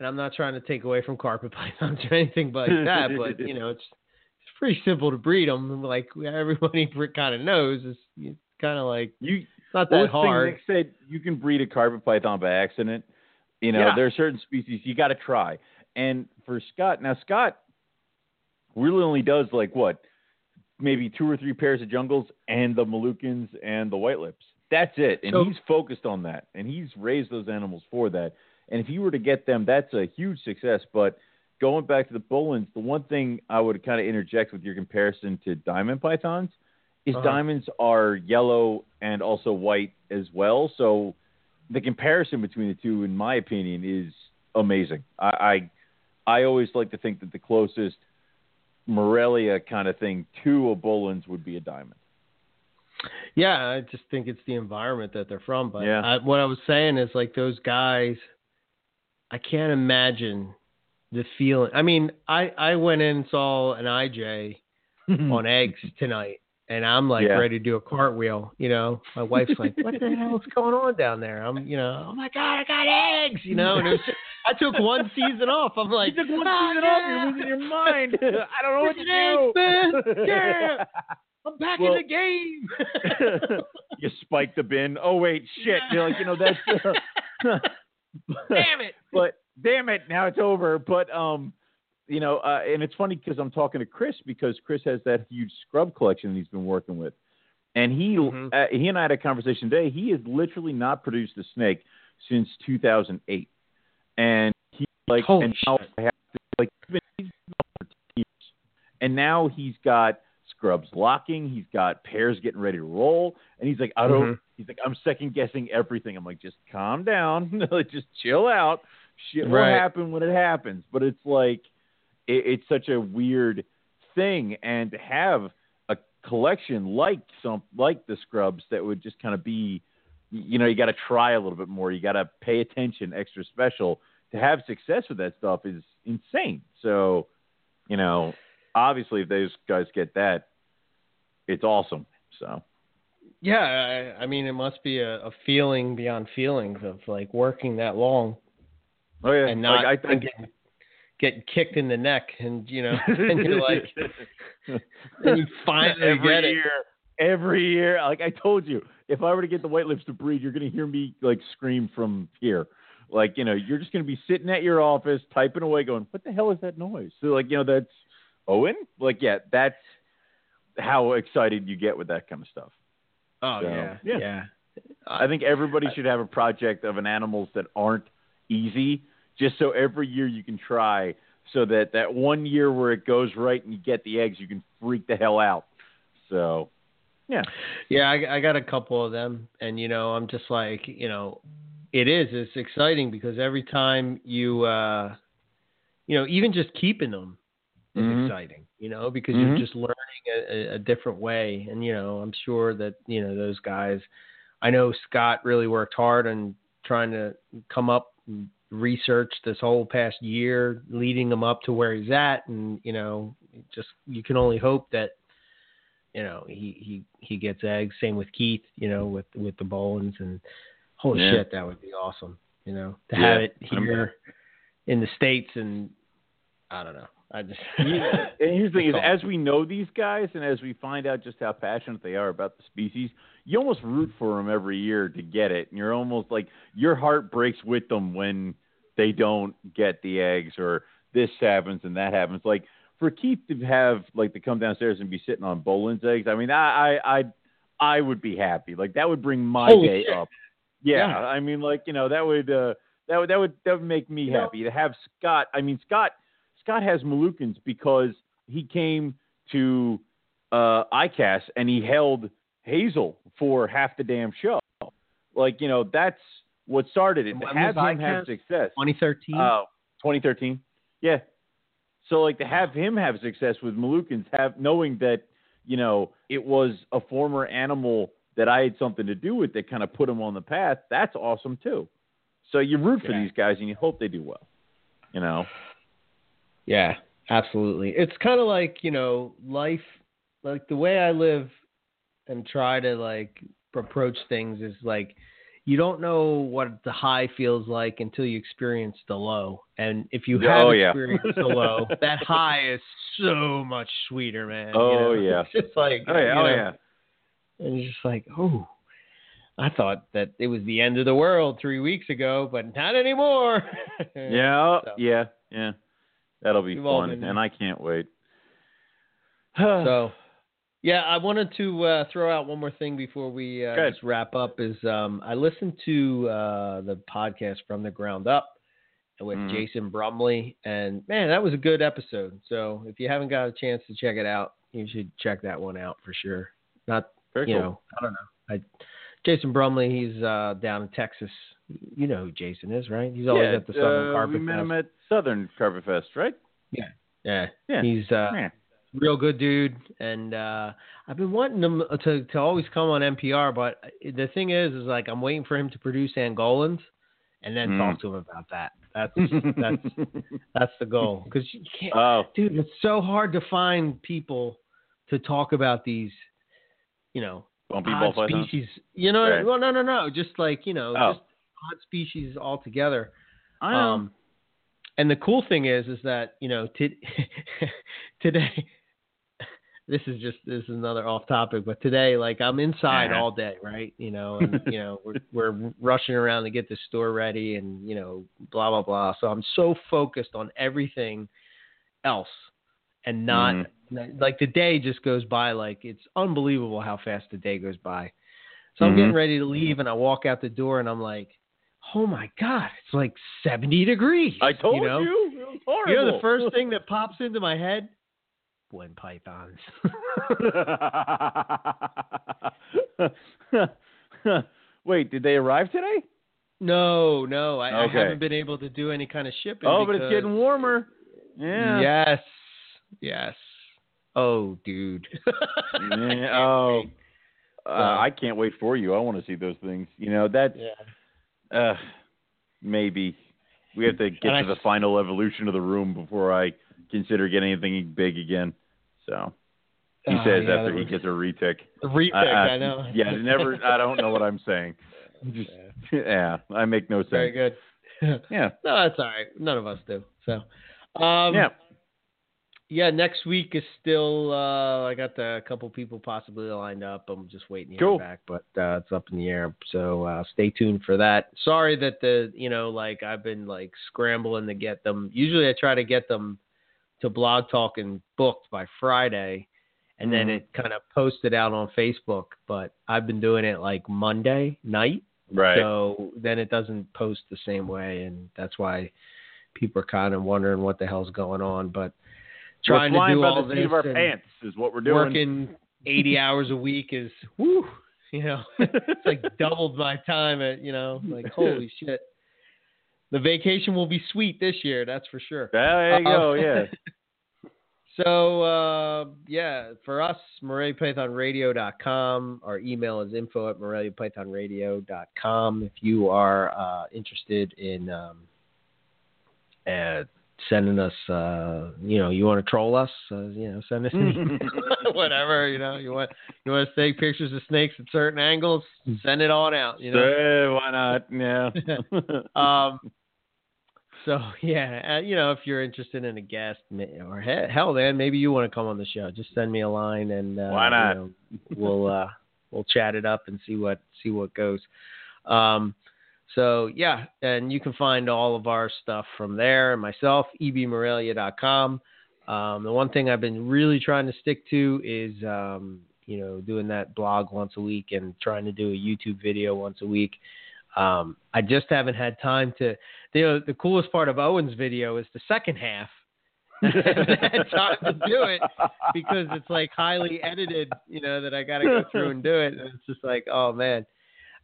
and I'm not trying to take away from carpet pythons or anything like that, but you know, it's it's pretty simple to breed them. Like everybody kind of knows, it's, it's kind of like you it's not Well, that hard. Nick said you can breed a carpet python by accident. You know, Yeah. there are certain species you got to try. And for Scott, now Scott really only does like what, maybe two or three pairs of jungles and the Moluccans and the white lips. That's it. And So- he's focused on that, and he's raised those animals for that. And if you were to get them, that's a huge success. But going back to the Boelens, the one thing I would kind of interject with your comparison to diamond pythons is Uh-huh. diamonds are yellow and also white as well. So the comparison between the two, in my opinion, is amazing. I I, I always like to think that the closest Morelia kind of thing to a Boelens would be a diamond. Yeah, I just think it's the environment that they're from. But Yeah. I, what I was saying is like those guys, I can't imagine the feeling. I mean, I I went in and saw an IJ on eggs tonight, and I'm like Yeah. ready to do a cartwheel. You know, my wife's like, "What the hell is going on down there?" I'm, you know, oh my god, I got eggs. You know, and it was I took one season off. I'm like, you took one "Ah, season yeah, off, you're losing your mind. I don't know what to Freaking eggs. Yeah. I'm back Well- in the game. you spike the bin. Oh wait, shit. You're like, you know, that's. Uh, Damn it. but damn it, now it's over. But um, you know, uh, and it's funny because I'm talking to Chris because Chris has that huge scrub collection that he's been working with, and he Mhm. uh, he and I had a conversation today. He has literally not produced a snake since 2008, and he like Holy and now. I have to, like he's been, he's been on for 10 years, and now he's got scrubs locking. He's got pairs getting ready to roll, and he's like, I don't. Mhm. He's like, I'm second guessing everything. I'm like, just calm down, just chill out. Shit will Right. happen when it happens. But it's like, it, it's such a weird thing, and to have a collection like some like the scrubs that would just kind of be, you know, you got to try a little bit more. You got to pay attention, extra special. To have success with that stuff is insane. So, you know, obviously, if those guys get that, it's awesome. So. Yeah, I, I mean, it must be a, a feeling beyond feelings of like working that long Oh yeah, and not like, I, and getting, getting kicked in the neck, and you know, and you're like, and you finally every get it. year, every year. Like I told you, if I were to get the white lips to breed, you're gonna hear me like scream from here. Like you know, you're just gonna be sitting at your office typing away, going, "What the hell is that noise?" So like you know, that's Owen. Like yeah, that's how excited you get with that kind of stuff. Oh So, yeah, yeah. yeah. I think everybody should have a project of an animals that aren't easy, just so every year you can try, so that that one year where it goes right and you get the eggs, you can freak the hell out. So, yeah, Yeah, I, I got a couple of them, and you know, I'm just like, you know, it is. It's exciting because every time you, uh, you know, even just keeping them is Mhm. exciting. You know, because Mhm. you're just learning a, a, a different way, and you know, I'm sure that you know those guys. I know Scott really worked hard on trying to come up and research this whole past year, leading him up to where he's at, and you know, just you can only hope that you know he he he gets eggs. Same with Keith, you know, with with the Boelens and holy Yeah. shit, that would be awesome. You know, to Yeah, have it I'm- here in the states and I don't know. I just Yeah, and here's the thing: is as we know these guys, and as we find out just how passionate they are about the species, you almost root for them every year to get it, and you're almost like your heart breaks with them when they don't get the eggs or this happens and that happens. Like for Keith to have like to come downstairs and be sitting on Boelen's eggs, I mean, I I I, I would be happy. Like that would bring my Holy day shit. up. Yeah, Yeah. I mean, like you know, that would uh, that would that would that would make me You know- happy to have Scott. I mean, Scott Scott has Moluccans because he came to uh, ICAS and he held Hazel for half the damn show. Like you know, that's what started it. To have him have success. 2013. Oh, 2013. Yeah. So like to have him have success with Moluccans, have knowing that you know it was a former animal that I had something to do with that kind of put him on the path. That's awesome too. So you root for Yeah. these guys and you hope they do well. You know. Yeah, absolutely. It's kind of like, you know, life, like the way I live and try to like approach things is like, you don't know what the high feels like until you experience the low. And if you oh, have Oh, yeah. experienced the low, that high is so much sweeter, man. you Oh, know? yeah. It's just like, Oh yeah. you Oh yeah. and you're just like, oh, I thought that it was the end of the world three weeks ago, but not anymore. Yeah. Oh, so- Yeah. Yeah. That'll be We've fun, and I can't wait. So, yeah, I wanted to uh, throw out one more thing before we uh, just wrap up. Is um, I listened to uh, the podcast from the ground up with Mhm. Jason Brumley, and man, that was a good episode. So, if you haven't got a chance to check it out, you should check that one out for sure. Not Very you cool. know, I don't know. I, Jason Brumley, he's uh, down in Texas. You know who Jason is, right? He's always yeah, at the Southern uh, Carpet we met Fest. him at Southern Carpet Fest, right? Yeah, Yeah. yeah. he's uh, Yeah. real good dude and uh i've been wanting him to to always come on MPR but the thing is is like i'm waiting for him to produce angolans and then Mm. talk to him about that that's that's that's the goal because you can't oh, dude it's so hard to find people to talk about these you know bumpy odd species you know Right. well no no no just like you know Oh. just odd species altogether I know. um, and the cool thing is, is that you know, t- today, this is just this is another off topic, but today, like I'm inside all day, right? You know, and you know, we're we're rushing around to get the store ready, and you know, blah blah blah. So I'm so focused on everything else, and not Mhm. like the day just goes by like it's unbelievable how fast the day goes by. So I'm Mhm. getting ready to leave, and I walk out the door, and I'm like, "Oh my god, it's like 70 degrees." I told you, know? horrible. You know the first thing that pops into my head? Boelen pythons. Wait, did they arrive today? no, no, I, I haven't been able to do any kind of shipping. Oh, but it's getting warmer. Yeah. Yes, yes. Oh, dude. Yeah, oh. Uh, I can't wait for you. I want to see those things. You know, that's yeah. Uh, maybe we have to get And I to the final evolution of the room before I consider getting anything big again. So he Oh, says yeah, after he gets a retic. The repick, I- I, know. Yeah, never. I don't know what I'm saying. Just yeah, I make no sense. Very good. Yeah, No, that's all right. None of us do. So, um, yeah. Yeah. Next week is still. Uh, I got a couple people possibly lined up. I'm just waiting to Cool. hear back, but uh, it's up in the air. So uh, stay tuned for that. Sorry that the you know like I've been like scrambling to get them. Usually I try to get them to Blog Talk and booked by Friday. And then Mhm. it kind of posted out on Facebook, but I've been doing it like Monday night. Right. So then it doesn't post the same way, and that's why people are kind of wondering what the hell's going on. But trying to do all the this seat of our pants is what we're doing. working 80 hours a week is whoo, you know, it's like doubled my time at, you know, like holy shit. The vacation will be sweet this year, that's for sure. There you go. Uh, Yeah. So uh, yeah, for us, MoreliaPythonRadio.com. Our email is info at MoreliaPythonRadio.com. If you are uh, interested in um, uh, sending us, uh, you know, you want to troll us, uh, you know, send us whatever. You know, you want you want to take pictures of snakes at certain angles, send it on out. You know. Eh, why not? Yeah. um, so yeah, uh, you know, if you're interested in a guest, or hell, man, maybe you want to come on the show. Just send me a line, and uh, Why not? You know, we'll uh, we'll chat it up and see what see what goes. Um, so yeah, and you can find all of our stuff from there. Myself, ebmorelia.com. Um, the one thing I've been really trying to stick to is, um, you know, doing that blog once a week and trying to do a YouTube video once a week. Um, I just haven't had time to. You know, the coolest part of Owen's video is the second half. Had time to do it because it's like highly edited. You know that I got to go through and do it, and it's just like, oh man.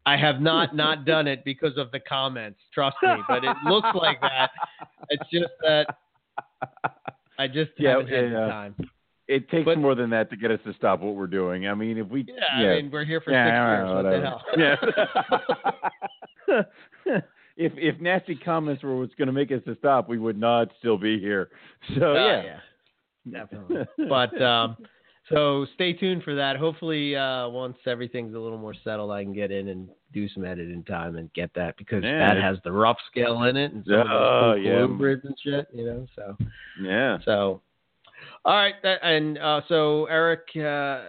I have not not done it because of the comments. Trust me, but it looks like that. It's just that I just Yeah, haven't had yeah. the time. It takes But- more than that to get us to stop what we're doing. I mean, if we Yeah, yeah, I mean we're here for yeah, six years. What the hell? Yeah. if if nasty comments were what's going to make us to stop, we would not still be here. So Oh, yeah. definitely. But um, so stay tuned for that. Hopefully, uh, once everything's a little more settled, I can get in and do some editing time and get that because Yeah. that has the rough scale in it and some of Oh, those yeah. and shit. You know, so yeah. so. All right, that, and uh, so Eric, uh,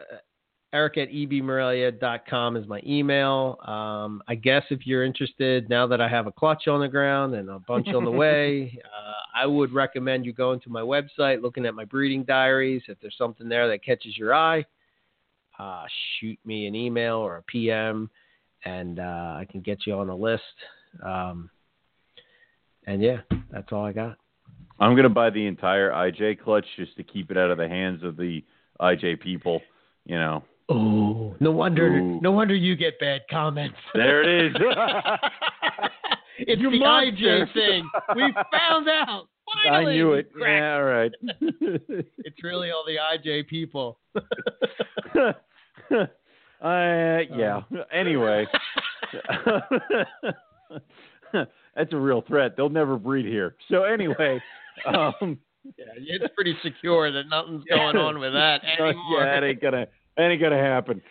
Eric at ebmorelia.com is my email. Um, I guess if you're interested, now that I have a clutch on the ground and a bunch on the way, uh, I would recommend you going to my website, looking at my breeding diaries. If there's something there that catches your eye, uh, shoot me an email or a PM, and uh, I can get you on the list. Um, and yeah, that's all I got. I'm going to buy the entire IJ clutch just to keep it out of the hands of the IJ people. You know. Oh, no wonder! Ooh. No wonder you get bad comments. There it is. it's You the monster. IJ thing. We found out. Finally, I knew it. Yeah, all right. It's really all the IJ people. uh, yeah. Anyway, that's a real threat. They'll never breed here. So anyway, um, yeah, it's pretty secure that nothing's going on with that anymore. yeah, that ain't gonna ain't gonna happen.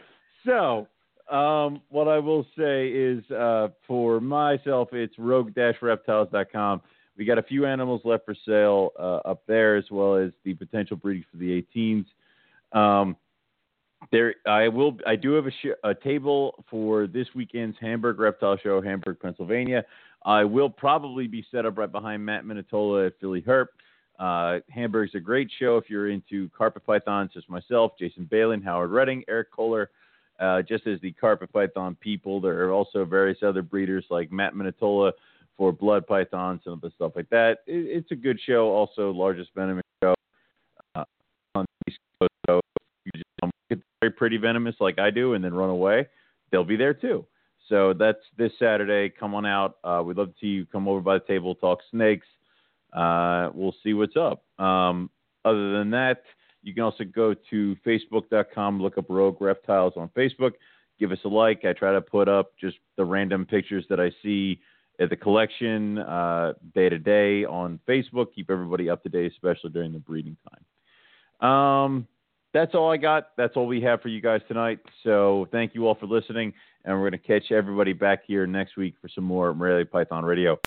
So, um, what I will say is, uh, for myself, it's rogue-reptiles.com. We got a few animals left for sale uh, up there, as well as the potential breeding for the 18s. Um, there, I will. I do have a, sh- a table for this weekend's Hamburg Reptile Show, Hamburg, Pennsylvania. I will probably be set up right behind Matt Minatola at Philly Herp. Uh, Hamburg's a great show if you're into carpet pythons, just myself, Jason Balin, Howard Redding, Eric Kohler. Uh, just as the carpet python people, there are also various other breeders like Matt Minatola for blood pythons and other stuff like that. It, it's a good show. Also, largest venomous show uh, on the East Coast. So if you just get very pretty venomous like I do and then run away, they'll be there too. So that's this Saturday. Come on out. Uh, we'd love to see you come over by the table, talk snakes. Uh, we'll see what's up. Um, other than that, you can also go to facebook.com, look up Rogue Reptiles on Facebook, give us a like. I try to put up just the random pictures that I see at the collection uh, day to day on Facebook. Keep everybody up to date, especially during the breeding time. Um, that's all I got. That's all we have for you guys tonight. So thank you all for listening, and we're going to catch everybody back here next week for some more Morelia Python Radio.